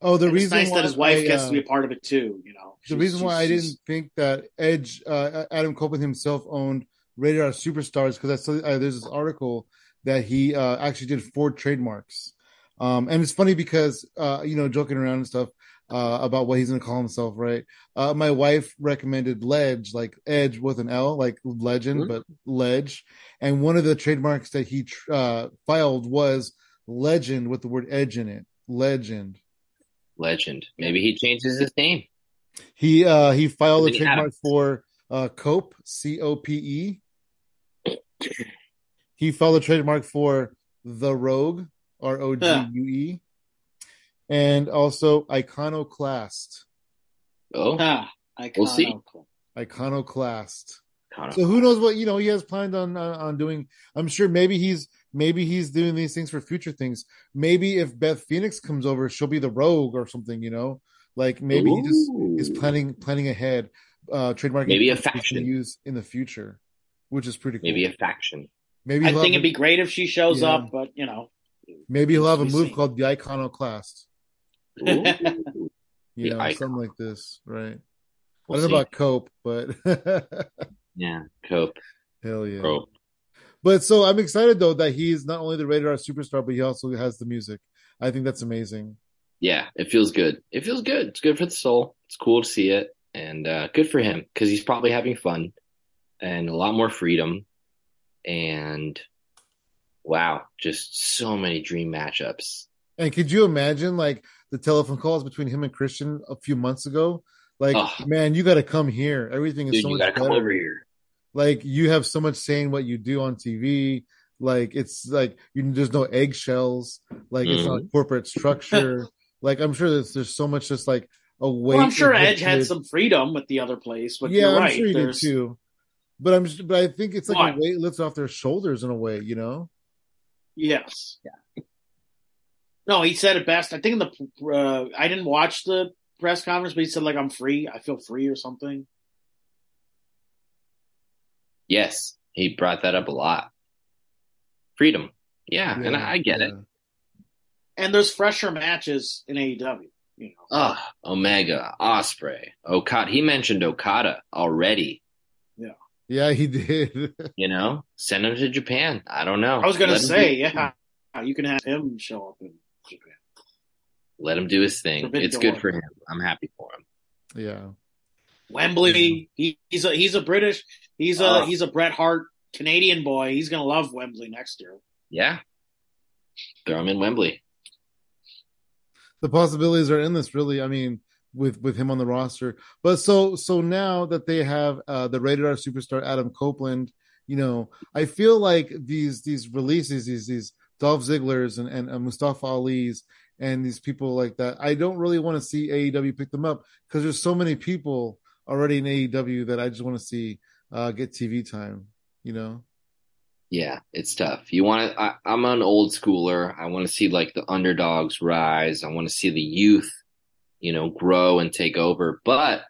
Oh, the And it's reason nice why that his wife I, gets uh, to be a part of it too. You know, the She's- reason why I didn't think that Edge, uh, Adam Copeland himself owned Rated R Superstars because I saw uh, there's this article that he uh, actually did four trademarks. Um, and it's funny because uh, you know, joking around and stuff uh, about what he's going to call himself, right? Uh, my wife recommended Ledge, like Edge with an L, like legend, Mhm. but Ledge. And one of the trademarks that he tr- uh, filed was Legend with the word Edge in it. Legend. Legend. Maybe he changes his name. He uh he filed a trademark for uh Cope, C O P E. He filed a trademark for The Rogue, R O G U E. And also Iconoclast. Oh, Ah, I We'll see. Iconoclast. Connor. So who knows what you know he has planned on uh, on doing. I'm sure maybe he's maybe he's doing these things for future things. Maybe if Beth Phoenix comes over, she'll be the rogue or something, you know? Like maybe he just is planning planning ahead, uh trademark Maybe a faction. use in the future, which is pretty cool. Maybe a faction. maybe I think it'd a, be great if she shows Yeah. up, but you know, maybe he'll have a move seen. called the Iconoclast, you The know, Icon- something like this, right? We'll I don't see. know about Cope, but yeah, Cope. hell yeah. Cope. But so I'm excited though that he's not only the rated R superstar, but he also has the music. I think that's amazing. Yeah, it feels good. It feels good. It's good for the soul. It's cool to see it, and uh, good for him because he's probably having fun and a lot more freedom. And wow, just so many dream matchups. And could you imagine like the telephone calls between him and Christian a few months ago? Like, Ugh. man, you got to come here. Everything is Dude, so much gotta come better. over here. Like, you have so much saying what you do on TV. Like, it's like you, there's no eggshells. Like, it's Mm-hmm. not corporate structure. like, I'm sure there's there's so much just like a weight. well, I'm sure Edge had it- some freedom with the other place, but yeah, you're I'm right. sure he did too. But I'm, but I think it's like Why? a weight lifts off their shoulders in a way, you know. yes, yeah. No, he said it best. I think in the uh, I didn't watch the press conference, but he said like I'm free. I feel free or something. Yes, he brought that up a lot. Freedom. Yeah, and I, I get it. And there's fresher matches in AEW. You know, Ah, Omega, Ospreay, Okada. He mentioned Okada already. Yeah, Yeah, he did. You know, send him to Japan. I don't know. I was gonna Let say, do- yeah, you can have him show up in Japan. let him do his thing. Forbidden It's good door. for him. I'm happy for him. yeah. Wembley. He, he's a he's a British. He's a Oh. he's a Bret Hart Canadian boy. He's gonna love Wembley next year. Yeah, throw him in Wembley. The possibilities are endless really i mean with with him on the roster. But so so now that they have uh the rated r superstar adam copeland you know i feel like these these releases these these dolph zigglers and and uh, mustafa ali's and these people like that i don't really want to see aew pick them up because there's so many people already in aew that i just want to see uh get tv time you know Yeah, it's tough. You want to? I'm an old schooler. I want to see like the underdogs rise. I want to see the youth, you know, grow and take over. But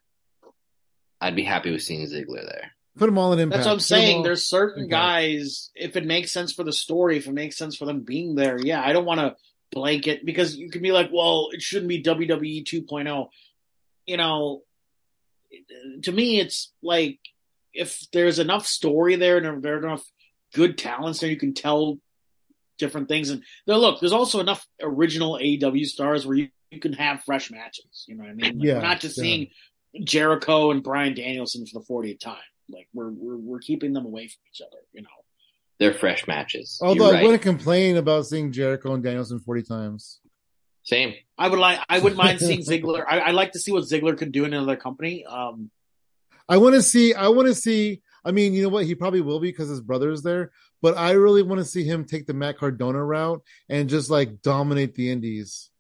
I'd be happy with seeing Ziggler there. put them all in impact That's what I'm Put 'em saying. all- There's certain Impact. guys, if it makes sense for the story, if it makes sense for them being there, yeah, I don't want to blanket because you can be like, well, it shouldn't be WWE 2.0. You know, to me, it's like if there's enough story there and there are enough good talents there, you can tell different things. And there, look, there's also enough original AEW stars where you, you can have fresh matches. You know what I mean? Like, Yeah, we're not just yeah. seeing Jericho and Bryan Danielson for the 40th time. Like we're we're we're keeping them away from each other. You know. They're fresh matches. although You're i wouldn't complain about seeing jericho and danielson 40 times Same. I would like. I wouldn't mind seeing Ziggler. I, I'd like to see what Ziggler could do in another company. Um, I want to see. I want to see. I mean, you know what? He probably will be because his brother's there. But I really want to see him take the Matt Cardona route and just like dominate the Indies.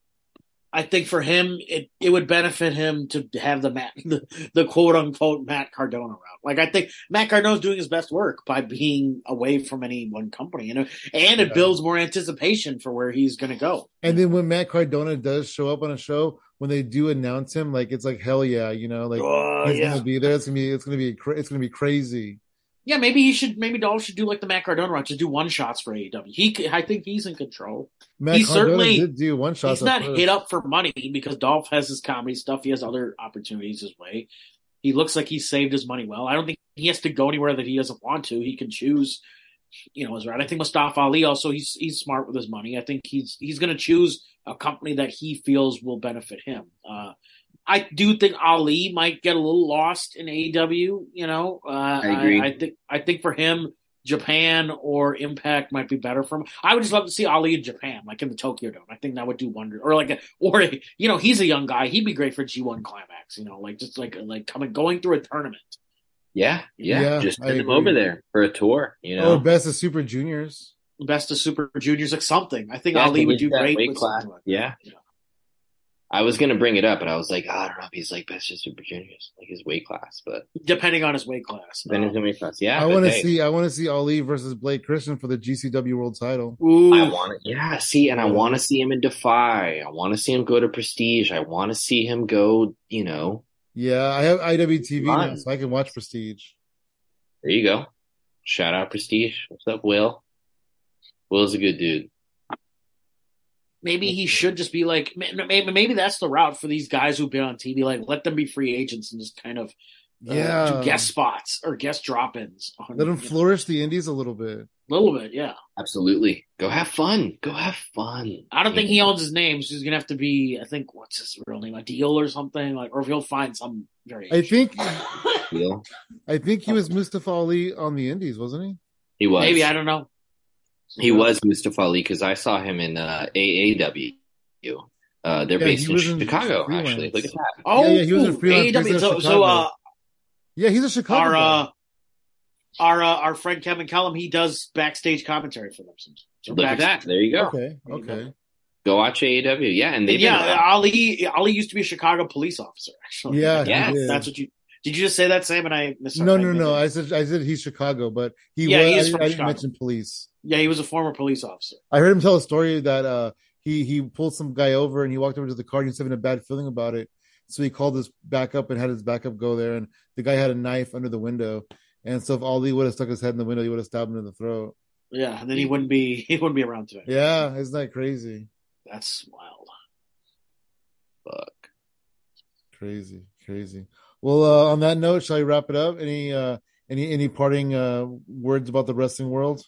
I think for him, it it would benefit him to have the Matt, the, the quote unquote Matt Cardona route. Like I think Matt Cardona's doing his best work by being away from any one company, you know, and it Yeah. builds more anticipation for where he's going to go. And then when Matt Cardona does show up on a show, when they do announce him, like it's like hell yeah, you know, like Oh, he's yeah. gonna be there. It's gonna be. It's gonna be. It's gonna be crazy. Yeah, maybe he should. Maybe Dolph should do like the Matt Cardona route, just do one shots for AEW. He, I think he's in control. Matt He Cardona certainly- did do one shot. He's not hit up for money because Dolph has his comedy stuff. He has other opportunities his way. He looks like he's saved his money well. I don't think he has to go anywhere that he doesn't want to. He can choose, you know, his route. I think Mustafa Ali also he's he's smart with his money. I think he's he's going to choose a company that he feels will benefit him. Uh, I do think Ali might get a little lost in AEW. You know, uh, I agree. I, think I think for him, Japan or Impact might be better for him. I would just love to see Ali in Japan, like in the Tokyo Dome. I think that would do wonders. Or like, a, or you know, he's a young guy. He'd be great for G1 Climax. You know, like just like like coming going through a tournament. Yeah, yeah. Yeah, just I send him over there for a tour. You know, Or best of Super Juniors. Best of Super Juniors, like something. I think Yeah, Ali to would do great with class. like Yeah. that. I was gonna bring it up, but I was like, oh, I don't know if he's like best just Super Juniors, like his weight class, but Depending on his weight class. then his Um, weight class. Yeah, I want to hey, see. I want to see Ali versus Blake Christian for the GCW World Title. ooh, I want to, yeah. See, and I want to see him in Defy. I want to see him go to Prestige. I want to see him go. You know, Yeah, I have IWTV now, so I can watch Prestige. there you go. Shout out Prestige. What's up, Will? Will's a good dude. Maybe he should just be like maybe maybe that's the route for these guys who've been on TV. Like let them be free agents and just kind of uh, Yeah, do guest spots or guest drop-ins. On, let them you know, flourish the indies a little bit. a little bit, yeah. Absolutely. Go have fun. Go have fun. I don't think he owns his name, so he's gonna have to be. I think what's his real name, a deal or something like, or if he'll find some variation. I think. Will. I think he was Mustafa Ali on the indies, wasn't he? He was. maybe I don't know. He was Mustafa Ali because I saw him in uh, AAW. Uh, they're Yeah, based in Chicago, freelance. actually. Look at that. Oh, yeah, he was in freelance AEW. business So, so uh, Yeah, he's a Chicago. our uh, our uh, our friend Kevin Kellum, he does backstage commentary for them. So Look at that. There you go. okay, okay. Go watch AAW. Yeah, and they yeah, did. Ali Ali used to be a Chicago police officer. Actually, Yeah, Yeah, that's what you. Did you just say that, Sam? And I misheard. No, no, no. I said I said he's Chicago, but he Yeah, was. he is I, from I didn't Chicago. mention police. Yeah, he was a former police officer. I heard him tell a story that uh he he pulled some guy over and he walked over to the car and he was having a bad feeling about it. So he called his backup and had his backup go there and the guy had a knife under the window. And so if Ali would have stuck his head in the window, he would have stabbed him in the throat. Yeah, and then he wouldn't be he wouldn't be around today. Yeah, isn't that crazy? That's wild. Fuck. Crazy, crazy. Well, uh, on that note, shall we wrap it up? Any uh any any parting uh words about the wrestling world?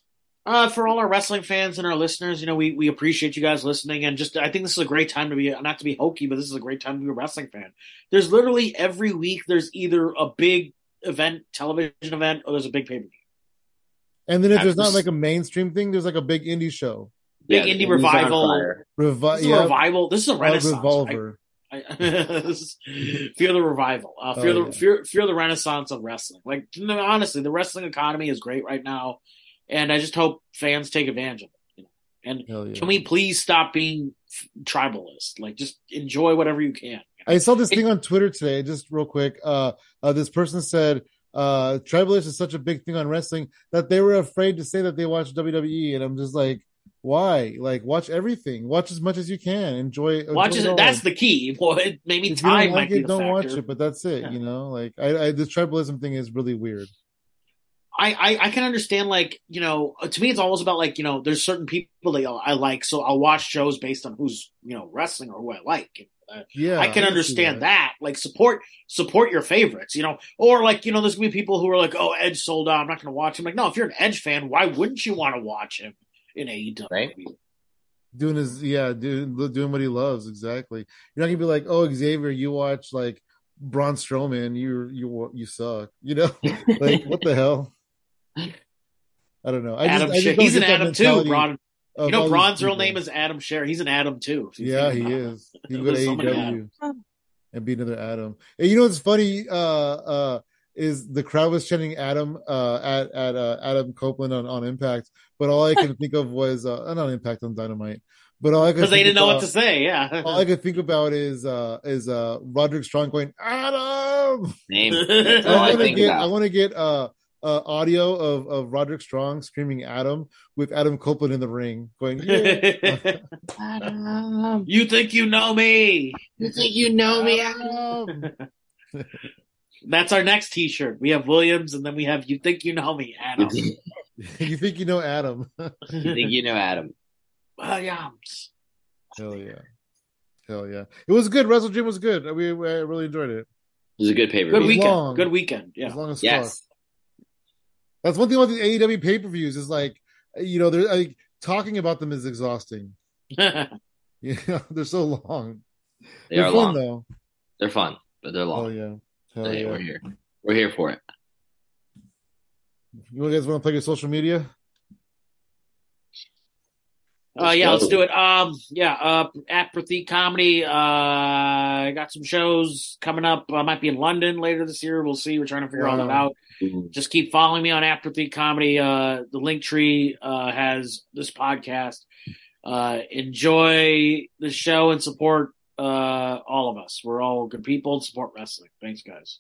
Uh, for all our wrestling fans and our listeners, you know, we, we appreciate you guys listening, and just I think this is a great time to be not to be hokey, but this is a great time to be a wrestling fan. There's literally every week there's either a big event, television event, or there's a big pay per view. And then if there's not like a mainstream thing, there's like a big indie show. Big Yeah, indie he's on revival. Revi- This yeah, revival. This is a uh, renaissance. Revolver. I, I, this is fear the revival. Uh, fear Oh, the yeah. fear, fear the renaissance of wrestling. Like honestly, the wrestling economy is great right now, and I just hope fans take advantage of it. You know? And yeah. can we please stop being f- tribalist? Like just enjoy whatever you can. I saw this thing on Twitter today, just real quick. Uh, uh this person said uh Tribalist is such a big thing on wrestling that they were afraid to say that they watch WWE, and I'm just like, why? Like, watch everything, watch as much as you can, enjoy. Watch it. That's the key. Well, it, maybe if time might like be it, the don't factor. watch it. But that's it, Yeah. you know. Like, I, I this tribalism thing is really weird. I, I I can understand like you know to me it's almost about like you know there's certain people that I like so I'll watch shows based on who's you know wrestling or who I like. Uh, Yeah, I can see understand that. Like support support your favorites, you know, or like you know there's gonna be people who are like oh Edge sold out I'm not gonna watch him. Like no, if you're an Edge fan, why wouldn't you want to watch him in AEW? Right. doing his yeah doing doing what he loves exactly you're not gonna be like oh xavier you watch like braun strowman you you you suck you know like what the hell i don't know i Adam just, I just don't he's an Adam too. mentality Braun, of you know Braun's real name is Adam Scherr. He's an Adam too. yeah he is. he go to There's so AEW and be another adam and you know what's funny uh uh is the crowd was chanting Adam uh, at at uh, Adam Copeland on, on Impact, but all I could think of was uh, not Impact on Dynamite, but all I could Because they think didn't know about- what to say. Yeah. all I could think about is uh is uh Roderick Strong going Adam. Name. I That's all I want to think get I want to get uh, uh audio of of Roderick Strong screaming Adam with Adam Copeland in the ring going yeah. Adam, you think you know me? you think you know me? Adam. That's our next T-shirt. We have Williams, and then we have "You Think You Know Me," Adam. you think you know Adam? you think you know Adam? Williams. Hell yeah, hell yeah! It was good. WrestleDream was good. We, we I really enjoyed it. It was a good pay per Good view. weekend. long. Good weekend. Yeah. As long as Yes. fuck. That's one thing about the AEW pay per views is like, you know, they're like talking about them is exhausting. You know, they're so long. They They're are fun long. though. They're fun, but they're Oh long. yeah, hell Hey, yeah. We're here. We're here for it. You guys want to plug your social media? Uh, yeah, let's do it. Um, yeah, uh, at Pratik Comedy. Uh, I got some shows coming up. I might be in London later this year. We'll see. We're trying to figure all that Wow. out. Just keep following me on at Pratik Comedy. Uh, the link tree uh, has this podcast. Uh, enjoy the show and support uh, all of us. We're all good people and support wrestling. Thanks, guys.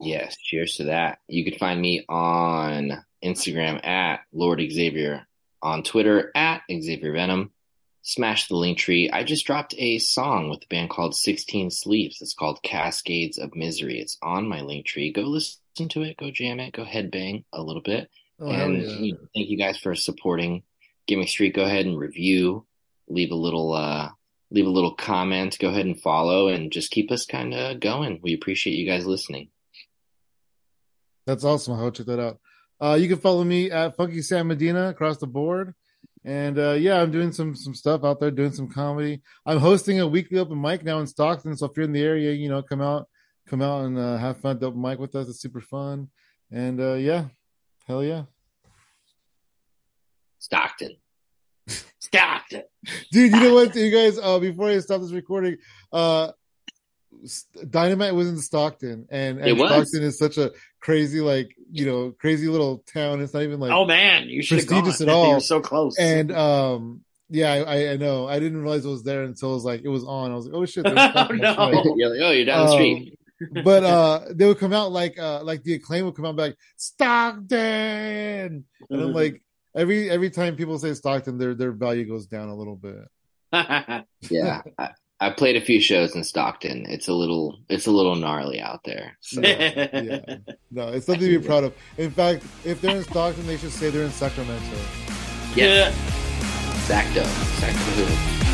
Yes, cheers to that. You can find me on Instagram at Lord Xavier, on Twitter at Xavier Venom. Smash the link tree. I just dropped a song with a band called 16 Sleeves. It's called Cascades of Misery. It's on my link tree. Go listen to it, go jam it, go headbang a little bit. Oh hell and yeah! you know, thank you guys for supporting Gimmick Street. Go ahead and review, leave a little uh leave a little comment, go ahead and follow and just keep us kind of going. We appreciate you guys listening. That's awesome. I'll check that out. Uh, you can follow me at Funky Sam Medina across the board. And uh, yeah, I'm doing some some stuff out there, doing some comedy. I'm hosting a weekly open mic now in Stockton. So if you're in the area, you know, come out, come out and uh, have fun at the open mic with us. It's super fun. And uh, yeah, hell yeah, Stockton. Stockton. dude. You know what, you guys? Uh, before I stop this recording, uh, Dynamite was in Stockton, and, and Stockton is such a crazy, like you know, crazy little town. It's not even like oh man, you should have gone. prestigious at You all. were so close. and um yeah I, I know i didn't realize it was there until it was like it was on i was like oh shit there's Oh, no. You're like, oh, you're down the street. Um, but uh they would come out like uh like the acclaim would come out back stockton and Mm-hmm. i'm like every every time people say stockton their their value goes down a little bit Yeah. I, I played a few shows in Stockton. It's a little it's a little gnarly out there. So yeah, yeah. no it's something to be proud of in fact if they're in stockton they should say they're in sacramento yeah. Sacto. Sacto.